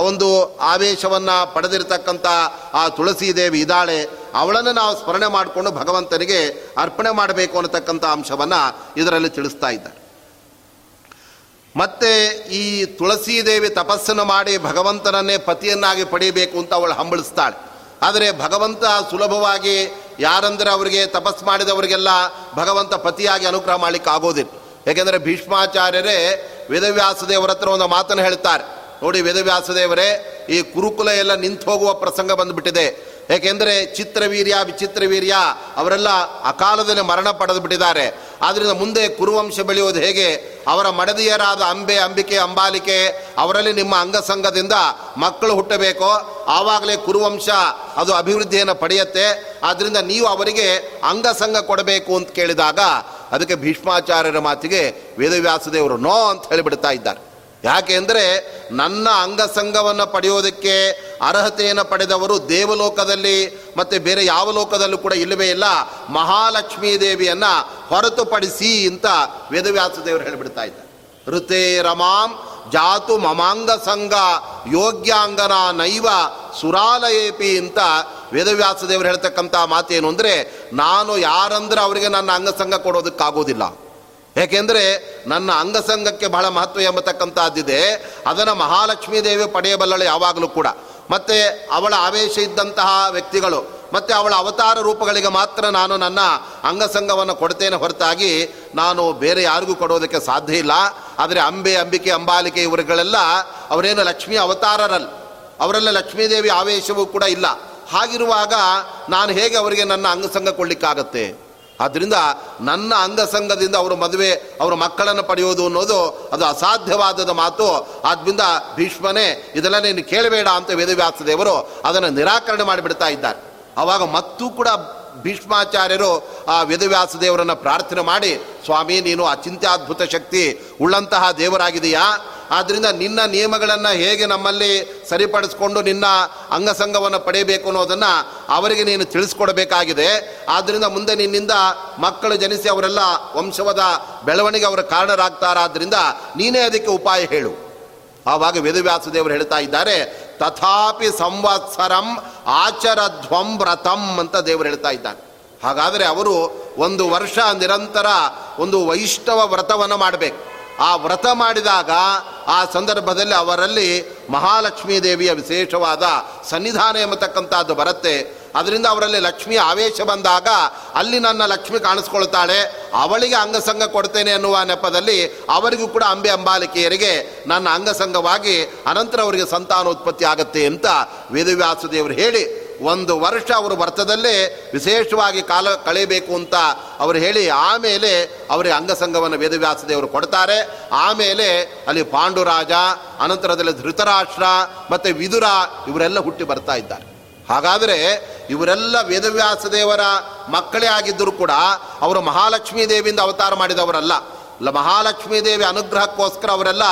ಒಂದು ಆವೇಶವನ್ನು ಪಡೆದಿರತಕ್ಕಂಥ ಆ ತುಳಸೀದೇವಿ ಇದ್ದಾಳೆ. ಅವಳನ್ನು ನಾವು ಸ್ಮರಣೆ ಮಾಡಿಕೊಂಡು ಭಗವಂತನಿಗೆ ಅರ್ಪಣೆ ಮಾಡಬೇಕು ಅನ್ನತಕ್ಕಂಥ ಅಂಶವನ್ನು ಇದರಲ್ಲಿ ತಿಳಿಸ್ತಾ ಇದ್ದಾರೆ ಮತ್ತೆ ಈ ತುಳಸೀದೇವಿ ತಪಸ್ಸನ್ನು ಮಾಡಿ ಭಗವಂತನನ್ನೇ ಪತಿಯನ್ನಾಗಿ ಪಡೆಯಬೇಕು ಅಂತ ಅವಳು ಹಂಬಳಿಸ್ತಾಳೆ. ಆದರೆ ಭಗವಂತ ಸುಲಭವಾಗಿ ಯಾರಂದರೆ ಅವರಿಗೆ ತಪಸ್ಸು ಮಾಡಿದವರಿಗೆಲ್ಲ ಭಗವಂತ ಪತಿಯಾಗಿ ಅನುಗ್ರಹ ಮಾಡಲಿಕ್ಕೆ ಆಗೋದಿಲ್ಲ. ಏಕೆಂದರೆ ಭೀಷ್ಮಾಚಾರ್ಯರೇ ವೇದವ್ಯಾಸದೇವರ ಹತ್ರ ಒಂದು ಮಾತನ್ನು ಹೇಳ್ತಾರೆ. ನೋಡಿ ವೇದವ್ಯಾಸದೇವರೇ, ಈ ಕುರುಕುಲ ಎಲ್ಲ ನಿಂತು ಹೋಗುವ ಪ್ರಸಂಗ ಬಂದುಬಿಟ್ಟಿದೆ. ಏಕೆಂದರೆ ಚಿತ್ರವೀರ್ಯ, ವಿಚಿತ್ರವೀರ್ಯ ಅವರೆಲ್ಲ ಅಕಾಲದಲ್ಲಿ ಮರಣ ಪಡೆದು ಬಿಟ್ಟಿದ್ದಾರೆ ಆದ್ದರಿಂದ ಮುಂದೆ ಕುರುವಂಶ ಬೆಳೆಯೋದು ಹೇಗೆ? ಅವರ ಮಡದಿಯರಾದ ಅಂಬೆ, ಅಂಬಿಕೆ, ಅಂಬಾಲಿಕೆ ಅವರಲ್ಲಿ ನಿಮ್ಮ ಅಂಗಸಂಗದಿಂದ ಮಕ್ಕಳು ಹುಟ್ಟಬೇಕೋ. ಆವಾಗಲೇ ಕುರುವಂಶ ಅದು ಅಭಿವೃದ್ಧಿಯನ್ನು ಪಡೆಯುತ್ತೆ. ಆದ್ದರಿಂದ ನೀವು ಅವರಿಗೆ ಅಂಗಸಂಗ ಕೊಡಬೇಕು ಅಂತ ಕೇಳಿದಾಗ ಅದಕ್ಕೆ ಭೀಷ್ಮಾಚಾರ್ಯರ ಮಾತಿಗೆ ವೇದವ್ಯಾಸದೇವರು ನೋ ಅಂತ ಹೇಳಿಬಿಡ್ತಾ ಇದ್ದಾರೆ. ಯಾಕೆ ಅಂದರೆ ನನ್ನ ಅಂಗಸಂಗವನ್ನು ಪಡೆಯೋದಕ್ಕೆ ಅರ್ಹತೆಯನ್ನು ಪಡೆದವರು ದೇವಲೋಕದಲ್ಲಿ ಮತ್ತು ಬೇರೆ ಯಾವ ಲೋಕದಲ್ಲೂ ಕೂಡ ಇಲ್ಲವೇ ಇಲ್ಲ, ಮಹಾಲಕ್ಷ್ಮೀ ದೇವಿಯನ್ನು ಹೊರತುಪಡಿಸಿ ಅಂತ ವೇದವ್ಯಾಸ ದೇವರು ಹೇಳಿಬಿಡ್ತಾ ಇದ್ದಾರೆ. ಋತೆ ರಮಾಂ ಜಾತು ಮಮಾಂಗ ಸಂಘ ಯೋಗ್ಯಾಂಗನ ನೈವ ಸುರಾಲಯೇಪಿ ಅಂತ ವೇದವ್ಯಾಸ ದೇವರು ಹೇಳ್ತಕ್ಕಂಥ ಮಾತೇನು ಅಂದರೆ, ನಾನು ಯಾರಂದ್ರೆ ಅವರಿಗೆ ನನ್ನ ಅಂಗಸಂಗ ಕೊಡೋದಕ್ಕಾಗೋದಿಲ್ಲ. ಏಕೆಂದರೆ ನನ್ನ ಅಂಗಸಂಗಕ್ಕೆ ಬಹಳ ಮಹತ್ವ ಎಂಬತಕ್ಕಂಥದ್ದಿದೆ. ಅದನ್ನು ಮಹಾಲಕ್ಷ್ಮೀ ದೇವಿ ಪಡೆಯಬಲ್ಲಳು ಯಾವಾಗಲೂ ಕೂಡ. ಮತ್ತು ಅವಳ ಆವೇಶ ಇದ್ದಂತಹ ವ್ಯಕ್ತಿಗಳು, ಮತ್ತು ಅವಳ ಅವತಾರ ರೂಪಗಳಿಗೆ ಮಾತ್ರ ನಾನು ನನ್ನ ಅಂಗಸಂಗವನ್ನು ಕೊಡ್ತೇನೆ ಹೊರತಾಗಿ ನಾನು ಬೇರೆ ಯಾರಿಗೂ ಕೊಡೋದಕ್ಕೆ ಸಾಧ್ಯ ಇಲ್ಲ. ಆದರೆ ಅಂಬೆ, ಅಂಬಿಕೆ, ಅಂಬಾಲಿಕೆ ಇವರುಗಳೆಲ್ಲ ಅವರೇನು ಲಕ್ಷ್ಮೀ ಅವತಾರರಲ್ಲ ಅವರೆಲ್ಲ ಲಕ್ಷ್ಮೀದೇವಿ ಆವೇಶವೂ ಕೂಡ ಇಲ್ಲ. ಹಾಗಿರುವಾಗ ನಾನು ಹೇಗೆ ಅವರಿಗೆ ನನ್ನ ಅಂಗಸಂಗ ಕೊಡಲಿಕ್ಕಾಗತ್ತೆ? ಆದ್ದರಿಂದ ನನ್ನ ಅಂಗಸಂಗದಿಂದ ಅವರು ಮದುವೆ, ಅವರ ಮಕ್ಕಳನ್ನು ಪಡೆಯೋದು ಅನ್ನೋದು ಅದು ಅಸಾಧ್ಯವಾದದ ಮಾತು. ಆದ್ದರಿಂದ ಭೀಷ್ಮನೇ ಇದೆಲ್ಲ ನೀನು ಕೇಳಬೇಡ ಅಂತ ವೇದವ್ಯಾಸ ದೇವರು ಅದನ್ನು ನಿರಾಕರಣೆ ಮಾಡಿಬಿಡ್ತಾ ಇದ್ದಾರೆ. ಆವಾಗ ಮತ್ತೂ ಕೂಡ ಭೀಷ್ಮಾಚಾರ್ಯರು ಆ ವೇದವ್ಯಾಸ ದೇವರನ್ನು ಪ್ರಾರ್ಥನೆ ಮಾಡಿ, ಸ್ವಾಮಿ, ನೀನು ಅಚಿಂತ್ಯಾದ್ಭುತ ಶಕ್ತಿ ಉಳ್ಳಂತಹ ದೇವರಾಗಿದೆಯಾ? ಆದ್ದರಿಂದ ನಿನ್ನ ನಿಯಮಗಳನ್ನು ಹೇಗೆ ನಮ್ಮಲ್ಲಿ ಸರಿಪಡಿಸ್ಕೊಂಡು ನಿನ್ನ ಅಂಗಸಂಗವನ್ನು ಪಡೆಯಬೇಕು ಅನ್ನೋದನ್ನು ಅವರಿಗೆ ನೀನು ತಿಳಿಸ್ಕೊಡಬೇಕಾಗಿದೆ. ಆದ್ದರಿಂದ ಮುಂದೆ ನಿನ್ನಿಂದ ಮಕ್ಕಳು ಜನಿಸಿ ಅವರೆಲ್ಲ ವಂಶವದ ಬೆಳವಣಿಗೆ ಅವರ ಕಾರಣರಾಗ್ತಾರಾದ್ದರಿಂದ ನೀನೇ ಅದಕ್ಕೆ ಉಪಾಯ ಹೇಳು. ಆವಾಗ ವೇದವ್ಯಾಸ ದೇವರು ಹೇಳ್ತಾ ಇದ್ದಾರೆ, ತಥಾಪಿ ಸಂವತ್ಸರಂ ಆಚರಧ್ವಂ ವ್ರತಂ ಅಂತ ದೇವರು ಹೇಳ್ತಾ ಇದ್ದಾರೆ. ಹಾಗಾದರೆ ಅವರು ಒಂದು ವರ್ಷ ನಿರಂತರ ಒಂದು ವೈಷ್ಣವ ವ್ರತವನ್ನು ಮಾಡಬೇಕು. ಆ ವ್ರತ ಮಾಡಿದಾಗ ಆ ಸಂದರ್ಭದಲ್ಲಿ ಅವರಲ್ಲಿ ಮಹಾಲಕ್ಷ್ಮೀ ದೇವಿಯ ವಿಶೇಷವಾದ ಸನ್ನಿಧಾನ ಎಂಬತಕ್ಕಂಥದ್ದು ಬರುತ್ತೆ. ಅದರಿಂದ ಅವರಲ್ಲಿ ಲಕ್ಷ್ಮಿ ಆವೇಶ ಬಂದಾಗ ಅಲ್ಲಿ ನನ್ನ ಲಕ್ಷ್ಮಿ ಕಾಣಿಸ್ಕೊಳ್ತಾಳೆ, ಅವಳಿಗೆ ಅಂಗಸಂಗ ಕೊಡ್ತೇನೆ ಅನ್ನುವ ನೆಪದಲ್ಲಿ ಅವರಿಗೂ ಕೂಡ ಅಂಬೆ ಅಂಬಾಲಿಕೆಯರಿಗೆ ನನ್ನ ಅಂಗಸಂಗವಾಗಿ ಅನಂತರ ಅವರಿಗೆ ಸಂತಾನೋತ್ಪತ್ತಿ ಆಗುತ್ತೆ ಅಂತ ವೇದವ್ಯಾಸ ದೇವರು ಹೇಳಿ ಒಂದು ವರ್ಷ ಅವರು ವ್ರತದಲ್ಲೇ ವಿಶೇಷವಾಗಿ ಕಾಲ ಕಳೆಯಬೇಕು ಅಂತ ಅವರು ಹೇಳಿ ಆಮೇಲೆ ಅವರಿಗೆ ಅಂಗಸಂಗವನ್ನು ವೇದವ್ಯಾಸ ದೇವರು ಕೊಡ್ತಾರೆ. ಆಮೇಲೆ ಅಲ್ಲಿ ಪಾಂಡುರಾಜ, ಅನಂತರದಲ್ಲಿ ಧೃತರಾಷ್ಟ್ರ ಮತ್ತು ವಿದುರ ಇವರೆಲ್ಲ ಹುಟ್ಟಿ ಬರ್ತಾ ಇದ್ದಾರೆ. ಹಾಗಾದರೆ ಇವರೆಲ್ಲ ವೇದವ್ಯಾಸ ದೇವರ ಮಕ್ಕಳೇ ಆಗಿದ್ದರೂ ಕೂಡ ಅವರು ಮಹಾಲಕ್ಷ್ಮೀ ದೇವಿಯಿಂದ ಅವತಾರ ಮಾಡಿದವರಲ್ಲ. ಲ ಮಹಾಲಕ್ಷ್ಮೀ ದೇವಿ ಅನುಗ್ರಹಕ್ಕೋಸ್ಕರ ಅವರೆಲ್ಲ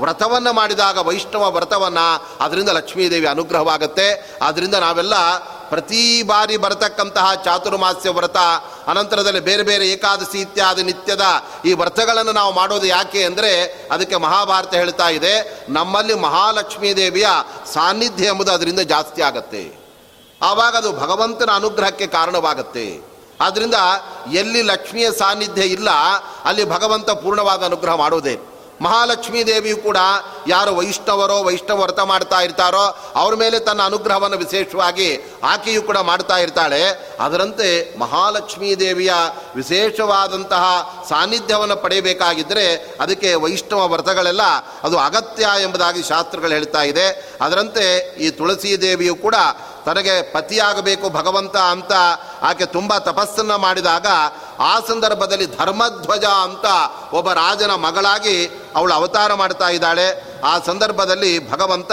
ವ್ರತವನ್ನು ಮಾಡಿದಾಗ, ವೈಷ್ಣವ ವ್ರತವನ್ನು, ಅದರಿಂದ ಲಕ್ಷ್ಮೀದೇವಿ ಅನುಗ್ರಹವಾಗುತ್ತೆ. ಆದ್ದರಿಂದ ನಾವೆಲ್ಲ ಪ್ರತಿ ಬಾರಿ ಬರತಕ್ಕಂತಹ ಚಾತುರ್ಮಾಸ್ಯ ವ್ರತ, ಅನಂತರದಲ್ಲಿ ಬೇರೆ ಬೇರೆ ಏಕಾದಶಿ ಇತ್ಯಾದಿ ನಿತ್ಯದ ಈ ವ್ರತಗಳನ್ನು ನಾವು ಮಾಡೋದು ಯಾಕೆ ಅಂದರೆ, ಅದಕ್ಕೆ ಮಹಾಭಾರತ ಹೇಳ್ತಾ ಇದೆ, ನಮ್ಮಲ್ಲಿ ಮಹಾಲಕ್ಷ್ಮೀ ದೇವಿಯ ಸಾನ್ನಿಧ್ಯ ಎಂಬುದು ಅದರಿಂದ ಜಾಸ್ತಿ ಆಗತ್ತೆ. ಆವಾಗ ಅದು ಭಗವಂತನ ಅನುಗ್ರಹಕ್ಕೆ ಕಾರಣವಾಗುತ್ತೆ. ಆದ್ದರಿಂದ ಎಲ್ಲಿ ಲಕ್ಷ್ಮಿಯ ಸಾನ್ನಿಧ್ಯ ಇಲ್ಲ, ಅಲ್ಲಿ ಭಗವಂತ ಪೂರ್ಣವಾದ ಅನುಗ್ರಹ ಮಾಡೋದೇ. ಮಹಾಲಕ್ಷ್ಮೀ ದೇವಿಯು ಕೂಡ ಯಾರು ವೈಷ್ಣವರೋ ವೈಷ್ಣವ ವ್ರತ ಮಾಡ್ತಾ ಇರ್ತಾರೋ, ಅವ್ರ ಮೇಲೆ ತನ್ನ ಅನುಗ್ರಹವನ್ನು ವಿಶೇಷವಾಗಿ ಆಕೆಯು ಕೂಡ ಮಾಡ್ತಾ ಇರ್ತಾಳೆ. ಅದರಂತೆ ಮಹಾಲಕ್ಷ್ಮೀ ದೇವಿಯ ವಿಶೇಷವಾದಂತಹ ಸಾನ್ನಿಧ್ಯವನ್ನು ಪಡೆಯಬೇಕಾಗಿದ್ದರೆ ಅದಕ್ಕೆ ವೈಷ್ಣವ ವ್ರತಗಳೆಲ್ಲ ಅದು ಅಗತ್ಯ ಎಂಬುದಾಗಿ ಶಾಸ್ತ್ರಗಳು ಹೇಳ್ತಾ ಇದೆ. ಅದರಂತೆ ಈ ತುಳಸಿ ದೇವಿಯು ಕೂಡ ತನಗೆ ಪತಿಯಾಗಬೇಕು ಭಗವಂತ ಅಂತ ಆಕೆ ತುಂಬ ತಪಸ್ಸನ್ನು ಮಾಡಿದಾಗ ಆ ಸಂದರ್ಭದಲ್ಲಿ ಧರ್ಮಧ್ವಜ ಅಂತ ಒಬ್ಬ ರಾಜನ ಮಗಳಾಗಿ ಅವಳು ಅವತಾರ ಮಾಡ್ತಾ ಇದ್ದಾಳೆ. ಆ ಸಂದರ್ಭದಲ್ಲಿ ಭಗವಂತ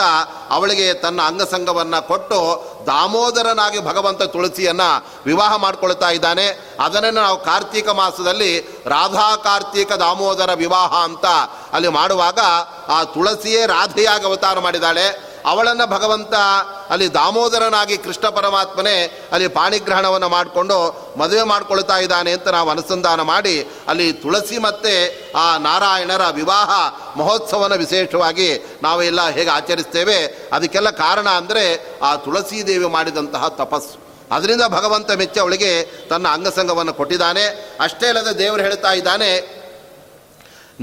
ಅವಳಿಗೆ ತನ್ನ ಅಂಗಸಂಗವನ್ನು ಕೊಟ್ಟು ದಾಮೋದರನಾಗಿ ಭಗವಂತ ತುಳಸಿಯನ್ನು ವಿವಾಹ ಮಾಡಿಕೊಳ್ತಾ ಇದ್ದಾನೆ. ಅದನ್ನು ನಾವು ಕಾರ್ತೀಕ ಮಾಸದಲ್ಲಿ ರಾಧಾ ಕಾರ್ತೀಕ ದಾಮೋದರ ವಿವಾಹ ಅಂತ ಅಲ್ಲಿ ಮಾಡುವಾಗ ಆ ತುಳಸಿಯೇ ರಾಧೆಯಾಗಿ ಅವತಾರ ಮಾಡಿದ್ದಾಳೆ. ಅವಳನ್ನು ಭಗವಂತ ಅಲ್ಲಿ ದಾಮೋದರನಾಗಿ ಕೃಷ್ಣ ಪರಮಾತ್ಮನೇ ಅಲ್ಲಿ ಪಾಣಿಗ್ರಹಣವನ್ನು ಮಾಡಿಕೊಂಡು ಮದುವೆ ಮಾಡಿಕೊಳ್ತಾ ಇದ್ದಾನೆ ಅಂತ ನಾವು ಅನುಸಂಧಾನ ಮಾಡಿ ಅಲ್ಲಿ ತುಳಸಿ ಮತ್ತು ಆ ನಾರಾಯಣರ ವಿವಾಹ ಮಹೋತ್ಸವನ ವಿಶೇಷವಾಗಿ ನಾವೆಲ್ಲ ಹೇಗೆ ಆಚರಿಸ್ತೇವೆ, ಅದಕ್ಕೆಲ್ಲ ಕಾರಣ ಅಂದರೆ ಆ ತುಳಸಿ ದೇವಿ ಮಾಡಿದಂತಹ ತಪಸ್ಸು. ಅದರಿಂದ ಭಗವಂತ ಮೆಚ್ಚಿ ಅವಳಿಗೆ ತನ್ನ ಅಂಗಸಂಗವನ್ನು ಕೊಟ್ಟಿದ್ದಾನೆ. ಅಷ್ಟೇ ಅಲ್ಲದೆ ದೇವರು ಹೇಳ್ತಾ ಇದ್ದಾನೆ,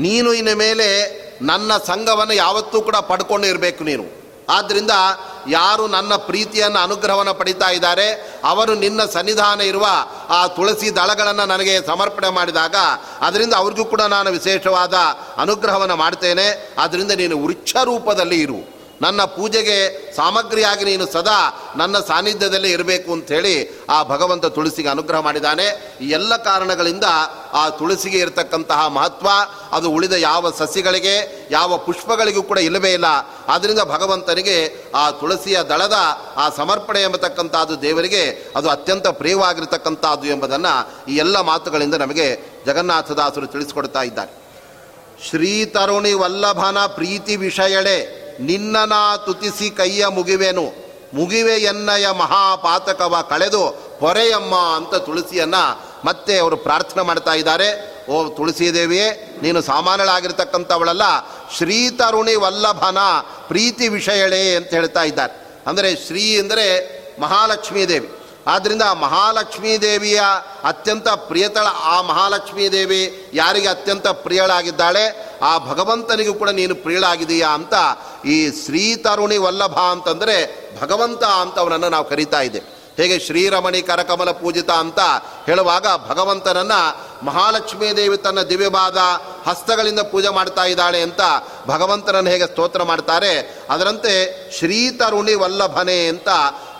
ನೀನು ಇನ್ನು ಮೇಲೆ ನನ್ನ ಸಂಘವನ್ನು ಯಾವತ್ತೂ ಕೂಡ ಪಡ್ಕೊಂಡು ಇರಬೇಕು ನೀನು. ಆದ್ದರಿಂದ ಯಾರು ನನ್ನ ಪ್ರೀತಿಯನ್ನು ಅನುಗ್ರಹವನ್ನು ಪಡಿತಾ ಇದ್ದಾರೆ, ಅವರು ನಿನ್ನ ಸನ್ನಿಧಾನ ಇರುವ ಆ ತುಳಸಿ ದಳಗಳನ್ನು ನನಗೆ ಸಮರ್ಪಣೆ ಮಾಡಿದಾಗ, ಅದರಿಂದ ಅವ್ರಿಗೂ ಕೂಡ ನಾನು ವಿಶೇಷವಾದ ಅನುಗ್ರಹವನ್ನು ಮಾಡ್ತೇನೆ. ಆದ್ದರಿಂದ ನೀನು ವೃಕ್ಷ ರೂಪದಲ್ಲಿ ಇರು. ನನ್ನ ಪೂಜೆಗೆ ಸಾಮಗ್ರಿಯಾಗಿ ನೀನು ಸದಾ ನನ್ನ ಸಾನ್ನಿಧ್ಯದಲ್ಲಿ ಇರಬೇಕು ಅಂಥೇಳಿ ಆ ಭಗವಂತ ತುಳಸಿಗೆ ಅನುಗ್ರಹ ಮಾಡಿದ್ದಾನೆ. ಎಲ್ಲ ಕಾರಣಗಳಿಂದ ಆ ತುಳಸಿಗೆ ಇರತಕ್ಕಂತಹ ಮಹತ್ವ, ಅದು ಉಳಿದ ಯಾವ ಸಸಿಗಳಿಗೆ, ಯಾವ ಪುಷ್ಪಗಳಿಗೂ ಕೂಡ ಇಲ್ಲವೇ ಇಲ್ಲ. ಆದ್ದರಿಂದ ಭಗವಂತನಿಗೆ ಆ ತುಳಸಿಯ ದಳದ ಆ ಸಮರ್ಪಣೆ ಎಂಬತಕ್ಕಂಥದ್ದು ದೇವರಿಗೆ ಅದು ಅತ್ಯಂತ ಪ್ರಿಯವಾಗಿರತಕ್ಕಂಥದ್ದು ಎಂಬುದನ್ನು ಈ ಎಲ್ಲ ಮಾತುಗಳಿಂದ ನಮಗೆ ಜಗನ್ನಾಥದಾಸರು ತಿಳಿಸಿಕೊಡ್ತಾ ಇದ್ದಾರೆ. ಶ್ರೀ ತರುಣಿ ವಲ್ಲಭನ ಪ್ರೀತಿ ವಿಷಯಳೆ ನಾ ತುತಿಸಿ ಕೈಯ ಮುಗಿವೆನು. ಮುಗಿವೆ ಎನ್ನಯ ಮಹಾಪಾತಕವ ಕಳೆದು ಪೊರೆಯಮ್ಮ ಅಂತ ತುಳಸಿಯನ್ನ ಮತ್ತೆ ಅವರು ಪ್ರಾರ್ಥನೆ ಮಾಡ್ತಾ ಇದ್ದಾರೆ. ಓ ತುಳಸಿ ದೇವಿಯೇ, ನೀನು ಸಾಮಾನ್ಯಳಾಗಿರ್ತಕ್ಕಂಥವಳಲ್ಲ, ಶ್ರೀತರುಣಿ ವಲ್ಲಭನ ಪ್ರೀತಿ ವಿಷಯಳೇ ಅಂತ ಹೇಳ್ತಾ ಇದ್ದಾರೆ. ಅಂದರೆ ಶ್ರೀ ಅಂದರೆ ಮಹಾಲಕ್ಷ್ಮೀ ದೇವಿ. ಆದ್ದರಿಂದ ಮಹಾಲಕ್ಷ್ಮೀ ದೇವಿಯ ಅತ್ಯಂತ ಪ್ರಿಯತಳ ಆ ಮಹಾಲಕ್ಷ್ಮೀ ದೇವಿ ಯಾರಿಗೆ ಅತ್ಯಂತ ಪ್ರಿಯಳಾಗಿದ್ದಾಳೆ? ಆ ಭಗವಂತನಿಗೂ ಕೂಡ ನೀನು ಪ್ರಿಯಳಾಗಿದೆಯಾ ಅಂತ ಈ ಶ್ರೀ ತರುಣಿ ವಲ್ಲಭ ಅಂತಂದರೆ ಭಗವಂತ ಅಂತ ಅವನನ್ನು ನಾವು ಕರಿತಾ ಇದ್ದೇವೆ ಹೇಗೆ ಶ್ರೀರಮಣಿ ಕರಕಮಲ ಪೂಜಿತ ಅಂತ ಹೇಳುವಾಗ ಭಗವಂತನನ್ನು ಮಹಾಲಕ್ಷ್ಮೀ ದೇವಿ ತನ್ನ ದಿವ್ಯವಾದ ಹಸ್ತಗಳಿಂದ ಪೂಜೆ ಮಾಡ್ತಾ ಇದ್ದಾಳೆ ಅಂತ ಭಗವಂತನನ್ನು ಹೇಗೆ ಸ್ತೋತ್ರ ಮಾಡ್ತಾರೆ? ಅದರಂತೆ ಶ್ರೀತರುಣಿ ವಲ್ಲಭನೆ ಅಂತ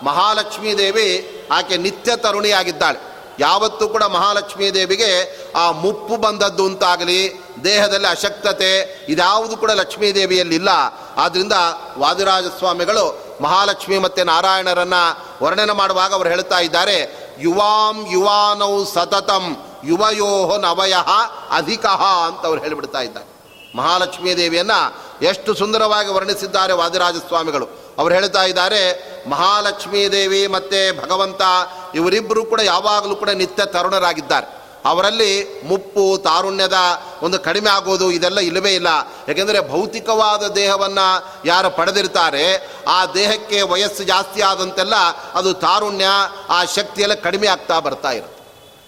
ಮಹಾಲಕ್ಷ್ಮೀ ದೇವಿ ಆಕೆ ನಿತ್ಯ ತರುಣಿಯಾಗಿದ್ದಾಳೆ. ಯಾವತ್ತೂ ಕೂಡ ಮಹಾಲಕ್ಷ್ಮೀ ದೇವಿಗೆ ಆ ಮುಪ್ಪು ಬಂದದ್ದು ಅಂತಾಗಲಿ ದೇಹದಲ್ಲಿ ಅಶಕ್ತತೆ ಇದ್ಯಾವುದು ಕೂಡ ಲಕ್ಷ್ಮೀ ದೇವಿಯಲ್ಲಿಲ್ಲ. ಆದ್ದರಿಂದ ವಾದಿರಾಜ ಸ್ವಾಮಿಗಳು ಮಹಾಲಕ್ಷ್ಮಿ ಮತ್ತು ನಾರಾಯಣರನ್ನ ವರ್ಣನೆ ಮಾಡುವಾಗ ಅವರು ಹೇಳ್ತಾ ಇದ್ದಾರೆ, ಯುವಾಂ ಯುವಾನೌ ಸತತಂ, ಯುವಯೋಹ ನವಯ ಅಧಿಕ ಅಂತ ಅವ್ರು ಹೇಳಿಬಿಡ್ತಾ ಇದ್ದಾರೆ. ಮಹಾಲಕ್ಷ್ಮೀ ದೇವಿಯನ್ನು ಎಷ್ಟು ಸುಂದರವಾಗಿ ವರ್ಣಿಸಿದ್ದಾರೆ ವಾದಿರಾಜ ಸ್ವಾಮಿಗಳು ಅವರು ಹೇಳ್ತಾ ಇದ್ದಾರೆ, ಮಹಾಲಕ್ಷ್ಮೀ ದೇವಿ ಮತ್ತು ಭಗವಂತ ಇವರಿಬ್ಬರು ಕೂಡ ಯಾವಾಗಲೂ ಕೂಡ ನಿತ್ಯ ತರುಣರಾಗಿದ್ದಾರೆ. ಅವರಲ್ಲಿ ಮುಪ್ಪು, ತಾರುಣ್ಯದ ಒಂದು ಕಡಿಮೆ ಆಗೋದು ಇದೆಲ್ಲ ಇಲ್ಲವೇ ಇಲ್ಲ. ಯಾಕೆಂದರೆ ಭೌತಿಕವಾದ ದೇಹವನ್ನು ಯಾರು ಪಡೆದಿರ್ತಾರೆ, ಆ ದೇಹಕ್ಕೆ ವಯಸ್ಸು ಜಾಸ್ತಿ ಆದಂತೆಲ್ಲ ಅದು ತಾರುಣ್ಯ, ಆ ಶಕ್ತಿಯೆಲ್ಲ ಕಡಿಮೆ ಆಗ್ತಾ ಬರ್ತಾ ಇರುತ್ತೆ.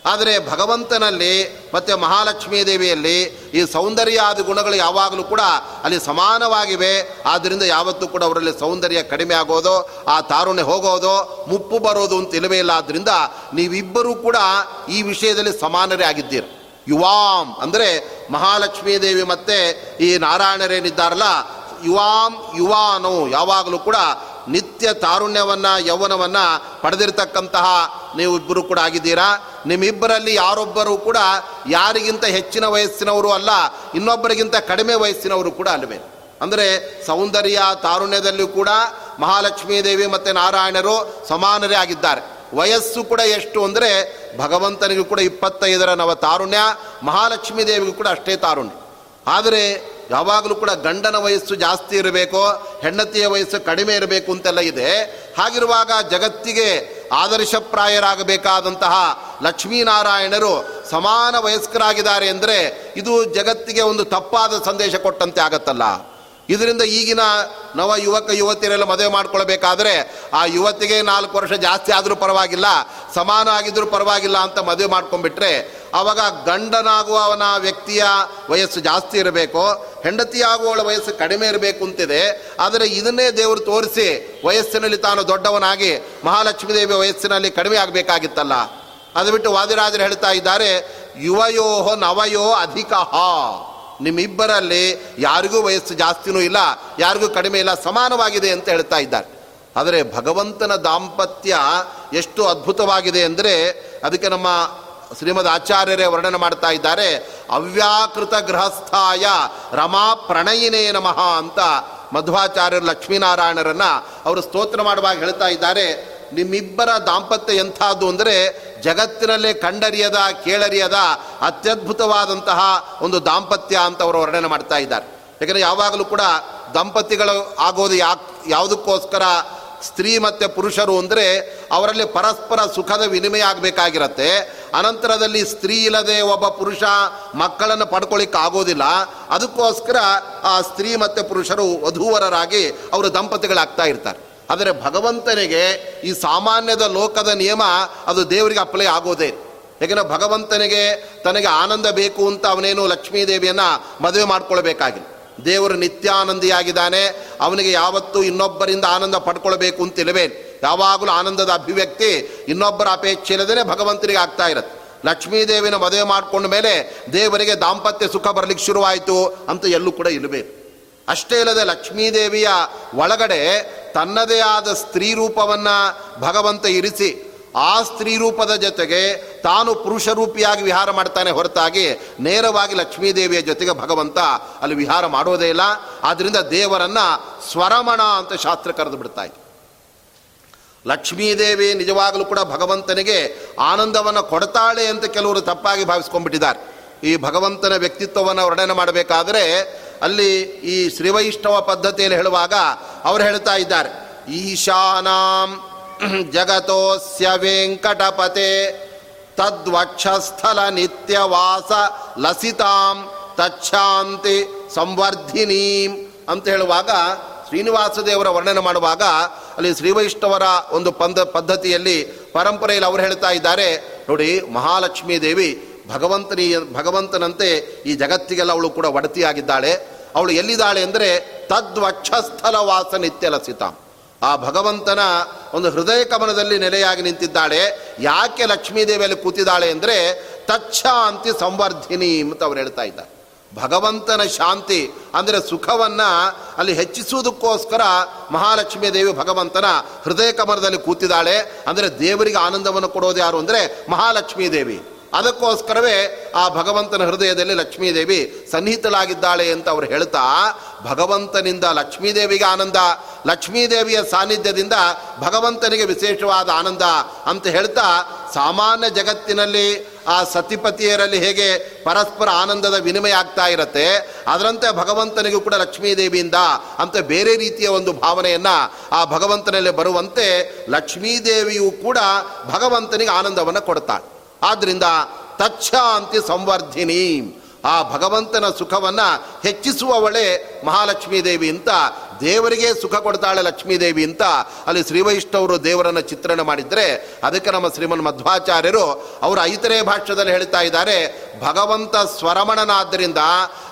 ಆದರೆ ಭಗವಂತನಲ್ಲಿ ಮತ್ತು ಮಹಾಲಕ್ಷ್ಮೀ ದೇವಿಯಲ್ಲಿ ಈ ಸೌಂದರ್ಯ ಆದ ಗುಣಗಳು ಯಾವಾಗಲೂ ಕೂಡ ಅಲ್ಲಿ ಸಮಾನವಾಗಿವೆ. ಆದ್ದರಿಂದ ಯಾವತ್ತೂ ಕೂಡ ಅವರಲ್ಲಿ ಸೌಂದರ್ಯ ಕಡಿಮೆ ಆಗೋದು, ಆ ತಾರುಣ್ಯ ಹೋಗೋದು, ಮುಪ್ಪು ಬರೋದು ಅಂತ ಇಲ್ಲವೇ ಇಲ್ಲ. ಆದ್ದರಿಂದ ನೀವಿಬ್ಬರೂ ಕೂಡ ಈ ವಿಷಯದಲ್ಲಿ ಸಮಾನರೇ ಆಗಿದ್ದೀರಿ. ಯುವಾಂ ಅಂದರೆ ಮಹಾಲಕ್ಷ್ಮೀ ದೇವಿ ಮತ್ತು ಈ ನಾರಾಯಣರೇನಿದ್ದಾರಲ್ಲ ಯುವಾಂ, ಯುವಾನು ಯಾವಾಗಲೂ ಕೂಡ ನಿತ್ಯ ತಾರುಣ್ಯವನ್ನು, ಯೌವನವನ್ನು ಪಡೆದಿರತಕ್ಕಂತಹ ನೀವು ಇಬ್ಬರು ಕೂಡ ಆಗಿದ್ದೀರಾ? ನಿಮ್ಮಿಬ್ಬರಲ್ಲಿ ಯಾರೊಬ್ಬರು ಕೂಡ ಯಾರಿಗಿಂತ ಹೆಚ್ಚಿನ ವಯಸ್ಸಿನವರು ಅಲ್ಲ, ಇನ್ನೊಬ್ಬರಿಗಿಂತ ಕಡಿಮೆ ವಯಸ್ಸಿನವರು ಕೂಡ ಅಲ್ಲವೇ? ಅಂದರೆ ಸೌಂದರ್ಯ ತಾರುಣ್ಯದಲ್ಲಿಯೂ ಕೂಡ ಮಹಾಲಕ್ಷ್ಮೀ ದೇವಿ ಮತ್ತು ನಾರಾಯಣರು ಸಮಾನರೇ ಆಗಿದ್ದಾರೆ. ವಯಸ್ಸು ಕೂಡ ಎಷ್ಟು ಅಂದರೆ ಭಗವಂತನಿಗೂ ಕೂಡ ಇಪ್ಪತ್ತೈದರ ನವ ತಾರುಣ್ಯ, ಮಹಾಲಕ್ಷ್ಮೀ ದೇವಿಗೂ ಕೂಡ ಅಷ್ಟೇ ತಾರುಣ್ಯ. ಆದರೆ ಯಾವಾಗಲೂ ಕೂಡ ಗಂಡನ ವಯಸ್ಸು ಜಾಸ್ತಿ ಇರಬೇಕು, ಹೆಂಡತಿಯ ವಯಸ್ಸು ಕಡಿಮೆ ಇರಬೇಕು ಅಂತೆಲ್ಲ ಇದೆ. ಹಾಗಿರುವಾಗ ಜಗತ್ತಿಗೆ ಆದರ್ಶಪ್ರಾಯರಾಗಬೇಕಾದಂತಹ ಲಕ್ಷ್ಮೀನಾರಾಯಣರು ಸಮಾನ ವಯಸ್ಕರಾಗಿದ್ದಾರೆ ಅಂದರೆ ಇದು ಜಗತ್ತಿಗೆ ಒಂದು ತಪ್ಪಾದ ಸಂದೇಶ ಕೊಟ್ಟಂತೆ ಆಗತ್ತಲ್ಲ. ಇದರಿಂದ ಈಗಿನ ನವ ಯುವಕ ಯುವತಿಯರೆಲ್ಲ ಮದುವೆ ಮಾಡ್ಕೊಳ್ಬೇಕಾದ್ರೆ ಆ ಯುವತಿಗೆ ನಾಲ್ಕು ವರ್ಷ ಜಾಸ್ತಿ ಆದರೂ ಪರವಾಗಿಲ್ಲ, ಸಮಾನ ಆಗಿದ್ರೂ ಪರವಾಗಿಲ್ಲ ಅಂತ ಮದುವೆ ಮಾಡ್ಕೊಂಡ್ಬಿಟ್ರೆ ಅವಾಗ ಗಂಡನಾಗುವವನ ವ್ಯಕ್ತಿಯ ವಯಸ್ಸು ಜಾಸ್ತಿ ಇರಬೇಕು, ಹೆಂಡತಿಯಾಗುವವಳ ವಯಸ್ಸು ಕಡಿಮೆ ಇರಬೇಕು ಅಂತಿದೆ. ಆದರೆ ಇದನ್ನೇ ದೇವರು ತೋರಿಸಿ ವಯಸ್ಸಿನಲ್ಲಿ ತಾನು ದೊಡ್ಡವನಾಗಿ ಮಹಾಲಕ್ಷ್ಮೀ ದೇವಿ ವಯಸ್ಸಿನಲ್ಲಿ ಕಡಿಮೆ ಆಗಬೇಕಾಗಿತ್ತಲ್ಲ. ಅದು ಬಿಟ್ಟು ವಾದಿರಾಜರು ಹೇಳ್ತಾ ಇದ್ದಾರೆ, ಯುವಯೋಹೋ ನವಯೋ ಅಧಿಕ. ನಿಮ್ಮಿಬ್ಬರಲ್ಲಿ ಯಾರಿಗೂ ವಯಸ್ಸು ಜಾಸ್ತಿನೂ ಇಲ್ಲ, ಯಾರಿಗೂ ಕಡಿಮೆ ಇಲ್ಲ, ಸಮಾನವಾಗಿದೆ ಅಂತ ಹೇಳ್ತಾ ಇದ್ದಾರೆ. ಆದರೆ ಭಗವಂತನ ದಾಂಪತ್ಯ ಎಷ್ಟು ಅದ್ಭುತವಾಗಿದೆ ಅಂದರೆ ಅದಕ್ಕೆ ನಮ್ಮ ಶ್ರೀಮದ್ ಆಚಾರ್ಯರೇ ವರ್ಣನೆ ಮಾಡ್ತಾ ಇದ್ದಾರೆ, ಅವ್ಯಾಕೃತ ಗೃಹಸ್ಥಾಯ ರಮಾ ಪ್ರಣಯಿನೇ ನಮಃ ಅಂತ ಮಧ್ವಾಚಾರ್ಯರು ಲಕ್ಷ್ಮೀನಾರಾಯಣರನ್ನ ಅವರು ಸ್ತೋತ್ರ ಮಾಡುವಾಗ ಹೇಳ್ತಾ ಇದ್ದಾರೆ. ನಿಮ್ಮಿಬ್ಬರ ದಾಂಪತ್ಯ ಎಂಥದ್ದು ಅಂದರೆ ಜಗತ್ತಿನಲ್ಲೇ ಕಂಡರಿಯದ, ಕೇಳರಿಯದ, ಅತ್ಯದ್ಭುತವಾದಂತಹ ಒಂದು ದಾಂಪತ್ಯ ಅಂತ ಅವರು ವರ್ಣನೆ ಮಾಡ್ತಾ ಇದ್ದಾರೆ. ಯಾಕಂದರೆ ಯಾವಾಗಲೂ ಕೂಡ ದಂಪತಿಗಳು ಆಗೋದು ಯಾಕೆ, ಯಾವುದಕ್ಕೋಸ್ಕರ ಸ್ತ್ರೀ ಮತ್ತು ಪುರುಷರು ಅಂದರೆ ಅವರಲ್ಲಿ ಪರಸ್ಪರ ಸುಖದ ವಿನಿಮಯ ಆಗಬೇಕಾಗಿರತ್ತೆ. ಅನಂತರದಲ್ಲಿ ಸ್ತ್ರೀ ಇಲ್ಲದೆ ಒಬ್ಬ ಪುರುಷ ಮಕ್ಕಳನ್ನು ಪಡ್ಕೊಳ್ಳಿಕ್ಕೆ ಆಗೋದಿಲ್ಲ. ಅದಕ್ಕೋಸ್ಕರ ಆ ಸ್ತ್ರೀ ಮತ್ತು ಪುರುಷರು ವಧೂವರರಾಗಿ ಅವರು ದಂಪತಿಗಳಾಗ್ತಾ ಇರ್ತಾರೆ. ಆದರೆ ಭಗವಂತನಿಗೆ ಈ ಸಾಮಾನ್ಯದ ಲೋಕದ ನಿಯಮ ಅದು ದೇವರಿಗೆ ಅಪ್ಲೈ ಆಗೋದೇ. ಯಾಕೆಂದರೆ ಭಗವಂತನಿಗೆ ತನಗೆ ಆನಂದ ಬೇಕು ಅಂತ ಅವನೇನು ಲಕ್ಷ್ಮೀ ದೇವಿಯನ್ನು ಮದುವೆ ಮಾಡ್ಕೊಳ್ಬೇಕಾಗಿಲ್ಲ. ದೇವರು ನಿತ್ಯಾನಂದಿಯಾಗಿದ್ದಾನೆ, ಅವನಿಗೆ ಯಾವತ್ತೂ ಇನ್ನೊಬ್ಬರಿಂದ ಆನಂದ ಪಡ್ಕೊಳ್ಬೇಕು ಅಂತಿಲ್ಲವೇ ಯಾವಾಗಲೂ ಆನಂದದ ಅಭಿವ್ಯಕ್ತಿ ಇನ್ನೊಬ್ಬರ ಅಪೇಕ್ಷೆ ಇಲ್ಲದೇ ಭಗವಂತನಿಗೆ ಆಗ್ತಾ ಇರುತ್ತೆ. ಲಕ್ಷ್ಮೀ ದೇವಿನ ಮದುವೆ ಮಾಡಿಕೊಂಡ ಮೇಲೆ ದೇವರಿಗೆ ದಾಂಪತ್ಯ ಸುಖ ಬರಲಿಕ್ಕೆ ಶುರುವಾಯಿತು ಅಂತ ಎಲ್ಲೂ ಕೂಡ ಇಲ್ಲಬೇಕು ಅಷ್ಟೇ ಇಲ್ಲದೆ ಲಕ್ಷ್ಮೀದೇವಿಯ ಒಳಗಡೆ ತನ್ನದೇ ಆದ ಸ್ತ್ರೀ ರೂಪವನ್ನು ಭಗವಂತ ಇರಿಸಿ ಆ ಸ್ತ್ರೀ ರೂಪದ ಜೊತೆಗೆ ತಾನು ಪುರುಷ ರೂಪಿಯಾಗಿ ವಿಹಾರ ಮಾಡ್ತಾನೆ ಹೊರತಾಗಿ ನೇರವಾಗಿ ಲಕ್ಷ್ಮೀದೇವಿಯ ಜೊತೆಗೆ ಭಗವಂತ ಅಲ್ಲಿ ವಿಹಾರ ಮಾಡೋದೇ ಇಲ್ಲ. ಆದ್ದರಿಂದ ದೇವರನ್ನು ಸ್ವರಮಣ ಅಂತ ಶಾಸ್ತ್ರ ಕರೆದು ಬಿಡ್ತಾ ಇತ್ತು ಲಕ್ಷ್ಮೀದೇವಿ ನಿಜವಾಗಲೂ ಕೂಡ ಭಗವಂತನಿಗೆ ಆನಂದವನ್ನು ಕೊಡ್ತಾಳೆ ಅಂತ ಕೆಲವರು ತಪ್ಪಾಗಿ ಭಾವಿಸ್ಕೊಂಡ್ಬಿಟ್ಟಿದ್ದಾರೆ. ಈ ಭಗವಂತನ ವ್ಯಕ್ತಿತ್ವವನ್ನು ವರ್ಣನೆ ಮಾಡಬೇಕಾದ್ರೆ ಅಲ್ಲಿ ಈ ಶ್ರೀವೈಷ್ಣವ ಪದ್ಧತಿಯಲ್ಲಿ ಹೇಳುವಾಗ ಅವರು ಹೇಳ್ತಾ ಇದ್ದಾರೆ, ಈಶಾನಾಂ ಜಗತೋಸ್ಯ ವೆಂಕಟಪತೆ ತದ್ವಕ್ಷಸ್ಥಲ ನಿತ್ಯವಾಸ ಲಸಿತಾಂ ತಚ್ಛಾಂತಿ ಸಂವರ್ಧಿನೀಂ ಅಂತ ಹೇಳುವಾಗ ಶ್ರೀನಿವಾಸ ದೇವರ ವರ್ಣನೆ ಮಾಡುವಾಗ ಅಲ್ಲಿ ಶ್ರೀವೈಷ್ಣವರ ಒಂದು ಪಂದ ಪದ್ಧತಿಯಲ್ಲಿ ಪರಂಪರೆಯಲ್ಲಿ ಅವರು ಹೇಳ್ತಾ ಇದ್ದಾರೆ, ನೋಡಿ ಮಹಾಲಕ್ಷ್ಮೀ ದೇವಿ ಭಗವಂತನಿ, ಭಗವಂತನಂತೆ ಈ ಜಗತ್ತಿಗೆಲ್ಲ ಅವಳು ಕೂಡ ಒಡತಿಯಾಗಿದ್ದಾಳೆ. ಅವಳು ಎಲ್ಲಿದ್ದಾಳೆ ಅಂದರೆ ತದ್ವಕ್ಷಸ್ಥಲ ವಾಸ ನಿತ್ಯ ಲಸಿತಾಂ ಆ ಭಗವಂತನ ಒಂದು ಹೃದಯ ಕಮನದಲ್ಲಿ ನೆಲೆಯಾಗಿ ನಿಂತಿದ್ದಾಳೆ. ಯಾಕೆ ಲಕ್ಷ್ಮೀದೇವಿಯಲ್ಲಿ ಕೂತಿದ್ದಾಳೆ ಅಂದರೆ ತಚ್ಛಾಂತಿ ಸಂವರ್ಧಿನಿ ಅಂತ ಅವ್ರು ಹೇಳ್ತಾ ಇದ್ದಾರೆ. ಭಗವಂತನ ಶಾಂತಿ ಅಂದರೆ ಸುಖವನ್ನು ಅಲ್ಲಿ ಹೆಚ್ಚಿಸುವುದಕ್ಕೋಸ್ಕರ ಮಹಾಲಕ್ಷ್ಮೀ ದೇವಿ ಭಗವಂತನ ಹೃದಯ ಕಮನದಲ್ಲಿ ಕೂತಿದ್ದಾಳೆ. ಅಂದರೆ ದೇವರಿಗೆ ಆನಂದವನ್ನು ಕೊಡೋದು ಯಾರು ಅಂದರೆ ಮಹಾಲಕ್ಷ್ಮೀ ದೇವಿ ಅದಕ್ಕೋಸ್ಕರವೇ ಆ ಭಗವಂತನ ಹೃದಯದಲ್ಲಿ ಲಕ್ಷ್ಮೀದೇವಿ ಸನ್ನಿಹಿತಳಾಗಿದ್ದಾಳೆ ಅಂತ ಅವರು ಹೇಳ್ತಾ, ಭಗವಂತನಿಂದ ಲಕ್ಷ್ಮೀದೇವಿಗೆ ಆನಂದ, ಲಕ್ಷ್ಮೀದೇವಿಯ ಸಾನ್ನಿಧ್ಯದಿಂದ ಭಗವಂತನಿಗೆ ವಿಶೇಷವಾದ ಆನಂದ ಅಂತ ಹೇಳ್ತಾ, ಸಾಮಾನ್ಯ ಜಗತ್ತಿನಲ್ಲಿ ಆ ಸತಿಪತಿಯರಲ್ಲಿ ಹೇಗೆ ಪರಸ್ಪರ ಆನಂದದ ವಿನಿಮಯ ಆಗ್ತಾ ಇರತ್ತೆ, ಅದರಂತೆ ಭಗವಂತನಿಗೂ ಕೂಡ ಲಕ್ಷ್ಮೀದೇವಿಯಿಂದ ಅಂತ ಬೇರೆ ರೀತಿಯ ಒಂದು ಭಾವನೆಯನ್ನು ಆ ಭಗವಂತನಲ್ಲಿ ಬರುವಂತೆ ಲಕ್ಷ್ಮೀದೇವಿಯು ಕೂಡ ಭಗವಂತನಿಗೆ ಆನಂದವನ್ನು ಕೊಡ್ತಾಳೆ. ಆದ್ದರಿಂದ ತಚ್ಛಾಂತಿ ಸಂವರ್ಧಿನಿ. ಆ ಭಗವಂತನ ಸುಖವನ್ನು ಹೆಚ್ಚಿಸುವವಳೆ ಮಹಾಲಕ್ಷ್ಮೀ ದೇವಿ ಅಂತ, ದೇವರಿಗೆ ಸುಖ ಕೊಡ್ತಾಳೆ ಲಕ್ಷ್ಮೀದೇವಿ ಅಂತ, ಅಲ್ಲಿ ಶ್ರೀವೈಷ್ಣವರು ದೇವರನ್ನು ಚಿತ್ರಣ ಮಾಡಿದರೆ, ಅದಕ್ಕೆ ನಮ್ಮ ಶ್ರೀಮನ್ ಮಧ್ವಾಚಾರ್ಯರು ಅವರು ಐತರೇ ಭಾಷ್ಯದಲ್ಲಿ ಹೇಳ್ತಾ ಇದ್ದಾರೆ, ಭಗವಂತ ಸ್ವರಮಣನಾದ್ದರಿಂದ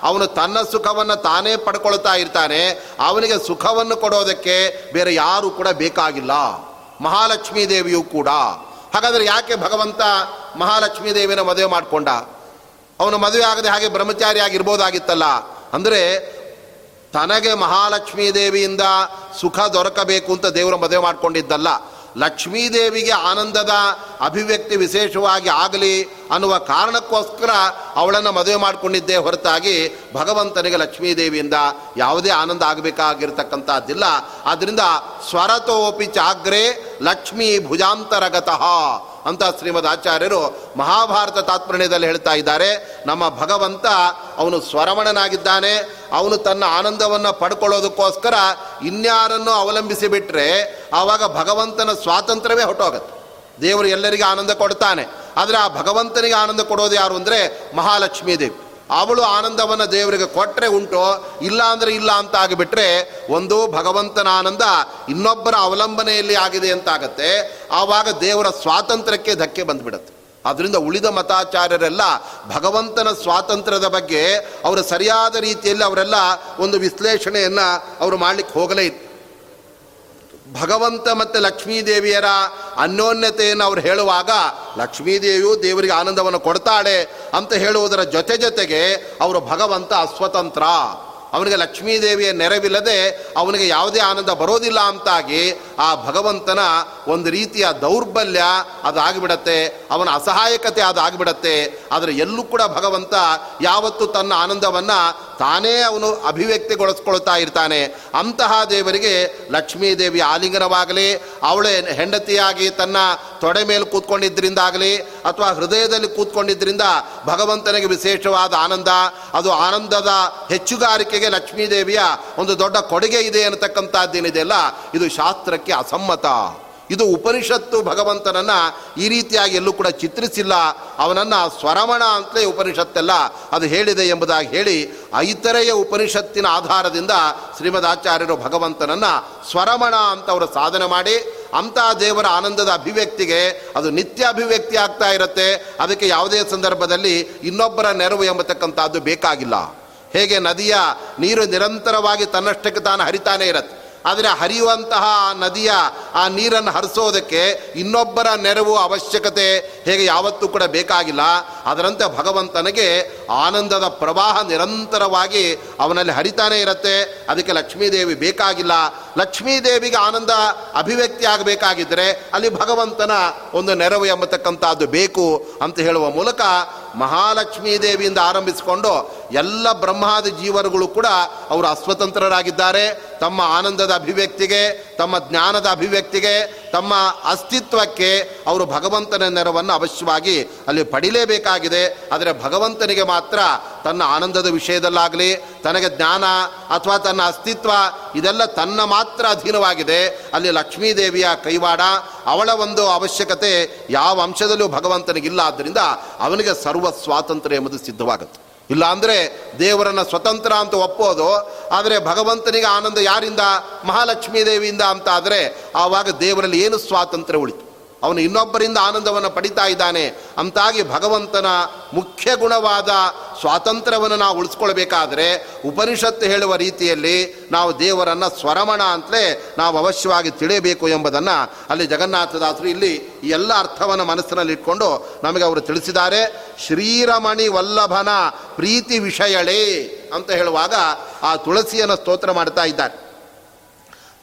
ಅವನು ತನ್ನ ಸುಖವನ್ನು ತಾನೇ ಪಡ್ಕೊಳ್ತಾ ಇರ್ತಾನೆ, ಅವನಿಗೆ ಸುಖವನ್ನು ಕೊಡೋದಕ್ಕೆ ಬೇರೆ ಯಾರೂ ಕೂಡ ಬೇಕಾಗಿಲ್ಲ. ಮಹಾಲಕ್ಷ್ಮೀ ದೇವಿಯು ಕೂಡ. ಹಾಗಾದರೆ ಯಾಕೆ ಭಗವಂತ ಮಹಾಲಕ್ಷ್ಮೀ ದೇವಿನ ಮದುವೆ ಮಾಡಿಕೊಂಡ? ಅವನು ಮದುವೆ ಆಗದೆ ಹಾಗೆ ಬ್ರಹ್ಮಚಾರಿ ಆಗಿರ್ಬೋದಾಗಿತ್ತಲ್ಲ ಅಂದರೆ ತನಗೆ ಮಹಾಲಕ್ಷ್ಮೀ ದೇವಿಯಿಂದ ಸುಖ ದೊರಕಬೇಕು ಅಂತ ದೇವರು ಮದುವೆ ಮಾಡಿಕೊಂಡಿದ್ದಲ್ಲ. ಲಕ್ಷ್ಮೀದೇವಿಗೆ ಆನಂದದ ಅಭಿವ್ಯಕ್ತಿ ವಿಶೇಷವಾಗಿ ಆಗಲಿ ಅನ್ನುವ ಕಾರಣಕ್ಕೋಸ್ಕರ ಅವಳನ್ನು ಮದುವೆ ಮಾಡಿಕೊಂಡಿದ್ದೇ ಹೊರತಾಗಿ ಭಗವಂತನಿಗೆ ಲಕ್ಷ್ಮೀದೇವಿಯಿಂದ ಯಾವುದೇ ಆನಂದ ಆಗಬೇಕಾಗಿರ್ತಕ್ಕಂಥದ್ದಿಲ್ಲ. ಆದ್ದರಿಂದ ಸ್ವರತೋಪಿ ಚಾಗ್ರೆ ಲಕ್ಷ್ಮೀ ಭುಜಾಂತರಗತಃ. ಅಂತ ಶ್ರೀಮದ್ ಆಚಾರ್ಯರು ಮಹಾಭಾರತ ತಾತ್ಪರ್ಯದಲ್ಲಿ ಹೇಳ್ತಾ ಇದ್ದಾರೆ. ನಮ್ಮ ಭಗವಂತ ಅವನು ಸ್ವರಮಣನಾಗಿದ್ದಾನೆ ಅವನು ತನ್ನ ಆನಂದವನ್ನು ಪಡ್ಕೊಳ್ಳೋದಕ್ಕೋಸ್ಕರ ಇನ್ಯಾರನ್ನು ಅವಲಂಬಿಸಿ ಬಿಟ್ಟರೆ ಆವಾಗ ಭಗವಂತನ ಸ್ವಾತಂತ್ರ್ಯವೇ ಹೊಟ್ಟೋಗುತ್ತೆ ದೇವರು ಎಲ್ಲರಿಗೆ ಆನಂದ ಕೊಡ್ತಾನೆ. ಆದರೆ ಆ ಭಗವಂತನಿಗೆ ಆನಂದ ಕೊಡೋದು ಯಾರು ಅಂದರೆ ಮಹಾಲಕ್ಷ್ಮೀ ದೇವಿ. ಅವಳು ಆನಂದವನ್ನು ದೇವರಿಗೆ ಕೊಟ್ಟರೆ ಉಂಟು, ಇಲ್ಲ ಅಂದರೆ ಇಲ್ಲ ಅಂತ ಆಗಿಬಿಟ್ರೆ ಒಂದು ಭಗವಂತನ ಆನಂದ ಇನ್ನೊಬ್ಬರ ಅವಲಂಬನೆಯಲ್ಲಿ ಆಗಿದೆ ಅಂತಾಗತ್ತೆ. ಆವಾಗ ದೇವರ ಸ್ವಾತಂತ್ರ್ಯಕ್ಕೆ ಧಕ್ಕೆ ಬಂದ್ಬಿಡುತ್ತೆ. ಅದರಿಂದ ಉಳಿದ ಮತಾಚಾರ್ಯರೆಲ್ಲ ಭಗವಂತನ ಸ್ವಾತಂತ್ರ್ಯದ ಬಗ್ಗೆ ಅವರು ಸರಿಯಾದ ರೀತಿಯಲ್ಲಿ ಅವರೆಲ್ಲ ಒಂದು ವಿಶ್ಲೇಷಣೆಯನ್ನು ಅವರು ಮಾಡಲಿಕ್ಕೆ ಹೋಗಲೇ ಇತ್ತು ಭಗವಂತ ಮತ್ತು ಲಕ್ಷ್ಮೀದೇವಿಯರ ಅನ್ಯೋನ್ಯತೆಯನ್ನು ಅವ್ರು ಹೇಳುವಾಗ ಲಕ್ಷ್ಮೀದೇವಿಯು ದೇವರಿಗೆ ಆನಂದವನ್ನು ಕೊಡ್ತಾಳೆ ಅಂತ ಹೇಳುವುದರ ಜೊತೆ ಜೊತೆಗೆ ಅವರು ಭಗವಂತ ಅಸ್ವತಂತ್ರ. ಅವನಿಗೆ ಲಕ್ಷ್ಮೀದೇವಿಯ ನೆರವಿಲ್ಲದೆ ಅವನಿಗೆ ಯಾವುದೇ ಆನಂದ ಬರೋದಿಲ್ಲ ಅಂತಾಗಿ ಆ ಭಗವಂತನ ಒಂದು ರೀತಿಯ ದೌರ್ಬಲ್ಯ ಅದು ಆಗಿಬಿಡತ್ತೆ ಅವನ ಅಸಹಾಯಕತೆ ಅದು ಆಗಿಬಿಡತ್ತೆ ಆದರೆ ಎಲ್ಲೂ ಕೂಡ ಭಗವಂತ ಯಾವತ್ತು ತನ್ನ ಆನಂದವನ್ನು ತಾನೇ ಅವನು ಅಭಿವ್ಯಕ್ತಿಗೊಳಿಸ್ಕೊಳ್ತಾ ಇರ್ತಾನೆ. ಅಂತಹ ದೇವರಿಗೆ ಲಕ್ಷ್ಮೀದೇವಿ ಆಲಿಂಗನವಾಗಲಿ, ಅವಳೇ ಹೆಂಡತಿಯಾಗಿ ತನ್ನ ತೊಡೆ ಮೇಲೆ ಕೂತ್ಕೊಂಡಿದ್ದರಿಂದಾಗಲಿ ಅಥವಾ ಹೃದಯದಲ್ಲಿ ಕೂತ್ಕೊಂಡಿದ್ದರಿಂದ ಭಗವಂತನಿಗೆ ವಿಶೇಷವಾದ ಆನಂದ, ಅದು ಆನಂದದ ಹೆಚ್ಚುಗಾರಿಕೆಗೆ ಲಕ್ಷ್ಮೀದೇವಿಯ ಒಂದು ದೊಡ್ಡ ಕೊಡುಗೆ ಇದೆ ಅನ್ನತಕ್ಕಂಥದ್ದೇನಿದೆಯಲ್ಲ ಇದು ಶಾಸ್ತ್ರಕ್ಕೆ ಅಸಮ್ಮತ. ಇದು ಉಪನಿಷತ್ತು ಭಗವಂತನನ್ನ ಈ ರೀತಿಯಾಗಿ ಎಲ್ಲೂ ಕೂಡ ಚಿತ್ರಿಸಿಲ್ಲ. ಅವನನ್ನ ಸ್ವರಮಣ ಅಂತಲೇ ಉಪನಿಷತ್ತೆಲ್ಲ ಅದು ಹೇಳಿದೆ ಎಂಬುದಾಗಿ ಹೇಳಿ ಐತರೆಯ ಉಪನಿಷತ್ತಿನ ಆಧಾರದಿಂದ ಶ್ರೀಮದ್ ಆಚಾರ್ಯರು ಭಗವಂತನನ್ನು ಸ್ವರಮಣ ಅಂತ ಅವರು ಸಾಧನೆ ಮಾಡಿ ಅಂತಹ ದೇವರ ಆನಂದದ ಅಭಿವ್ಯಕ್ತಿಗೆ ಅದು ನಿತ್ಯ ಅಭಿವ್ಯಕ್ತಿ ಆಗ್ತಾ ಇರುತ್ತೆ. ಅದಕ್ಕೆ ಯಾವುದೇ ಸಂದರ್ಭದಲ್ಲಿ ಇನ್ನೊಬ್ಬರ ನೆರವು ಎಂಬತಕ್ಕಂಥದ್ದು ಬೇಕಾಗಿಲ್ಲ. ಹೇಗೆ ನದಿಯ ನೀರು ನಿರಂತರವಾಗಿ ತನ್ನಷ್ಟಕ್ಕೆ ತಾನು ಹರಿತಾನೇ ಇರತ್ತೆ. ಆದರೆ ಹರಿಯುವಂತಹ ನದಿಯ ಆ ನೀರನ್ನು ಹರಿಸೋದಕ್ಕೆ ಇನ್ನೊಬ್ಬರ ನೆರವು ಅವಶ್ಯಕತೆ ಹೇಗೆ ಯಾವತ್ತೂ ಕೂಡ ಬೇಕಾಗಿಲ್ಲ. ಅದರಂತೆ ಭಗವಂತನಿಗೆ ಆನಂದದ ಪ್ರವಾಹ ನಿರಂತರವಾಗಿ ಅವನಲ್ಲಿ ಹರಿತಾನೆ ಇರುತ್ತೆ. ಅದಕ್ಕೆ ಲಕ್ಷ್ಮೀದೇವಿ ಬೇಕಾಗಿಲ್ಲ. ಲಕ್ಷ್ಮೀದೇವಿಗೆ ಆನಂದ ಅಭಿವ್ಯಕ್ತಿ ಆಗಬೇಕಾಗಿದ್ದರೆ ಅಲ್ಲಿ ಭಗವಂತನ ಒಂದು ನೆರವು ಎಂಬತಕ್ಕಂಥದ್ದು ಬೇಕು ಅಂತ ಹೇಳುವ ಮೂಲಕ ಮಹಾಲಕ್ಷ್ಮೀ ದೇವಿಯಿಂದ ಆರಂಭಿಸಿಕೊಂಡು ಎಲ್ಲ ಬ್ರಹ್ಮಾದಿ ಜೀವರುಗಳು ಕೂಡ ಅವರು ಅಸ್ವತಂತ್ರರಾಗಿದ್ದಾರೆ. ತಮ್ಮ ಆನಂದದ ಅಭಿವ್ಯಕ್ತಿಗೆ, ತಮ್ಮ ಜ್ಞಾನದ ಅಭಿವ್ಯಕ್ತಿಗೆ, ತಮ್ಮ ಅಸ್ತಿತ್ವಕ್ಕೆ ಅವರು ಭಗವಂತನ ನೆರವನ್ನು ಅವಶ್ಯವಾಗಿ ಅಲ್ಲಿ ಪಡಿಲೇಬೇಕಾಗಿದೆ. ಆದರೆ ಭಗವಂತನಿಗೆ ಮಾತ್ರ ತನ್ನ ಆನಂದದ ವಿಷಯದಲ್ಲಾಗಲಿ, ತನಗೆ ಜ್ಞಾನ ಅಥವಾ ತನ್ನ ಅಸ್ತಿತ್ವ ಇದೆಲ್ಲ ತನ್ನ ಮಾತ್ರ ಅಧೀನವಾಗಿದೆ. ಅಲ್ಲಿ ಲಕ್ಷ್ಮೀದೇವಿಯ ಕೈವಾಡ, ಅವಳ ಒಂದು ಅವಶ್ಯಕತೆ ಯಾವ ಅಂಶದಲ್ಲೂ ಭಗವಂತನಿಗಿಲ್ಲ. ಆದ್ದರಿಂದ ಅವನಿಗೆ ಸರ್ವ ಸ್ವಾತಂತ್ರ್ಯ ಎಂಬುದು ಸಿದ್ಧವಾಗುತ್ತೆ. ಇಲ್ಲಾಂದರೆ ದೇವರನ್ನು ಸ್ವತಂತ್ರ ಅಂತ ಒಪ್ಪೋದು, ಆದರೆ ಭಗವಂತನಿಗೆ ಆನಂದ ಯಾರಿಂದ? ಮಹಾಲಕ್ಷ್ಮೀ ದೇವಿಯಿಂದ ಅಂತ ಆದರೆ ಆವಾಗ ದೇವರಲ್ಲಿ ಏನು ಸ್ವಾತಂತ್ರ್ಯ ಉಳಿತು? ಅವನು ಇನ್ನೊಬ್ಬರಿಂದ ಆನಂದವನ್ನು ಪಡಿತಾ ಇದ್ದಾನೆ. ಅಂತಾಗಿ ಭಗವಂತನ ಮುಖ್ಯ ಗುಣವಾದ ಸ್ವಾತಂತ್ರ್ಯವನ್ನು ನಾವು ಉಳಿಸ್ಕೊಳ್ಬೇಕಾದ್ರೆ ಉಪನಿಷತ್ತು ಹೇಳುವ ರೀತಿಯಲ್ಲಿ ನಾವು ದೇವರನ್ನು ಸ್ವರಮಣ ಅಂತಲೇ ನಾವು ಅವಶ್ಯವಾಗಿ ತಿಳಿಯಬೇಕು ಎಂಬುದನ್ನು ಅಲ್ಲಿ ಜಗನ್ನಾಥದಾಸರು ಇಲ್ಲಿ ಎಲ್ಲ ಅರ್ಥವನ್ನು ಮನಸ್ಸಿನಲ್ಲಿ ಇಟ್ಕೊಂಡು ನಮಗೆ ಅವರು ತಿಳಿಸಿದ್ದಾರೆ. ಶ್ರೀರಮಣಿ ವಲ್ಲಭನ ಪ್ರೀತಿ ವಿಷಯಳೇ ಅಂತ ಹೇಳುವಾಗ ಆ ತುಳಸಿಯನ್ನು ಸ್ತೋತ್ರ ಮಾಡ್ತಾ ಇದ್ದಾರೆ.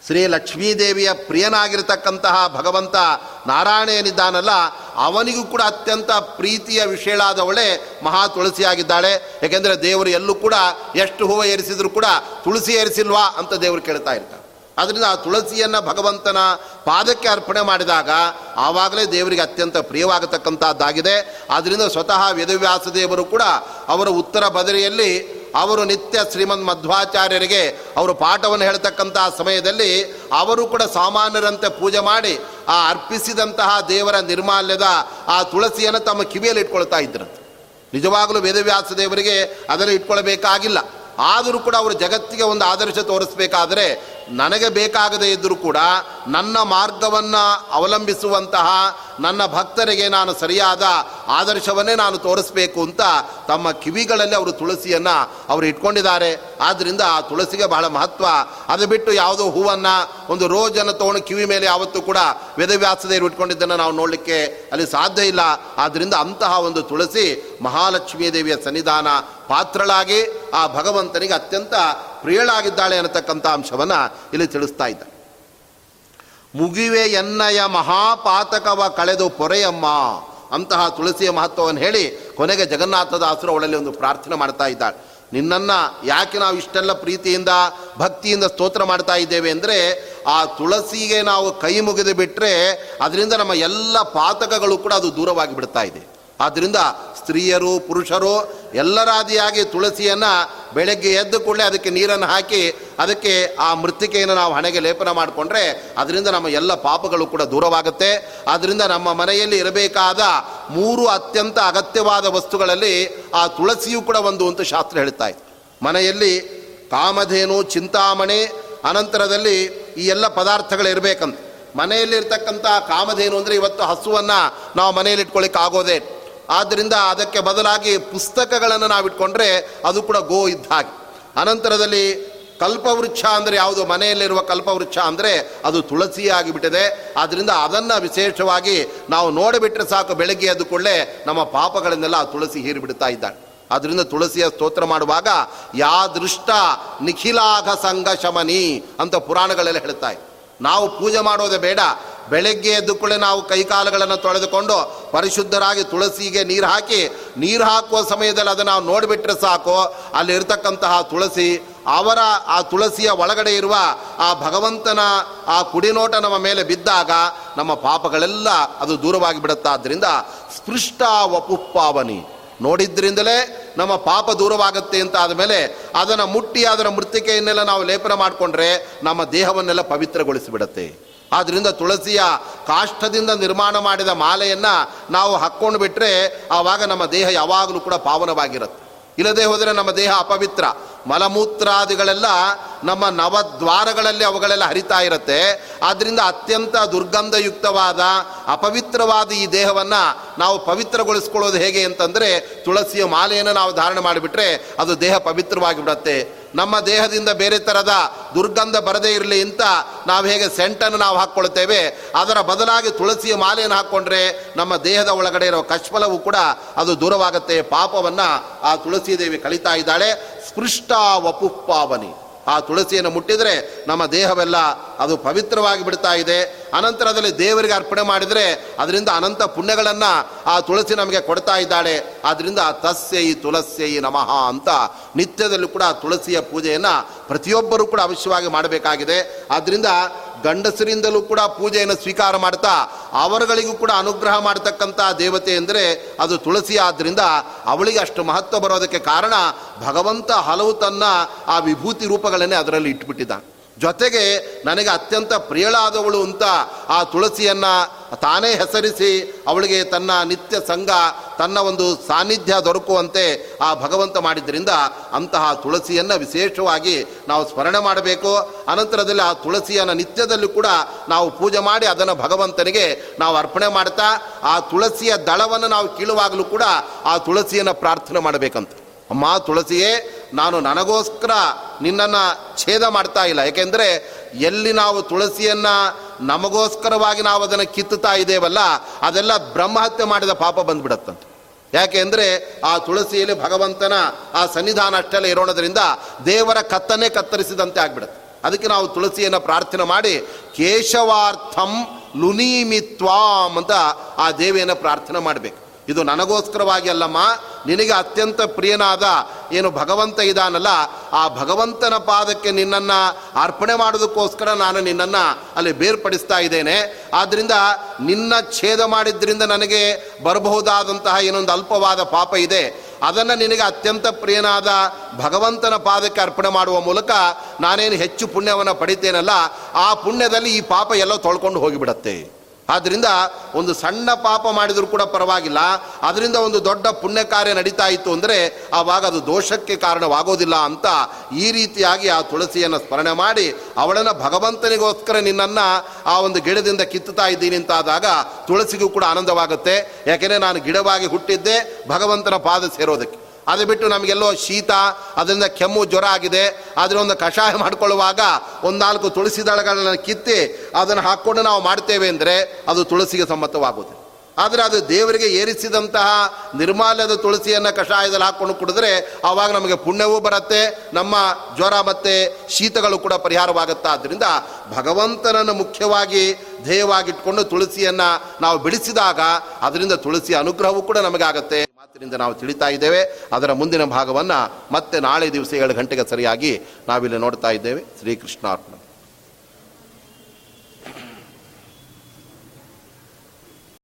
ಶ್ರೀ ಲಕ್ಷ್ಮೀದೇವಿಯ ಪ್ರಿಯನಾಗಿರ್ತಕ್ಕಂತಹ ಭಗವಂತ ನಾರಾಯಣ ಏನಿದ್ದಾನಲ್ಲ ಅವನಿಗೂ ಕೂಡ ಅತ್ಯಂತ ಪ್ರೀತಿಯ ವಿಷಯಳಾದವಳೆ ಮಹಾ ತುಳಸಿಯಾಗಿದ್ದಾಳೆ. ಯಾಕೆಂದರೆ ದೇವರು ಎಲ್ಲೂ ಕೂಡ ಎಷ್ಟು ಹೂವು ಏರಿಸಿದ್ರು ಕೂಡ ತುಳಸಿ ಏರಿಸಿಲ್ವಾ ಅಂತ ದೇವರು ಕೇಳ್ತಾ ಇರ್ತಾರೆ ಅದರಿಂದ ಆ ತುಳಸಿಯನ್ನು ಭಗವಂತನ ಪಾದಕ್ಕೆ ಅರ್ಪಣೆ ಮಾಡಿದಾಗ ಆವಾಗಲೇ ದೇವರಿಗೆ ಅತ್ಯಂತ ಪ್ರಿಯವಾಗತಕ್ಕಂಥದ್ದಾಗಿದೆ ಆದ್ದರಿಂದ ಸ್ವತಃ ವೇದವ್ಯಾಸ ದೇವರು ಕೂಡ ಅವರ ಉತ್ತರ ಬದರಿಯಲ್ಲಿ ಅವರು ನಿತ್ಯ ಶ್ರೀಮದ್ ಮಧ್ವಾಚಾರ್ಯರಿಗೆ ಅವರು ಪಾಠವನ್ನು ಹೇಳ್ತಕ್ಕಂತಹ ಸಮಯದಲ್ಲಿ ಅವರು ಕೂಡ ಸಾಮಾನ್ಯರಂತೆ ಪೂಜೆ ಮಾಡಿ ಆ ಅರ್ಪಿಸಿದಂತಹ ದೇವರ ನಿರ್ಮಾಲ್ಯದ ಆ ತುಳಸಿಯನ್ನು ತಮ್ಮ ಕಿವಿಯಲ್ಲಿ ಇಟ್ಕೊಳ್ತಾ ಇದ್ರಂತೆ. ನಿಜವಾಗಲೂ ವೇದವ್ಯಾಸ ದೇವರಿಗೆ ಅದನ್ನು ಇಟ್ಕೊಳ್ಬೇಕಾಗಿಲ್ಲ. ಆದರೂ ಕೂಡ ಅವರು ಜಗತ್ತಿಗೆ ಒಂದು ಆದರ್ಶ ತೋರಿಸಬೇಕಾದ್ರೆ ನನಗೆ ಬೇಕಾಗದೇ ಇದ್ದರೂ ಕೂಡ ನನ್ನ ಮಾರ್ಗವನ್ನು ಅವಲಂಬಿಸುವಂತಹ ನನ್ನ ಭಕ್ತರಿಗೆ ನಾನು ಸರಿಯಾದ ಆದರ್ಶವನ್ನೇ ನಾನು ತೋರಿಸಬೇಕು ಅಂತ ತಮ್ಮ ಕಿವಿಗಳಲ್ಲಿ ಅವರು ತುಳಸಿಯನ್ನು ಅವರು ಇಟ್ಕೊಂಡಿದ್ದಾರೆ. ಆದ್ದರಿಂದ ಆ ತುಳಸಿಗೆ ಬಹಳ ಮಹತ್ವ. ಅದು ಬಿಟ್ಟು ಯಾವುದೋ ಹೂವನ್ನು ಒಂದು ರೋಜನ್ನು ತೊಗೊಂಡು ಕಿವಿ ಮೇಲೆ ಯಾವತ್ತೂ ಕೂಡ ವೇದವ್ಯಾಸದೇವರು ಇಟ್ಕೊಂಡಿದ್ದನ್ನು ನಾವು ನೋಡಲಿಕ್ಕೆ ಅಲ್ಲಿ ಸಾಧ್ಯ ಇಲ್ಲ. ಆದ್ದರಿಂದ ಅಂತಹ ಒಂದು ತುಳಸಿ ಮಹಾಲಕ್ಷ್ಮೀ ದೇವಿಯ ಸನ್ನಿಧಾನ ಪಾತ್ರಳಾಗಿ ಆ ಭಗವಂತನಿಗೆ ಅತ್ಯಂತ ಪ್ರಿಯಳಾಗಿದ್ದಾಳೆ ಅನ್ನತಕ್ಕಂಥ ಅಂಶವನ್ನು ಇಲ್ಲಿ ತಿಳಿಸ್ತಾ ಇದ್ದ. ಮುಗಿವೆ ಎನ್ನಯ ಮಹಾಪಾತಕವ ಕಳೆದು ಪೊರೆಯಮ್ಮ ಅಂತಹ ತುಳಸಿಯ ಮಹತ್ವವನ್ನು ಹೇಳಿ ಕೊನೆಗೆ ಜಗನ್ನಾಥದಾಸರು ಅವಳಲ್ಲಿ ಒಂದು ಪ್ರಾರ್ಥನೆ ಮಾಡ್ತಾ ಇದ್ದಾಳೆ. ನಿನ್ನನ್ನು ಯಾಕೆ ನಾವು ಇಷ್ಟೆಲ್ಲ ಪ್ರೀತಿಯಿಂದ, ಭಕ್ತಿಯಿಂದ ಸ್ತೋತ್ರ ಮಾಡ್ತಾ ಇದ್ದೇವೆ ಅಂದರೆ ಆ ತುಳಸಿಗೆ ನಾವು ಕೈ ಮುಗಿದು ಬಿಟ್ಟರೆ ಅದರಿಂದ ನಮ್ಮ ಎಲ್ಲ ಪಾತಕಗಳು ಕೂಡ ಅದು ದೂರವಾಗಿ ಬಿಡ್ತಾ ಇದೆ. ಆದ್ದರಿಂದ ಸ್ತ್ರೀಯರು, ಪುರುಷರು ಎಲ್ಲರಾದಿಯಾಗಿ ತುಳಸಿಯನ್ನು ಬೆಳಗ್ಗೆ ಎದ್ದು ಕೂಡಲೇ ಅದಕ್ಕೆ ನೀರನ್ನು ಹಾಕಿ ಅದಕ್ಕೆ ಆ ಮೃತ್ತಿಕೆಯನ್ನು ನಾವು ಹಣೆಗೆ ಲೇಪನ ಮಾಡಿಕೊಂಡ್ರೆ ಅದರಿಂದ ನಮ್ಮ ಎಲ್ಲ ಪಾಪಗಳು ಕೂಡ ದೂರವಾಗುತ್ತೆ. ಆದ್ದರಿಂದ ನಮ್ಮ ಮನೆಯಲ್ಲಿ ಇರಬೇಕಾದ ಮೂರು ಅತ್ಯಂತ ಅಗತ್ಯವಾದ ವಸ್ತುಗಳಲ್ಲಿ ಆ ತುಳಸಿಯೂ ಕೂಡ ಒಂದು ಅಂತ ಶಾಸ್ತ್ರ ಹೇಳ್ತಾ ಇತ್ತು ಮನೆಯಲ್ಲಿ ಕಾಮಧೇನು, ಚಿಂತಾಮಣಿ, ಅನಂತರದಲ್ಲಿ ಈ ಎಲ್ಲ ಪದಾರ್ಥಗಳು ಇರಬೇಕಂತ. ಮನೆಯಲ್ಲಿರ್ತಕ್ಕಂಥ ಕಾಮಧೇನು ಅಂದರೆ ಇವತ್ತು ಹಸುವನ್ನು ನಾವು ಮನೆಯಲ್ಲಿ ಇಟ್ಕೊಳ್ಳಿಕ್ಕೆ ಆಗೋದೇ ಆದ್ದರಿಂದ ಅದಕ್ಕೆ ಬದಲಾಗಿ ಪುಸ್ತಕಗಳನ್ನು ನಾವು ಇಟ್ಕೊಂಡ್ರೆ ಅದು ಕೂಡ ಗೋ ಇದ್ದ ಹಾಗೆ. ಅನಂತರದಲ್ಲಿ ಕಲ್ಪವೃಕ್ಷ ಅಂದರೆ ಯಾವುದು? ಮನೆಯಲ್ಲಿರುವ ಕಲ್ಪವೃಕ್ಷ ಅಂದರೆ ಅದು ತುಳಸಿ ಆಗಿಬಿಟ್ಟಿದೆ ಆದ್ದರಿಂದ ಅದನ್ನು ವಿಶೇಷವಾಗಿ ನಾವು ನೋಡಿಬಿಟ್ರೆ ಸಾಕು ಬೆಳಗ್ಗೆ ಅದು ಕೂಡಲೇ ನಮ್ಮ ಪಾಪಗಳನ್ನೆಲ್ಲ ತುಳಸಿ ಹೀರಿಬಿಡ್ತಾ ಇದ್ದಾಳೆ. ಆದ್ದರಿಂದ ತುಳಸಿಯ ಸ್ತೋತ್ರ ಮಾಡುವಾಗ ಯಾ ದೃಷ್ಟ ನಿಖಿಲಾಘ ಸಂಘ ಶಮನಿ ಅಂತ ಪುರಾಣಗಳೆಲ್ಲ ಹೇಳ್ತಾರೆ ನಾವು ಪೂಜೆ ಮಾಡೋದೇ ಬೇಡ. ಬೆಳಗ್ಗೆ ಎದ್ದು ಕೂಡ ನಾವು ಕೈಕಾಲುಗಳನ್ನು ತೊಳೆದುಕೊಂಡು ಪರಿಶುದ್ಧರಾಗಿ ತುಳಸಿಗೆ ನೀರು ಹಾಕಿ, ನೀರು ಹಾಕುವ ಸಮಯದಲ್ಲಿ ಅದನ್ನು ನಾವು ನೋಡಿಬಿಟ್ರೆ ಸಾಕು. ಅಲ್ಲಿರ್ತಕ್ಕಂತಹ ತುಳಸಿ, ಅವರ ಆ ತುಳಸಿಯ ಒಳಗಡೆ ಇರುವ ಆ ಭಗವಂತನ ಆ ಕುಡಿನೋಟ ನಮ್ಮ ಮೇಲೆ ಬಿದ್ದಾಗ ನಮ್ಮ ಪಾಪಗಳೆಲ್ಲ ಅದು ದೂರವಾಗಿ ಬಿಡುತ್ತಾದ್ದರಿಂದ ಸ್ಪೃಷ್ಟ ವಪುಪ್ಪಾವನಿ. ನೋಡಿದ್ರಿಂದಲೇ ನಮ್ಮ ಪಾಪ ದೂರವಾಗುತ್ತೆ ಅಂತ ಆದಮೇಲೆ ಅದನ್ನು ಮುಟ್ಟಿ ಅದರ ಮೃತ್ತಿಕೆಯನ್ನೆಲ್ಲ ನಾವು ಲೇಪನ ಮಾಡಿಕೊಂಡ್ರೆ ನಮ್ಮ ದೇಹವನ್ನೆಲ್ಲ ಪವಿತ್ರಗೊಳಿಸಿಬಿಡತ್ತೆ. ಆದ್ದರಿಂದ ತುಳಸಿಯ ಕಾಷ್ಟದಿಂದ ನಿರ್ಮಾಣ ಮಾಡಿದ ಮಾಲೆಯನ್ನು ನಾವು ಹಾಕ್ಕೊಂಡು ಬಿಟ್ಟರೆ ಆವಾಗ ನಮ್ಮ ದೇಹ ಯಾವಾಗಲೂ ಕೂಡ ಪಾವನವಾಗಿರುತ್ತೆ. ಇಲ್ಲದೆ ಹೋದರೆ ನಮ್ಮ ದೇಹ ಅಪವಿತ್ರ. ಮಲಮೂತ್ರಾದಿಗಳೆಲ್ಲ ನಮ್ಮ ನವದ್ವಾರಗಳಲ್ಲಿ ಅವುಗಳೆಲ್ಲ ಹರಿತಾ ಇರುತ್ತೆ. ಆದ್ದರಿಂದ ಅತ್ಯಂತ ದುರ್ಗಂಧಯುಕ್ತವಾದ, ಅಪವಿತ್ರವಾದ ಈ ದೇಹವನ್ನು ನಾವು ಪವಿತ್ರಗೊಳಿಸ್ಕೊಳ್ಳೋದು ಹೇಗೆ ಅಂತಂದರೆ ತುಳಸಿಯ ಮಾಲೆಯನ್ನು ನಾವು ಧಾರಣೆ ಮಾಡಿಬಿಟ್ರೆ ಅದು ದೇಹ ಪವಿತ್ರವಾಗಿ ಬಿಡುತ್ತೆ ನಮ್ಮ ದೇಹದಿಂದ ಬೇರೆ ಥರದ ದುರ್ಗಂಧ ಬರದೇ ಇರಲಿ ಅಂತ ನಾವು ಹೇಗೆ ಸೆಂಟನ್ನು ನಾವು ಹಾಕ್ಕೊಳ್ತೇವೆ, ಅದರ ಬದಲಾಗಿ ತುಳಸಿಯ ಮಾಲೆಯನ್ನು ಹಾಕ್ಕೊಂಡ್ರೆ ನಮ್ಮ ದೇಹದ ಒಳಗಡೆ ಇರೋ ಕಶ್ಮಲವು ಕೂಡ ಅದು ದೂರವಾಗುತ್ತೆ. ಪಾಪವನ್ನು ಆ ತುಳಸಿ ದೇವಿ ಕಲಿತಾ ಇದ್ದಾಳೆ. ಸ್ಪೃಷ್ಟ ವಪುಪ್ಪಾವನಿ ಆ ತುಳಸಿಯನ್ನು ಮುಟ್ಟಿದರೆ ನಮ್ಮ ದೇಹವೆಲ್ಲ ಅದು ಪವಿತ್ರವಾಗಿ ಬಿಡ್ತಾ ಇದೆ. ಅನಂತರದಲ್ಲಿ ದೇವರಿಗೆ ಅರ್ಪಣೆ ಮಾಡಿದರೆ ಅದರಿಂದ ಅನಂತ ಪುಣ್ಯಗಳನ್ನು ಆ ತುಳಸಿ ನಮಗೆ ಕೊಡ್ತಾ ಇದ್ದಾಳೆ. ಆದ್ದರಿಂದ ತಸ್ಯೈ ತುಳಸ್ಯೈ ನಮಃ ಅಂತ ನಿತ್ಯದಲ್ಲೂ ಕೂಡ ತುಳಸಿಯ ಪೂಜೆಯನ್ನು ಪ್ರತಿಯೊಬ್ಬರೂ ಕೂಡ ಅವಶ್ಯವಾಗಿ ಮಾಡಬೇಕಾಗಿದೆ. ಆದ್ದರಿಂದ ಗಂಡಸರಿಂದಲೂ ಕೂಡ ಪೂಜೆಯನ್ನು ಸ್ವೀಕಾರ ಮಾಡ್ತಾ ಅವರುಗಳಿಗೂ ಕೂಡ ಅನುಗ್ರಹ ಮಾಡತಕ್ಕಂಥ ದೇವತೆ ಅಂದರೆ ಅದು ತುಳಸಿ. ಆದ್ದರಿಂದ ಅವಳಿಗೆ ಅಷ್ಟು ಮಹತ್ವ ಬರೋದಕ್ಕೆ ಕಾರಣ ಭಗವಂತ ಹಲವು ತನ್ನ ಆ ವಿಭೂತಿ ರೂಪಗಳನ್ನೇ ಅದರಲ್ಲಿ ಇಟ್ಬಿಟ್ಟಿದ್ದಾನೆ. ಜೊತೆಗೆ ನನಗೆ ಅತ್ಯಂತ ಪ್ರಿಯಳಾದವಳು ಅಂತ ಆ ತುಳಸಿಯನ್ನು ತಾನೇ ಹೆಸರಿಸಿ ಅವಳಿಗೆ ತನ್ನ ನಿತ್ಯ ಸಂಘ, ತನ್ನ ಒಂದು ಸಾನ್ನಿಧ್ಯ ದೊರಕುವಂತೆ ಆ ಭಗವಂತ ಮಾಡಿದ್ದರಿಂದ ಅಂತಹ ತುಳಸಿಯನ್ನು ವಿಶೇಷವಾಗಿ ನಾವು ಸ್ಮರಣೆ ಮಾಡಬೇಕು. ಅನಂತರದಲ್ಲಿ ಆ ತುಳಸಿಯನ್ನು ನಿತ್ಯದಲ್ಲೂ ಕೂಡ ನಾವು ಪೂಜೆ ಮಾಡಿ ಅದನ್ನು ಭಗವಂತನಿಗೆ ನಾವು ಅರ್ಪಣೆ ಮಾಡ್ತಾ, ಆ ತುಳಸಿಯ ದಳವನ್ನು ನಾವು ಕೀಳುವಾಗಲೂ ಕೂಡ ಆ ತುಳಸಿಯನ್ನು ಪ್ರಾರ್ಥನೆ ಮಾಡಬೇಕಂತ. ಅಮ್ಮ ತುಳಸಿಯೇ, ನಾನು ನನಗೋಸ್ಕರ ನಿನ್ನನ್ನು ಛೇದ ಮಾಡ್ತಾ ಇಲ್ಲ. ಏಕೆಂದರೆ ಎಲ್ಲಿ ನಾವು ತುಳಸಿಯನ್ನು ನಮಗೋಸ್ಕರವಾಗಿ ನಾವು ಅದನ್ನು ಕಿತ್ತುತ್ತಾ ಇದ್ದೇವಲ್ಲ, ಅದೆಲ್ಲ ಬ್ರಹ್ಮಹತ್ಯೆ ಮಾಡಿದ ಪಾಪ ಬಂದ್ಬಿಡತ್ತಂತೆ. ಯಾಕೆ ಅಂದರೆ ಆ ತುಳಸಿಯಲ್ಲಿ ಭಗವಂತನ ಆ ಸನ್ನಿಧಾನ ಅಷ್ಟೆಲ್ಲ ಇರೋಣದ್ರಿಂದ ದೇವರ ಕತ್ತನೆ ಕತ್ತರಿಸಿದಂತೆ ಆಗ್ಬಿಡುತ್ತೆ. ಅದಕ್ಕೆ ನಾವು ತುಳಸಿಯನ್ನು ಪ್ರಾರ್ಥನೆ ಮಾಡಿ, ಕೇಶವಾರ್ಥಂ ಲುನೀಮಿತ್ವಾಂ ಅಂತ ಆ ದೇವಿಯನ್ನು ಪ್ರಾರ್ಥನೆ ಮಾಡಬೇಕು. ಇದು ನನಗೋಸ್ಕರವಾಗಿ ಅಲ್ಲಮ್ಮ, ನಿನಗೆ ಅತ್ಯಂತ ಪ್ರಿಯನಾದ ಏನು ಭಗವಂತ ಇದಾನಲ್ಲ, ಆ ಭಗವಂತನ ಪಾದಕ್ಕೆ ನಿನ್ನನ್ನು ಅರ್ಪಣೆ ಮಾಡೋದಕ್ಕೋಸ್ಕರ ನಾನು ನಿನ್ನನ್ನು ಅಲ್ಲಿ ಬೇರ್ಪಡಿಸ್ತಾ ಇದ್ದೇನೆ. ಆದ್ದರಿಂದ ನಿನ್ನ ಛೇದ ಮಾಡಿದ್ರಿಂದ ನನಗೆ ಬರಬಹುದಾದಂತಹ ಏನೊಂದು ಅಲ್ಪವಾದ ಪಾಪ ಇದೆ. ಅದನ್ನು ನಿನಗೆ ಅತ್ಯಂತ ಪ್ರಿಯನಾದ ಭಗವಂತನ ಪಾದಕ್ಕೆ ಅರ್ಪಣೆ ಮಾಡುವ ಮೂಲಕ ನಾನೇನು ಹೆಚ್ಚು ಪುಣ್ಯವನ್ನು ಪಡಿತೇನಲ್ಲ, ಆ ಪುಣ್ಯದಲ್ಲಿ ಈ ಪಾಪ ಎಲ್ಲ ತೊಳ್ಕೊಂಡು ಹೋಗಿಬಿಡತ್ತೆ. ಆದ್ದರಿಂದ ಒಂದು ಸಣ್ಣ ಪಾಪ ಮಾಡಿದರೂ ಕೂಡ ಪರವಾಗಿಲ್ಲ. ಅದರಿಂದ ಒಂದು ದೊಡ್ಡ ಪುಣ್ಯ ಕಾರ್ಯ ನಡೀತಾ ಇತ್ತು ಅಂದರೆ ಆವಾಗ ಅದು ದೋಷಕ್ಕೆ ಕಾರಣವಾಗೋದಿಲ್ಲ ಅಂತ ಈ ರೀತಿಯಾಗಿ ಆ ತುಳಸಿಯನ್ನು ಸ್ಮರಣೆ ಮಾಡಿ ಅವಳನ್ನು ಭಗವಂತನಿಗೋಸ್ಕರ ನಿನ್ನನ್ನು ಆ ಒಂದು ಗಿಡದಿಂದ ಕಿತ್ತುತ್ತಾ ಇದ್ದೀನಿ ಅಂತಾದಾಗ ತುಳಸಿಗೂ ಕೂಡ ಆನಂದವಾಗುತ್ತೆ. ಯಾಕೆಂದರೆ ನಾನು ಗಿಡವಾಗಿ ಹುಟ್ಟಿದ್ದೆ, ಭಗವಂತನ ಪಾದ ಸೇರೋದಕ್ಕೆ. ಅದು ಬಿಟ್ಟು ನಮಗೆಲ್ಲೋ ಶೀತ, ಅದರಿಂದ ಕೆಮ್ಮು ಜ್ವರ ಆಗಿದೆ. ಅದರ ಒಂದು ಕಷಾಯ ಮಾಡಿಕೊಳ್ಳುವಾಗ ಒಂದು ನಾಲ್ಕು ತುಳಸಿ ದಳಗಳನ್ನು ಕಿತ್ತಿ ಅದನ್ನು ಹಾಕ್ಕೊಂಡು ನಾವು ಮಾಡ್ತೇವೆ ಅಂದರೆ ಅದು ತುಳಸಿಗೆ ಸಮ್ಮತವಾಗುತ್ತೆ ಆದರೆ ಅದು ದೇವರಿಗೆ ಏರಿಸಿದಂತಹ ನಿರ್ಮಾಲ್ಯದ ತುಳಸಿಯನ್ನು ಕಷಾಯದಲ್ಲಿ ಹಾಕ್ಕೊಂಡು ಕುಡಿದ್ರೆ ಆವಾಗ ನಮಗೆ ಪುಣ್ಯವೂ ಬರುತ್ತೆ, ನಮ್ಮ ಜ್ವರ ಮತ್ತು ಶೀತಗಳು ಕೂಡ ಪರಿಹಾರವಾಗುತ್ತೆ. ಆದ್ದರಿಂದ ಭಗವಂತನನ್ನು ಮುಖ್ಯವಾಗಿ ಧ್ಯೇಯವಾಗಿಟ್ಕೊಂಡು ತುಳಸಿಯನ್ನು ನಾವು ಬಿಡಿಸಿದಾಗ ಅದರಿಂದ ತುಳಸಿ ಅನುಗ್ರಹವೂ ಕೂಡ ನಮಗಾಗತ್ತೆ. ಮಾತಿನಿಂದ ನಾವು ತಿಳಿತಾ ಇದ್ದೇವೆ. ಅದರ ಮುಂದಿನ ಭಾಗವನ್ನು ಮತ್ತೆ ನಾಳೆ ದಿವಸ ಏಳು ಗಂಟೆಗೆ ಸರಿಯಾಗಿ ನಾವಿಲ್ಲಿ ನೋಡ್ತಾ ಇದ್ದೇವೆ. ಶ್ರೀಕೃಷ್ಣಾರ್ಪಣ.